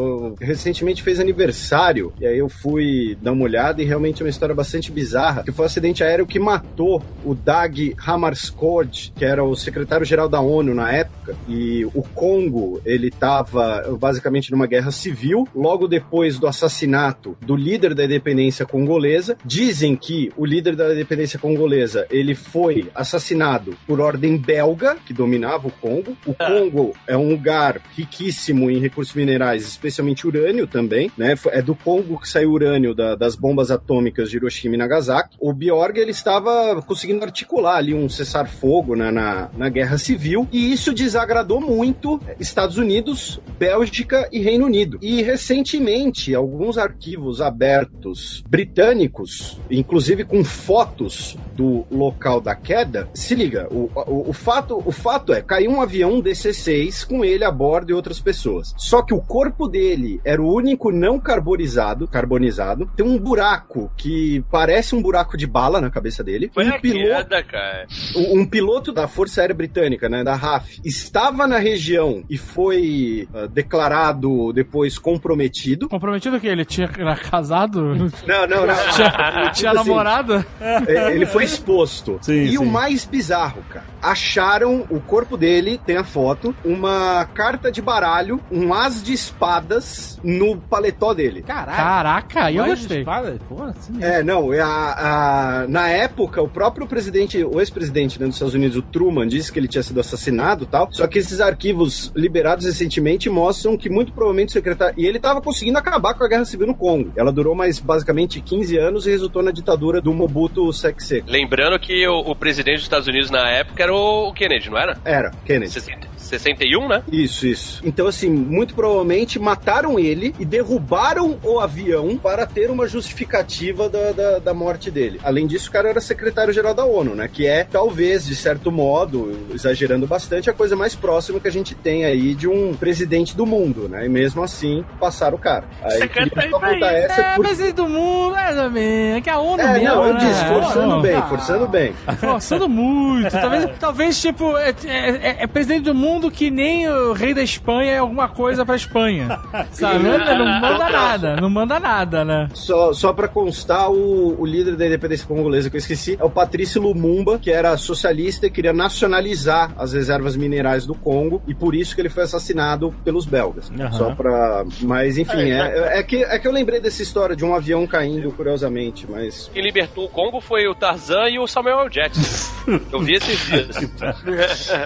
Speaker 5: recentemente fez aniversário, e aí eu fui dar uma olhada e realmente é uma história bastante bizarra, que foi um acidente aéreo que matou o Dag Hammarskjöld, que era o secretário-geral da ONU na época, e o Congo, ele estava basicamente numa guerra civil, logo depois do assassinato do líder da independência congolesa, dizem que o líder da independência congolesa, ele foi assassinado por ordem belga, que dominava o Congo. O Congo é um lugar riquíssimo em recursos minerais, especialmente urânio também, né? É do Congo que saiu urânio da- das bombas atômicas de Hiroshima e Nagasaki. O Bjorg, ele estava conseguindo articular ali um cessar-fogo na, na, na guerra civil, e isso desagradou muito Estados Unidos, Bélgica e Reino Unido. E recentemente, alguns arquivos abertos britânicos, inclusive com fotos do local da queda, se liga, o, o, o fato, o fato é, caiu um avião DC-6 com ele a bordo e outras pessoas. Só que o corpo dele era o único não carbonizado, carbonizado. Tem um buraco que parece um buraco de bala na cabeça dele.
Speaker 7: Foi
Speaker 5: um piloto
Speaker 7: queda, cara.
Speaker 5: um um piloto da Força Aérea Britânica, né, da RAF, estava na região e foi ah, declarado depois comprometido.
Speaker 4: Comprometido que ele tinha era casado?
Speaker 5: Não, não, não.
Speaker 4: Tinha, tinha
Speaker 5: Tipo assim,
Speaker 4: namorada?
Speaker 5: é, Ele foi exposto.
Speaker 1: Sim,
Speaker 5: e
Speaker 1: sim.
Speaker 5: o mais bizarro, cara, acharam o corpo dele, tem a foto, uma carta de baralho, um as de espadas no paletó dele.
Speaker 4: Caraca, aí eu gostei.
Speaker 1: espada? Pô, assim
Speaker 5: É, não, é a, a- na época, o próprio presidente, o ex-presidente né, dos Estados Unidos, o Truman, disse que ele tinha sido assassinado e tal, só que esses arquivos liberados recentemente mostram que muito provavelmente o secretário... E ele estava conseguindo acabar com a Guerra Civil no Congo. Ela durou mais, basicamente, 15 anos e resultou na ditadura do Mobutu Sese.
Speaker 8: Lembrando que o, o presidente dos Estados Unidos na época era o Kennedy, não era?
Speaker 5: Era, Kennedy.
Speaker 8: 60 61, né?
Speaker 5: Isso, isso. Então, assim, muito provavelmente mataram ele e derrubaram o avião para ter uma justificativa da, da, da morte dele. Além disso, o cara era secretário-geral da ONU, né? Que é, talvez, de certo modo, exagerando bastante, a coisa mais próxima que a gente tem aí de um presidente do mundo, né? E mesmo assim, passaram o cara. Aí,
Speaker 7: Secretário
Speaker 5: só contar essa
Speaker 4: É,
Speaker 5: por...
Speaker 4: é do mundo, é também. É que a ONU
Speaker 5: É,
Speaker 4: mesmo,
Speaker 5: não, eu
Speaker 4: né?
Speaker 5: disse, forçando
Speaker 4: Não,
Speaker 5: bem, forçando bem.
Speaker 4: Forçando muito. Talvez, talvez tipo, é, é- é presidente do mundo que nem o rei da Espanha é alguma coisa pra Espanha. Sabe? Não, manda nada, não manda nada, né?
Speaker 5: Só, só pra constar, o, o líder da independência congolesa que eu esqueci é o Patrício Lumumba, que era socialista e queria nacionalizar as reservas minerais do Congo, e por isso que ele foi assassinado pelos belgas.
Speaker 1: Aham.
Speaker 5: Só pra. Mas enfim,
Speaker 3: É,
Speaker 5: é, é, que, é que eu lembrei dessa história de um avião caindo, curiosamente, mas.
Speaker 8: Quem libertou o Congo foi o Tarzan e o Samuel L. Jackson. Eu vi esses dias.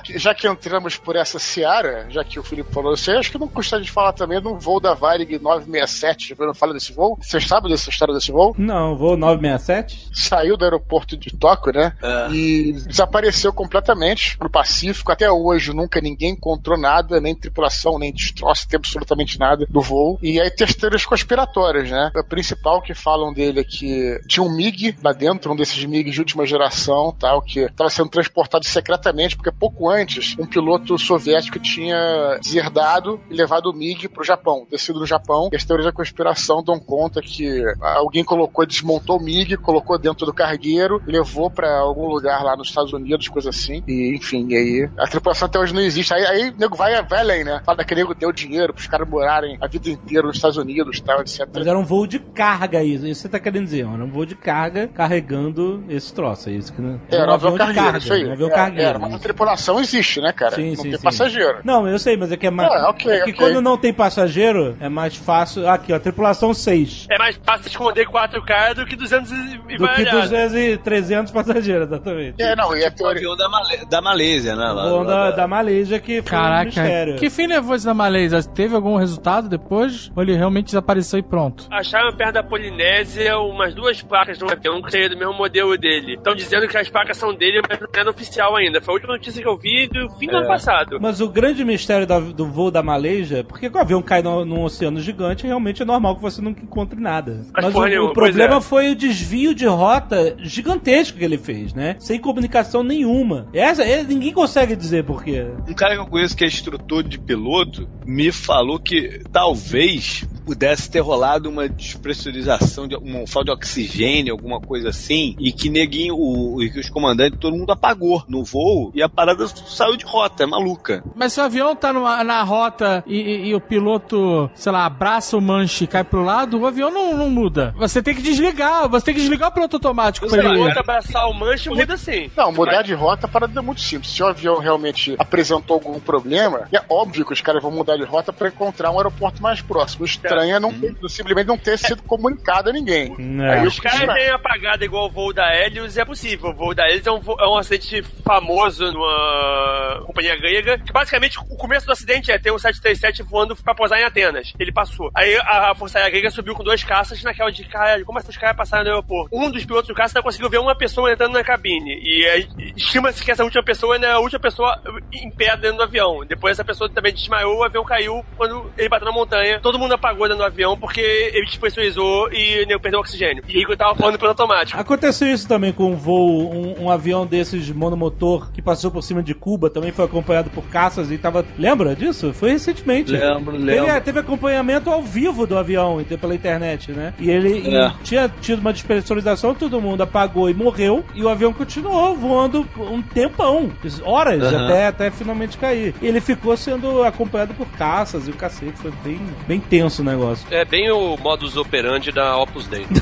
Speaker 3: Já que entramos por essa seara, já que o Felipe falou isso aí, acho que não custa a gente falar também do voo da Varig 967. Eu não falo desse voo? Vocês sabem dessa história desse voo?
Speaker 1: Não, voo 967?
Speaker 3: Saiu do aeroporto de Tóquio, né? E desapareceu completamente no Pacífico. Até hoje nunca ninguém encontrou nada, nem tripulação, nem destroço, tem absolutamente nada do voo. E aí tem as teorias conspiratórias, né? A principal que falam dele é que tinha um MiG lá dentro, um desses MiGs de última geração, tal, que estava sendo transportado secretamente, porque pouco antes um piloto soviético tinha deserdado e levado o MiG pro Japão, descido no Japão. E as teorias da conspiração dão conta que alguém colocou, desmontou o MiG, colocou dentro do cargueiro, levou pra algum lugar lá nos Estados Unidos, coisa assim. E enfim, e aí a tripulação até hoje não existe. Aí, aí o nego vai, vai além, né? Fala que o nego deu dinheiro pros caras morarem a vida inteira nos Estados Unidos, tal, etc.
Speaker 1: Mas era um voo de carga isso. Isso você tá querendo dizer? Era um voo de carga carregando esse troço. É isso que não.
Speaker 3: Era um avião cargueiro, isso aí.
Speaker 1: Um avião
Speaker 3: É,
Speaker 1: cargueiro.
Speaker 3: Era, mas a tripulação existe, né, cara?
Speaker 1: Sim,
Speaker 3: não
Speaker 1: sim,
Speaker 3: tem
Speaker 1: sim.
Speaker 3: passageiro.
Speaker 1: Não, eu sei, mas é que é mais.
Speaker 3: Ah, ok,
Speaker 1: é que
Speaker 3: ok.
Speaker 1: quando não tem passageiro, é mais fácil. Aqui, ó, tripulação 6.
Speaker 7: É mais fácil esconder 4 caras do que 200 e
Speaker 1: Do que
Speaker 7: variado.
Speaker 1: 200 e 300 passageiros, exatamente.
Speaker 3: É, não, e a
Speaker 2: O
Speaker 3: teoria.
Speaker 2: avião da, da Malésia, né? Lá,
Speaker 1: Voo
Speaker 2: lá
Speaker 1: da, da Malésia que foi um
Speaker 4: Caraca,
Speaker 1: mistério.
Speaker 4: que fim levou isso da Malásia? Teve algum resultado depois? Ou ele realmente desapareceu e pronto?
Speaker 7: Acharam perto da Polinésia umas duas placas de um avião que seria do mesmo modelo dele. Estão dizendo que as placas são dele, mas não era oficial ainda. Foi a última notícia que eu vi do fim do ano passado.
Speaker 1: Mas o grande mistério da- do voo da Malésia, porque o avião cai no, num oceano gigante, realmente é normal que você nunca encontre nada.
Speaker 7: Mas
Speaker 1: Mas,
Speaker 7: porra
Speaker 1: o,
Speaker 7: nenhuma,
Speaker 1: o problema
Speaker 7: é.
Speaker 1: foi o desvio de rota gigantesco que ele fez, né? Sem comunicação nenhuma. Essa, é, ninguém consegue dizer por quê.
Speaker 2: Um cara que eu conheço que é instrutor de piloto me falou que talvez pudesse ter rolado uma despressurização, de, uma falta de oxigênio, alguma coisa assim, e que neguinho, o, e que os comandantes, todo mundo apagou no voo e a parada saiu de rota, é maluca.
Speaker 4: Mas se o avião tá numa- na rota e, e- e o piloto, sei lá, abraça o manche e cai pro lado, o avião não, não muda. Você tem que desligar, você tem que desligar o piloto automático
Speaker 7: Se
Speaker 4: pra
Speaker 7: o outro abraçar o manche, muda sim.
Speaker 3: Não, mudar de rota a parada é muito simples. Se o avião realmente apresentou algum problema, é óbvio que os caras vão mudar de rota para encontrar um aeroporto mais próximo. É não ter, simplesmente não ter sido comunicado a ninguém.
Speaker 1: É.
Speaker 3: Aí
Speaker 7: Os caras
Speaker 3: cara-
Speaker 7: têm apagado igual o voo da Helios, é possível. O voo da Helios é um, é um acidente famoso numa companhia grega, que basicamente o começo do acidente é ter um 737 voando pra pousar em Atenas. Ele passou. Aí a, a Força Aérea Grega subiu com dois caças naquela de, caralho, como esses caras passaram no aeroporto? Um dos pilotos do caça não conseguiu ver uma pessoa entrando na cabine. E aí, estima-se que essa última pessoa era a última pessoa em pé dentro do avião. Depois essa pessoa também desmaiou, o avião caiu quando ele bateu na montanha. Todo mundo apagou dentro do avião porque ele despressurizou e né, perdeu o oxigênio. E eu tava falando pelo automático.
Speaker 1: Aconteceu isso também com um voo, um, um avião desses monomotor que passou por cima de Cuba, também foi acompanhado por caças e tava. Lembra disso? Foi recentemente.
Speaker 2: Lembro,
Speaker 1: Teve,
Speaker 2: lembro.
Speaker 1: é, teve acompanhamento ao vivo do avião pela internet, né? E ele e
Speaker 2: É.
Speaker 1: tinha tido uma despressurização, todo mundo apagou e morreu, e o avião continuou voando um tempão, horas,
Speaker 2: Aham.
Speaker 1: até, até finalmente cair. E ele ficou sendo acompanhado por caças e o cacete, foi bem, bem tenso o negócio.
Speaker 8: É bem o modus operandi da Opus Dei.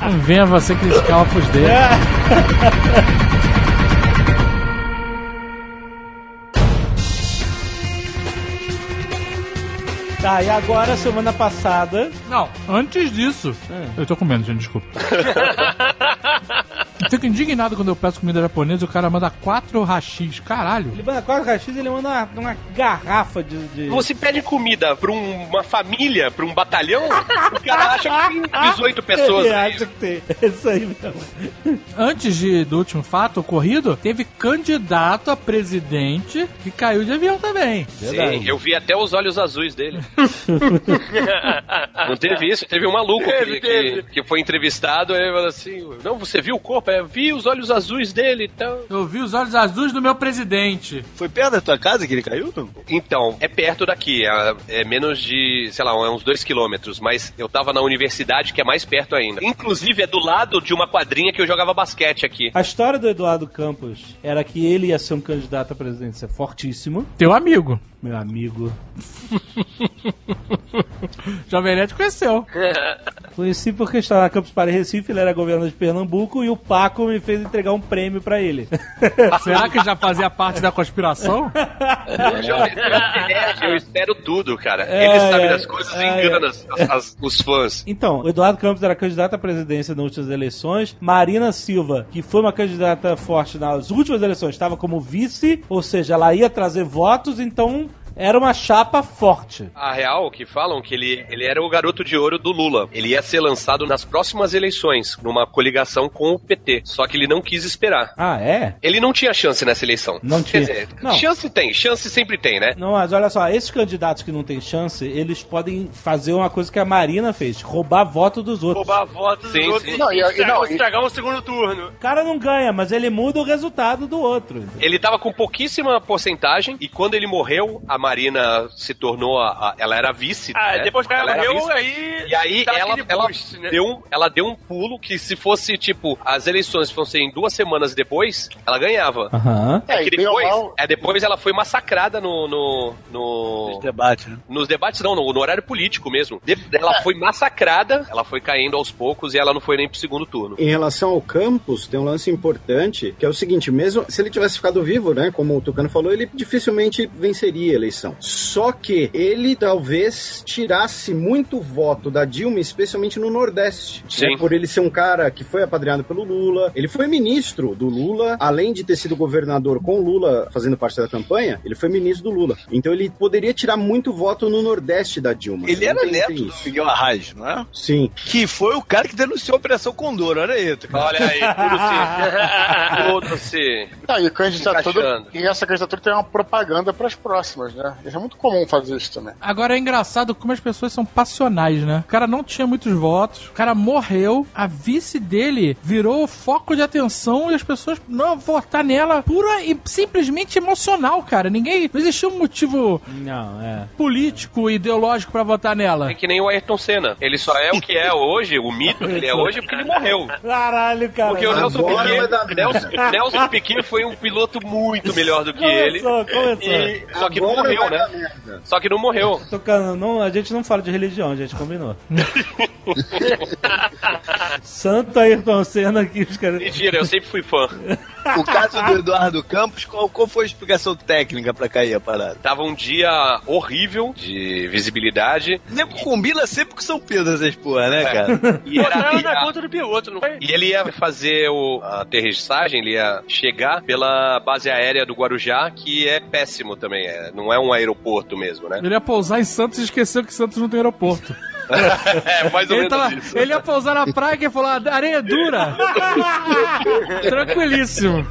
Speaker 4: Não venha você criticar o Opus Dei.
Speaker 1: Tá, e agora, semana passada,
Speaker 4: Não, antes disso. Eu tô comendo, gente, desculpa. Fico indignado quando eu peço comida japonesa e o cara manda quatro rachis. Caralho.
Speaker 1: Ele manda quatro rachis ele manda uma, uma garrafa de. de...
Speaker 8: Você pede comida pra um- uma família, pra um batalhão, o cara acha que tem 18 pessoas
Speaker 1: Ele acha que tem. É isso aí mesmo.
Speaker 4: Antes de, do último fato ocorrido, teve candidato a presidente que caiu de avião também.
Speaker 8: Sim, eu vi até os olhos azuis dele. Não teve isso? Teve um maluco
Speaker 7: Teve,
Speaker 8: que,
Speaker 7: teve.
Speaker 8: que, que foi entrevistado e ele falou assim: Não, você viu o corpo? É, vi os olhos azuis dele e tal.
Speaker 4: Eu vi os olhos azuis do meu presidente.
Speaker 2: Foi perto da tua casa que ele caiu? Não?
Speaker 8: Então, é perto daqui, é, é menos de, sei lá, é uns dois quilômetros, mas eu tava na universidade que é mais perto ainda. Inclusive, é do lado de uma quadrinha que eu jogava basquete aqui.
Speaker 1: A história do Eduardo Campos era que ele ia ser um candidato à presidência fortíssimo.
Speaker 4: Teu amigo.
Speaker 1: Meu amigo.
Speaker 4: Jovem Nerd conheceu.
Speaker 1: Conheci porque estava na Campus Party Recife, ele era governador de Pernambuco e o Paco me fez entregar um prêmio pra ele.
Speaker 4: Será que já fazia parte da conspiração?
Speaker 8: Jovem Nerd, eu espero tudo, cara.
Speaker 1: É,
Speaker 8: Ele sabe
Speaker 1: é,
Speaker 8: das coisas e
Speaker 1: é,
Speaker 8: engana as- as- os fãs.
Speaker 1: Então, o Eduardo Campos era candidato à presidência nas últimas eleições. Marina Silva, que foi uma candidata forte nas últimas eleições, estava como vice, ou seja, ela ia trazer votos, então era uma chapa forte.
Speaker 8: A real que falam que ele, ele era o garoto de ouro do Lula. Ele ia ser lançado nas próximas eleições, numa coligação com o PT. Só que ele não quis esperar.
Speaker 1: Ah, é?
Speaker 8: Ele não tinha chance nessa eleição.
Speaker 1: Não
Speaker 8: Quer
Speaker 1: tinha.
Speaker 8: dizer,
Speaker 1: Não.
Speaker 8: chance tem, chance sempre tem, né?
Speaker 1: Não, mas olha só, esses candidatos que não têm chance, eles podem fazer uma coisa que a Marina fez: roubar voto dos outros.
Speaker 7: Roubar votos dos
Speaker 8: Sim,
Speaker 7: outros
Speaker 8: sim.
Speaker 3: Não, e-
Speaker 7: estragar,
Speaker 3: não,
Speaker 7: estragar um segundo turno.
Speaker 1: O cara não ganha, mas ele muda o resultado do outro.
Speaker 8: Ele tava com pouquíssima porcentagem e quando ele morreu, a Marina se tornou a, a- ela era vice.
Speaker 7: Ah,
Speaker 8: né?
Speaker 7: depois que ela
Speaker 8: era
Speaker 7: morreu,
Speaker 8: vice.
Speaker 7: aí.
Speaker 8: E aí ela, ela,
Speaker 7: boost, né?
Speaker 8: deu um, ela deu um pulo que se fosse, tipo, as eleições fossem duas semanas depois, ela ganhava.
Speaker 1: Aham.
Speaker 3: É,
Speaker 8: É que
Speaker 3: e
Speaker 8: depois, é, depois ela foi massacrada no, no, no-
Speaker 2: Debate, né?
Speaker 8: nos debates, não, no, no horário político mesmo. De- ela foi massacrada, ela foi caindo aos poucos e ela não foi nem pro segundo turno.
Speaker 5: Em relação ao campus, tem um lance importante, que é o seguinte, mesmo se ele tivesse ficado vivo, né, como o Tucano falou, ele dificilmente venceria a eleição. Só que ele talvez tirasse muito voto da Dilma, especialmente no Nordeste.
Speaker 8: Sim.
Speaker 5: né, por ele ser um cara que foi apadrinhado pelo Lula, ele foi ministro do Lula, além de ter sido governador com o Lula fazendo parte da campanha, ele foi ministro do Lula. Então ele poderia tirar muito voto no Nordeste da Dilma.
Speaker 2: Ele
Speaker 5: Não
Speaker 2: era neto
Speaker 5: tem
Speaker 2: do
Speaker 5: isso.
Speaker 2: Miguel Arraes, não é?
Speaker 5: Sim.
Speaker 2: Que foi o cara que denunciou a Operação Condor, olha aí.
Speaker 8: Olha aí, tudo se. tudo se.
Speaker 3: Não, e, candidatura,
Speaker 8: Encaixando.
Speaker 3: e essa candidatura tem uma propaganda pras próximas, né? É muito comum fazer isso também.
Speaker 4: Agora é engraçado como as pessoas são passionais, né? O cara não tinha muitos votos, o cara morreu, a vice dele virou foco de atenção e as pessoas não votar nela pura e simplesmente emocional, cara. Ninguém. Não existia um motivo
Speaker 1: Não, é.
Speaker 4: político, ideológico pra votar nela.
Speaker 8: É que nem o Ayrton Senna. Ele só é o que é hoje, o mito que ele é hoje, porque ele morreu.
Speaker 1: Caralho, cara.
Speaker 8: Porque o Nelson Piquet. Nelson, Nelson Piquet foi um piloto muito melhor do que ele.
Speaker 1: Começou, começou.
Speaker 8: E- só que
Speaker 5: Agora
Speaker 8: morreu, né?
Speaker 5: merda.
Speaker 8: Só que não morreu.
Speaker 1: Tocando, não, a gente não fala de religião, a gente combinou. Santo Ayrton Senna aqui, os caras.
Speaker 8: Mentira, eu sempre fui fã.
Speaker 2: O caso do Eduardo Campos, qual, qual foi a explicação técnica pra cair a parada?
Speaker 8: Tava um dia horrível de visibilidade.
Speaker 2: Nego combina sempre com São Pedro essas porra, né, cara?
Speaker 8: E, era, e,
Speaker 7: na conta do piloto, não foi?
Speaker 8: e ele ia fazer o- a aterrissagem, ele ia chegar pela base aérea do Guarujá, que é péssimo também. é- não é um aeroporto mesmo, né?
Speaker 4: Ele ia pousar em Santos e esqueceu que Santos não tem aeroporto.
Speaker 8: é mais ou
Speaker 4: Ele,
Speaker 8: menos
Speaker 4: tava-
Speaker 8: isso.
Speaker 4: ele ia pousar na praia e falou: "A areia é dura. Tranquilíssimo.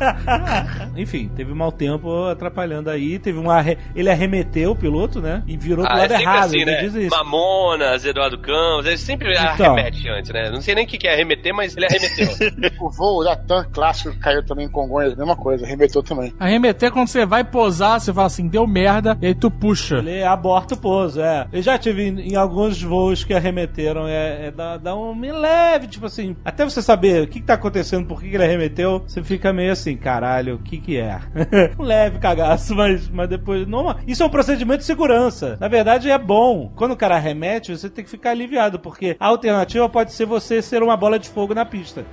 Speaker 1: Enfim, teve mau tempo atrapalhando aí. Teve um arre... Ele arremeteu o piloto, né? E virou pro
Speaker 8: Ah, é
Speaker 1: lado
Speaker 8: sempre
Speaker 1: errado.
Speaker 8: assim,
Speaker 1: ele
Speaker 8: né?
Speaker 1: diz isso.
Speaker 8: Mamonas, Eduardo Campos, ele sempre
Speaker 1: Então.
Speaker 8: arremete antes, né? Não sei nem o que é arremeter, mas ele arremeteu.
Speaker 3: O voo da TAM clássico caiu também em Congonhas, mesma coisa, remeteu também.
Speaker 4: Arremeter quando você vai posar, você fala assim, deu merda, e aí tu puxa.
Speaker 1: Ele aborta o pouso, é. Eu já tive em, em alguns voos que arremeteram, é, é dá, dá um me leve, tipo assim, até você saber o que, que tá acontecendo, por que, que ele arremeteu, você fica meio assim, caralho, o que que é? um leve cagaço, mas, mas depois, não, isso é um procedimento de segurança. Na verdade é bom. Quando o cara arremete, você tem que ficar aliviado, porque a alternativa pode ser você ser uma bola de fogo na pista.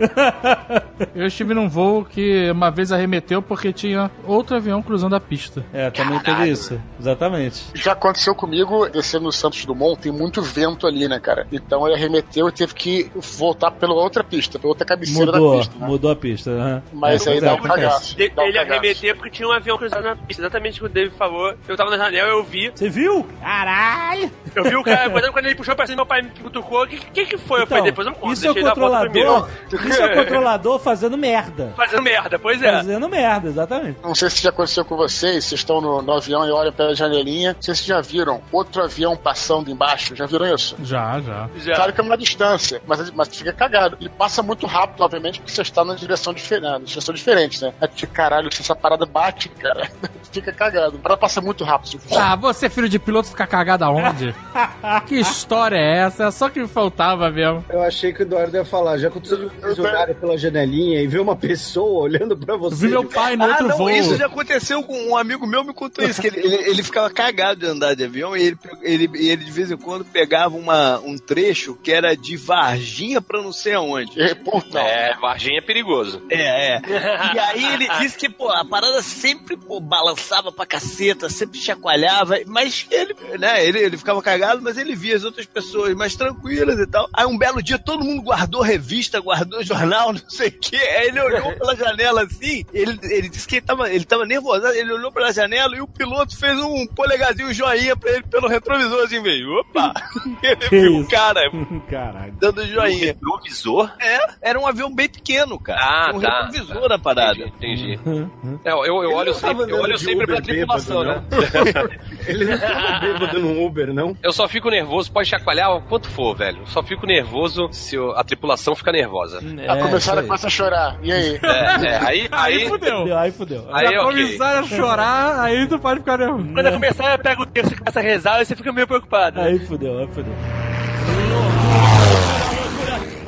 Speaker 4: Eu estive num voo que uma vez arremeteu porque tinha outro avião cruzando a pista.
Speaker 1: é, também teve isso. Exatamente.
Speaker 3: Já aconteceu comigo, descendo no Santos Dumont, tem muito vento ali. Ali, né, cara? Então ele arremeteu e teve que voltar pela outra pista, pela outra cabeceira
Speaker 1: Mudou,
Speaker 3: da pista. né?
Speaker 1: mudou a pista. aham.
Speaker 3: Mas
Speaker 1: É,
Speaker 3: aí dá
Speaker 1: é,
Speaker 3: um cagaço. Um
Speaker 7: ele arremeteu porque tinha um avião cruzado na pista. Exatamente o que o David falou. Eu tava na janela, eu vi.
Speaker 1: Você viu? Caralho!
Speaker 7: Eu vi o cara quando, quando ele puxou pra cima, meu pai me cutucou. O que, que que foi? eu falei, depois eu não conto.
Speaker 1: Então, isso é o controlador.
Speaker 7: primeiro.
Speaker 1: Isso é o controlador fazendo merda.
Speaker 7: Fazendo merda, pois é.
Speaker 1: Fazendo merda, exatamente.
Speaker 3: Não sei se já aconteceu com vocês, vocês estão no, no avião e olham pela janelinha. Não sei se já viram outro avião passando embaixo. Já viram isso?
Speaker 4: Já, já.
Speaker 7: Já.
Speaker 3: Claro que é uma distância, mas, mas fica cagado. Ele passa muito rápido, obviamente, porque você está na direção diferente, na direção diferente, né? Aí tu fica, caralho, se essa parada bate, cara, fica cagado. A parada passa muito rápido.
Speaker 4: Ah, você, filho de piloto, fica cagado aonde? que história é essa? É só que me faltava mesmo.
Speaker 5: Eu achei que o Eduardo ia falar. Já aconteceu de vocês olharem pela janelinha e ver uma pessoa olhando pra você.
Speaker 4: Vi meu pai no
Speaker 2: Ah,
Speaker 4: outro
Speaker 2: não,
Speaker 4: voo.
Speaker 2: isso já aconteceu com um amigo meu, me contou isso, que ele, ele, ele ficava cagado de andar de avião e ele, ele, ele de vez em quando pegava uma, um trecho que era de Varginha pra não sei aonde.
Speaker 3: Puta,
Speaker 8: É, Varginha é perigoso.
Speaker 2: É, é. E aí ele disse que, pô, a parada sempre pô, balançava pra caceta, sempre chacoalhava, mas ele, né, ele, ele ficava cagado, mas ele via as outras pessoas mais tranquilas e tal. Aí um belo dia todo mundo guardou revista, guardou jornal, não sei o quê. Aí ele olhou pela janela assim, ele, ele disse que ele tava, ele tava nervoso, ele olhou pela janela e o piloto fez um polegarzinho joinha pra ele pelo retrovisor, assim, veio. Opa! O
Speaker 1: isso?
Speaker 2: cara
Speaker 1: Caralho.
Speaker 2: dando joinha.
Speaker 8: Retrovisor?
Speaker 2: É, era um avião bem pequeno, cara.
Speaker 8: Ah,
Speaker 2: um
Speaker 8: tá.
Speaker 2: retrovisor na parada.
Speaker 8: Entendi. entendi. É, eu, eu olho sempre, eu olho sempre pra tripulação, né?
Speaker 5: Ele não tava bêbado num Uber, não?
Speaker 8: Eu só fico nervoso, pode chacoalhar o quanto for, velho. Eu só fico nervoso se eu- a tripulação fica nervosa.
Speaker 1: É,
Speaker 3: a começar a chorar. E aí?
Speaker 8: É, é, aí,
Speaker 4: Aí
Speaker 8: aí,
Speaker 4: fudeu.
Speaker 1: aí. Aí fudeu.
Speaker 8: aí,
Speaker 4: Já
Speaker 8: ok.
Speaker 4: começaram a chorar, aí tu pode ficar nervoso.
Speaker 7: Quando começar, eu pego o texto e começa a rezar e você fica meio preocupado.
Speaker 1: Aí fudeu, aí fudeu.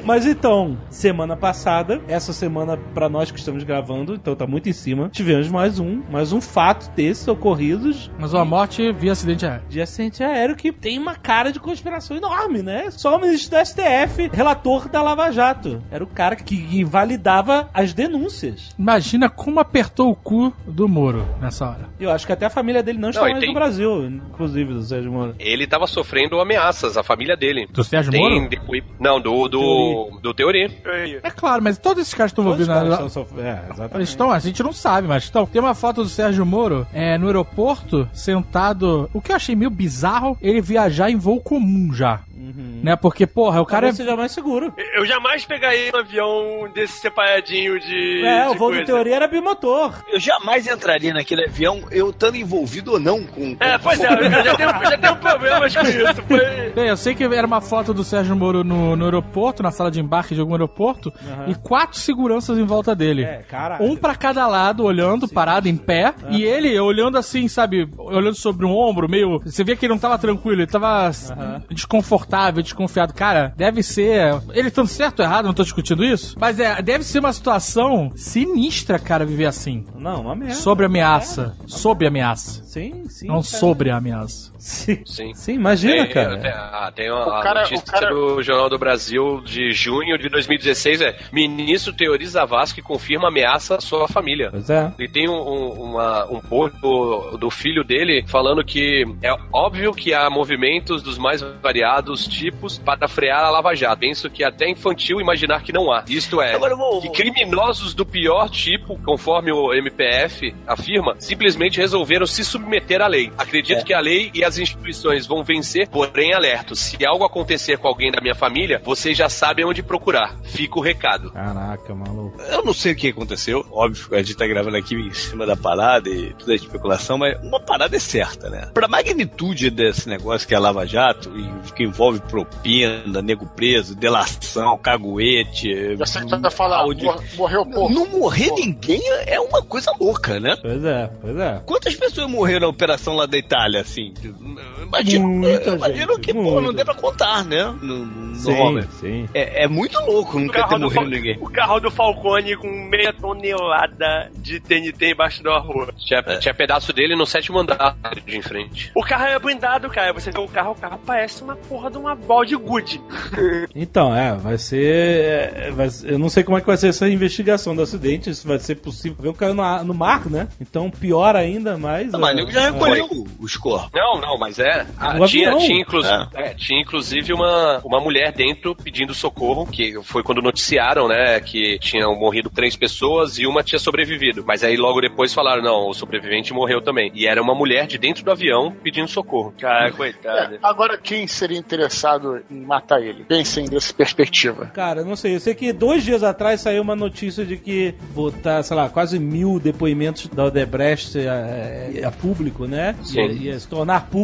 Speaker 1: Mas então, semana passada, essa semana pra nós que estamos gravando, então tá muito em cima, tivemos mais um, mais um fato desses ocorridos
Speaker 4: Mas uma morte via acidente aéreo.
Speaker 1: de acidente aéreo que tem uma cara de conspiração enorme, né? Só o ministro do STF, relator da Lava Jato, era o cara que invalidava as denúncias.
Speaker 4: Imagina como apertou o cu do Moro nessa hora.
Speaker 1: Eu acho que até a família dele não está
Speaker 8: Não, e
Speaker 1: mais
Speaker 8: tem-
Speaker 1: no Brasil, inclusive, do Sérgio Moro.
Speaker 8: Ele tava sofrendo ameaças, a família dele.
Speaker 4: Do Sérgio
Speaker 8: Tem
Speaker 4: Moro?
Speaker 8: Não, do, do, do Teori.
Speaker 4: É claro, mas todos esses caras estão envolvidos na.
Speaker 1: É,
Speaker 4: Eles
Speaker 1: exatamente.
Speaker 4: estão, a gente não sabe, mas estão. Tem uma foto do Sérgio Moro é, no aeroporto, sentado. O que eu achei meio bizarro, ele viajar em voo comum já. Né? Porque, porra, o cara é.
Speaker 1: Talvez seja mais seguro.
Speaker 7: Eu jamais pegaria um avião desse separadinho de.
Speaker 1: É,
Speaker 7: de
Speaker 1: o voo
Speaker 7: coisa.
Speaker 1: do teoria era bimotor.
Speaker 2: Eu jamais entraria naquele avião, eu estando envolvido ou não com. com
Speaker 7: É, pois é, eu já tenho, já tenho problemas com isso. Foi...
Speaker 4: Bem, eu sei que era uma foto do Sérgio Moro no, no aeroporto, na sala de embarque de algum aeroporto, e quatro seguranças em volta dele.
Speaker 1: É, caralho.
Speaker 4: Um pra cada lado, olhando, parado, em pé. E ele olhando assim, sabe? Olhando sobre um ombro, meio. Você via que ele não tava tranquilo, ele tava desconfortável, desconfiado. Cara, deve ser. Ele tanto certo ou errado, não tô discutindo isso. Mas é, deve ser uma situação sinistra, cara, viver assim.
Speaker 1: Não, uma merda.
Speaker 4: Sobre ameaça. Sob ameaça.
Speaker 1: Sim, sim.
Speaker 4: Não
Speaker 1: cara.
Speaker 4: sobre a ameaça.
Speaker 1: Sim.
Speaker 8: Sim.
Speaker 1: Sim, imagina,
Speaker 8: Tem,
Speaker 1: cara.
Speaker 8: tem, ah, tem uma
Speaker 3: O
Speaker 8: a
Speaker 3: cara-
Speaker 8: notícia
Speaker 3: o cara-
Speaker 8: do Jornal do Brasil de junho de 2016 é Ministro Teori Zavascki confirma ameaça à sua família.
Speaker 1: Pois é.
Speaker 8: E tem um, um, uma, um post do, do filho dele falando que é óbvio que há movimentos dos mais variados tipos para frear a Lava Jato. Penso que é até infantil imaginar que não há. Isto é,
Speaker 2: vou-
Speaker 8: que criminosos do pior tipo, conforme o MPF afirma, simplesmente resolveram se submeter à lei. Acredito que a lei e as instituições vão vencer, porém alerto, se algo acontecer com alguém da minha família, vocês já sabem onde procurar. Fica o recado.
Speaker 1: Caraca, maluco.
Speaker 2: Eu não sei o que aconteceu, óbvio, a gente tá gravando aqui em cima da parada e toda a especulação, mas uma parada é certa, né? Pra magnitude desse negócio que é Lava Jato, e que envolve propina, nego preso, delação, caguete.
Speaker 3: Já sei que vai falar, morreu pouco.
Speaker 2: Não morrer ninguém é uma coisa louca, né?
Speaker 1: Pois é, pois é.
Speaker 2: Quantas pessoas morreram na operação lá da Itália, assim? Imagino,
Speaker 1: Muita
Speaker 2: eu imagino
Speaker 1: gente,
Speaker 2: que, pô,
Speaker 1: muita.
Speaker 2: não dê pra contar, né? No, no
Speaker 1: Sim,
Speaker 2: homem.
Speaker 1: sim.
Speaker 2: É, é muito louco
Speaker 7: O
Speaker 2: nunca ter
Speaker 7: carro, do
Speaker 2: morrido
Speaker 7: Fal-
Speaker 2: ninguém.
Speaker 7: o carro do Falcone com meia tonelada de TNT embaixo da rua.
Speaker 8: Tinha, tinha pedaço dele no sétimo andar de em frente.
Speaker 7: O carro é blindado, cara. Você vê o carro, o carro parece uma porra de uma balde good.
Speaker 1: Então, é, vai ser, é, vai ser- Eu não sei como é que vai ser essa investigação do acidente, se vai ser possível. Ver um caiu na ma- no mar, né? Então pior ainda, mas.
Speaker 2: Não, mas
Speaker 1: é,
Speaker 2: nego já recolheu os corpos.
Speaker 8: Não, não, mas é. ah, tinha, tinha, inclu- é, tinha inclusive uma, uma mulher dentro pedindo socorro, que foi quando noticiaram, né, que tinham morrido três pessoas e uma tinha sobrevivido. Mas aí logo depois falaram, não, o sobrevivente morreu também. E era uma mulher de dentro do avião pedindo socorro.
Speaker 7: Cara, coitado.
Speaker 3: É, agora, quem seria interessado em matar ele? Pensem dessa perspectiva.
Speaker 1: Cara, não sei. Eu sei que dois dias atrás saiu uma notícia de que botar, sei lá, quase mil depoimentos da Odebrecht a, a público, né?
Speaker 8: Sim.
Speaker 1: Ia, ia se tornar público.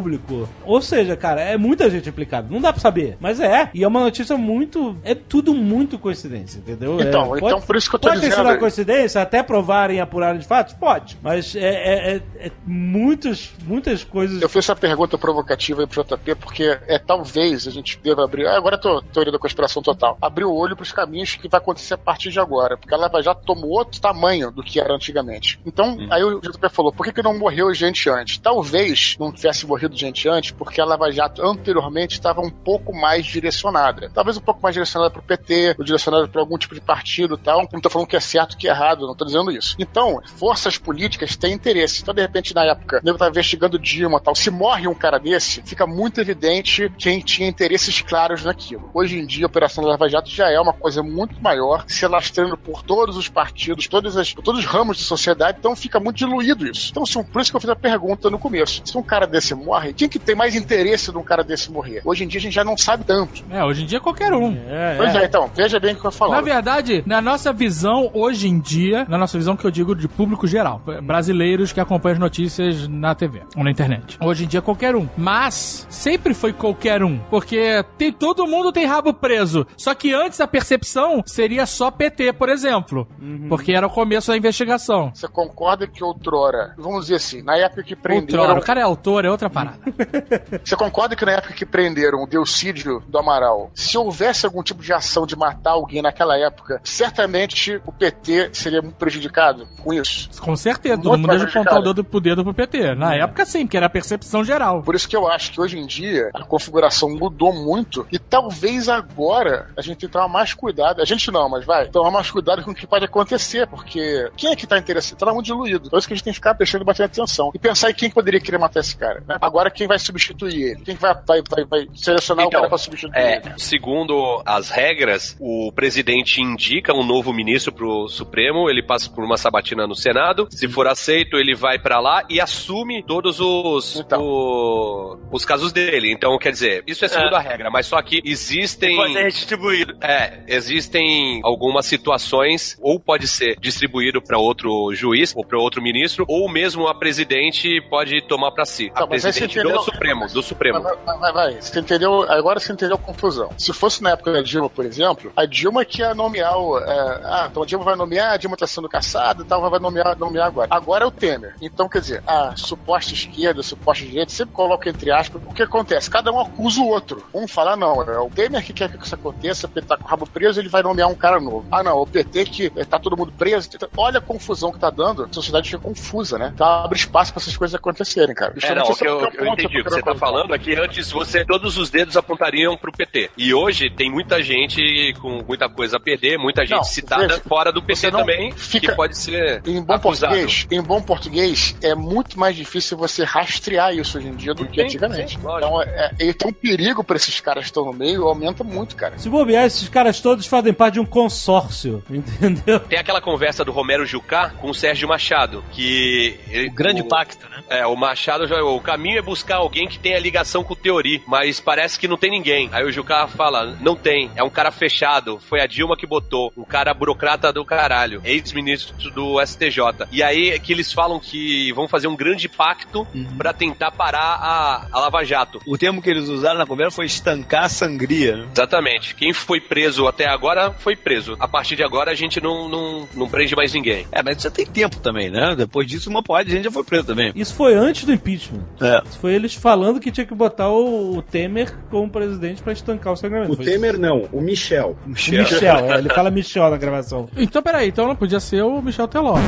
Speaker 1: Ou seja, cara, é muita gente implicada. Não dá pra saber. Mas é. E é uma notícia muito. É tudo muito coincidência, entendeu?
Speaker 3: Então,
Speaker 1: É,
Speaker 3: então por isso que eu tô
Speaker 1: pode ter sido
Speaker 3: dizendo-
Speaker 1: uma coincidência, até provarem e apurarem de fatos? Pode. Mas é, é, é- é muitas, muitas coisas.
Speaker 3: Eu fiz essa pergunta provocativa aí pro JP porque é talvez a gente deva abrir. ah, Agora eu tô teoria da conspiração total. Abrir o olho pros caminhos que vai acontecer a partir de agora. Porque a Lava Jato tomou outro tamanho do que era antigamente. Então, aí o JP falou: por que, que não morreu gente antes? Talvez não tivesse morrido gente antes porque a Lava Jato anteriormente estava um pouco mais direcionada. Talvez um pouco mais direcionada pro PT, ou direcionada para algum tipo de partido e tal. Não tô falando que é certo que é errado, não tô dizendo isso. Então, forças políticas têm interesse. Então, de repente, na época, o nego tá investigando Dilma tal. Se morre um cara desse, fica muito evidente quem tinha interesses claros naquilo. Hoje em dia, a Operação Lava Jato já é uma coisa muito maior, se alastrando por todos os partidos, todas as, todos os ramos de sociedade, então fica muito diluído isso. Então, se por isso que eu fiz a pergunta no começo. Se um cara desse morre, quem que tem mais interesse de um cara desse morrer? Hoje em dia a gente já não sabe tanto.
Speaker 4: É, hoje em dia qualquer um.
Speaker 1: É,
Speaker 3: Pois
Speaker 1: é.
Speaker 3: é, então, veja bem o que eu
Speaker 4: Na
Speaker 3: falo.
Speaker 4: verdade, na nossa visão, hoje em dia, na nossa visão que eu digo de público geral, brasileiros que acompanham as notícias na TV ou na internet. Hoje em dia, qualquer um. Mas, sempre foi qualquer um. Porque tem todo mundo tem rabo preso. Só que antes a percepção seria só PT, por exemplo. Porque era o começo da investigação.
Speaker 3: Você concorda que outrora, vamos dizer assim, na época que prenderam.
Speaker 4: Outrora, o cara é autor, é outra parada.
Speaker 3: Você concorda que na época que prenderam o Delcídio do Amaral, se houvesse algum tipo de ação de matar alguém naquela época, certamente o PT seria muito prejudicado com isso?
Speaker 4: Com certeza, todo mundo deve apontar o dedo pro dedo pro PT. Na época, sim, porque era a percepção geral.
Speaker 3: Por isso que eu acho que hoje em dia a configuração mudou muito e talvez agora a gente tenha que tomar mais cuidado. A gente não, mas vai tomar mais cuidado com o que pode acontecer, porque quem é que tá interessado? Tá muito diluído. Por isso que a gente tem que ficar prestando bastante atenção e pensar em quem poderia querer matar esse cara. né? Agora quem vai substituir ele? Quem vai, vai, vai, vai selecionar o
Speaker 8: Então,
Speaker 3: cara pra substituir
Speaker 8: É,
Speaker 3: ele?
Speaker 8: segundo as regras, o presidente indica um novo ministro pro Supremo, ele passa por uma sabatina no Senado, se for aceito, ele vai pra lá e assume todos os,
Speaker 3: Então.
Speaker 8: o- os casos dele. Então, quer dizer, isso é segundo
Speaker 7: É.
Speaker 8: a regra, mas só que existem
Speaker 7: Pode ser redistribuído.
Speaker 8: é, existem algumas situações, ou pode ser distribuído para outro juiz, ou para outro ministro, ou mesmo a presidente pode tomar para si.
Speaker 3: Tá,
Speaker 8: a
Speaker 3: mas aí você
Speaker 8: presidente do
Speaker 3: entendeu-
Speaker 8: Supremo, do Supremo.
Speaker 3: Vai, vai, vai, vai. Você entendeu? Agora você entendeu a confusão. Se fosse na época da Dilma, por exemplo, a Dilma que ia nomear o. é, ah, então a Dilma vai nomear, a Dilma tá sendo caçada e tal, vai nomear, nomear agora. Agora é o Temer. Então, quer dizer, a suposta esquerda, a suposta direita, sempre coloca entre aspas. O que acontece? Cada um acusa o outro. Um fala, não, é o Temer que quer que isso aconteça, porque tá com o rabo preso, ele vai nomear um cara novo. Ah, não, o PT que eh, tá todo mundo preso. Olha a confusão que tá dando, a sociedade fica confusa, né? Então abre espaço pra essas coisas acontecerem, cara.
Speaker 8: É, não, o que eu,
Speaker 3: É
Speaker 8: eu entendi. O que você tá
Speaker 3: quero
Speaker 8: falando é que antes você, todos os dedos apontariam pro PT. E hoje tem muita gente com muita coisa a perder, muita gente
Speaker 3: Não,
Speaker 8: citada
Speaker 3: veja,
Speaker 8: fora do PT também,
Speaker 3: fica-
Speaker 8: que pode ser
Speaker 3: Em bom
Speaker 8: acusado.
Speaker 3: português, em bom português, é muito mais difícil você rastrear isso hoje em dia do que
Speaker 8: Sim,
Speaker 3: antigamente.
Speaker 8: sim,
Speaker 3: então, é, é, então o perigo pra esses caras que estão no meio aumenta muito, cara.
Speaker 1: Se bobear, esses caras todos fazem parte de um consórcio, entendeu?
Speaker 8: Tem aquela conversa do Romero Jucá com o Sérgio Machado, que... ele-
Speaker 2: O grande
Speaker 8: o-
Speaker 2: pacto, né?
Speaker 8: É, o Machado já. O caminho é buscar alguém que tenha ligação com o Teori, mas parece que não tem ninguém. Aí o Jucá fala: não tem, é um cara fechado. Foi a Dilma que botou. Um cara burocrata do caralho, ex-ministro do STJ. E aí é que eles falam que vão fazer um grande pacto pra tentar parar a, a Lava Jato.
Speaker 2: O termo que eles usaram na conversa foi estancar a sangria. né?
Speaker 8: Exatamente. Quem foi preso até agora foi preso. A partir de agora a gente não, não, não prende mais ninguém.
Speaker 2: É, mas você tem tempo também, né? Depois disso, uma porrada de gente já foi preso também.
Speaker 1: Isso foi antes do impeachment.
Speaker 2: É.
Speaker 1: Isso foi eles falando que tinha que botar o, o Temer como presidente pra estancar o sangramento.
Speaker 5: O
Speaker 1: Foi
Speaker 5: Temer não, o Michel.
Speaker 1: O Michel, é, ele fala Michel na gravação.
Speaker 4: Então, peraí, então não podia ser o Michel Teló.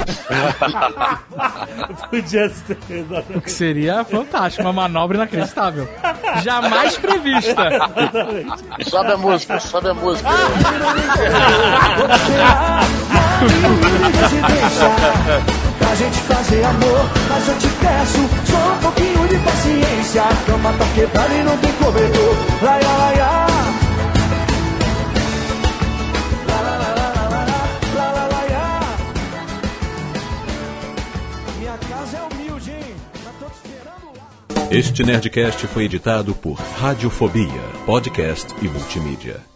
Speaker 1: Podia ser,
Speaker 4: O que
Speaker 1: exatamente.
Speaker 4: seria fantástico, uma manobra inacreditável. Jamais prevista.
Speaker 3: Sobe a música, sobe a música.
Speaker 9: se deixar, gente fazer amor. Mas eu te peço só um pouquinho de paciência. A cama tá quebrada e não tem cobertor. Laia, laia. É tá
Speaker 6: este Nerdcast foi editado por Radiofobia, podcast e multimídia.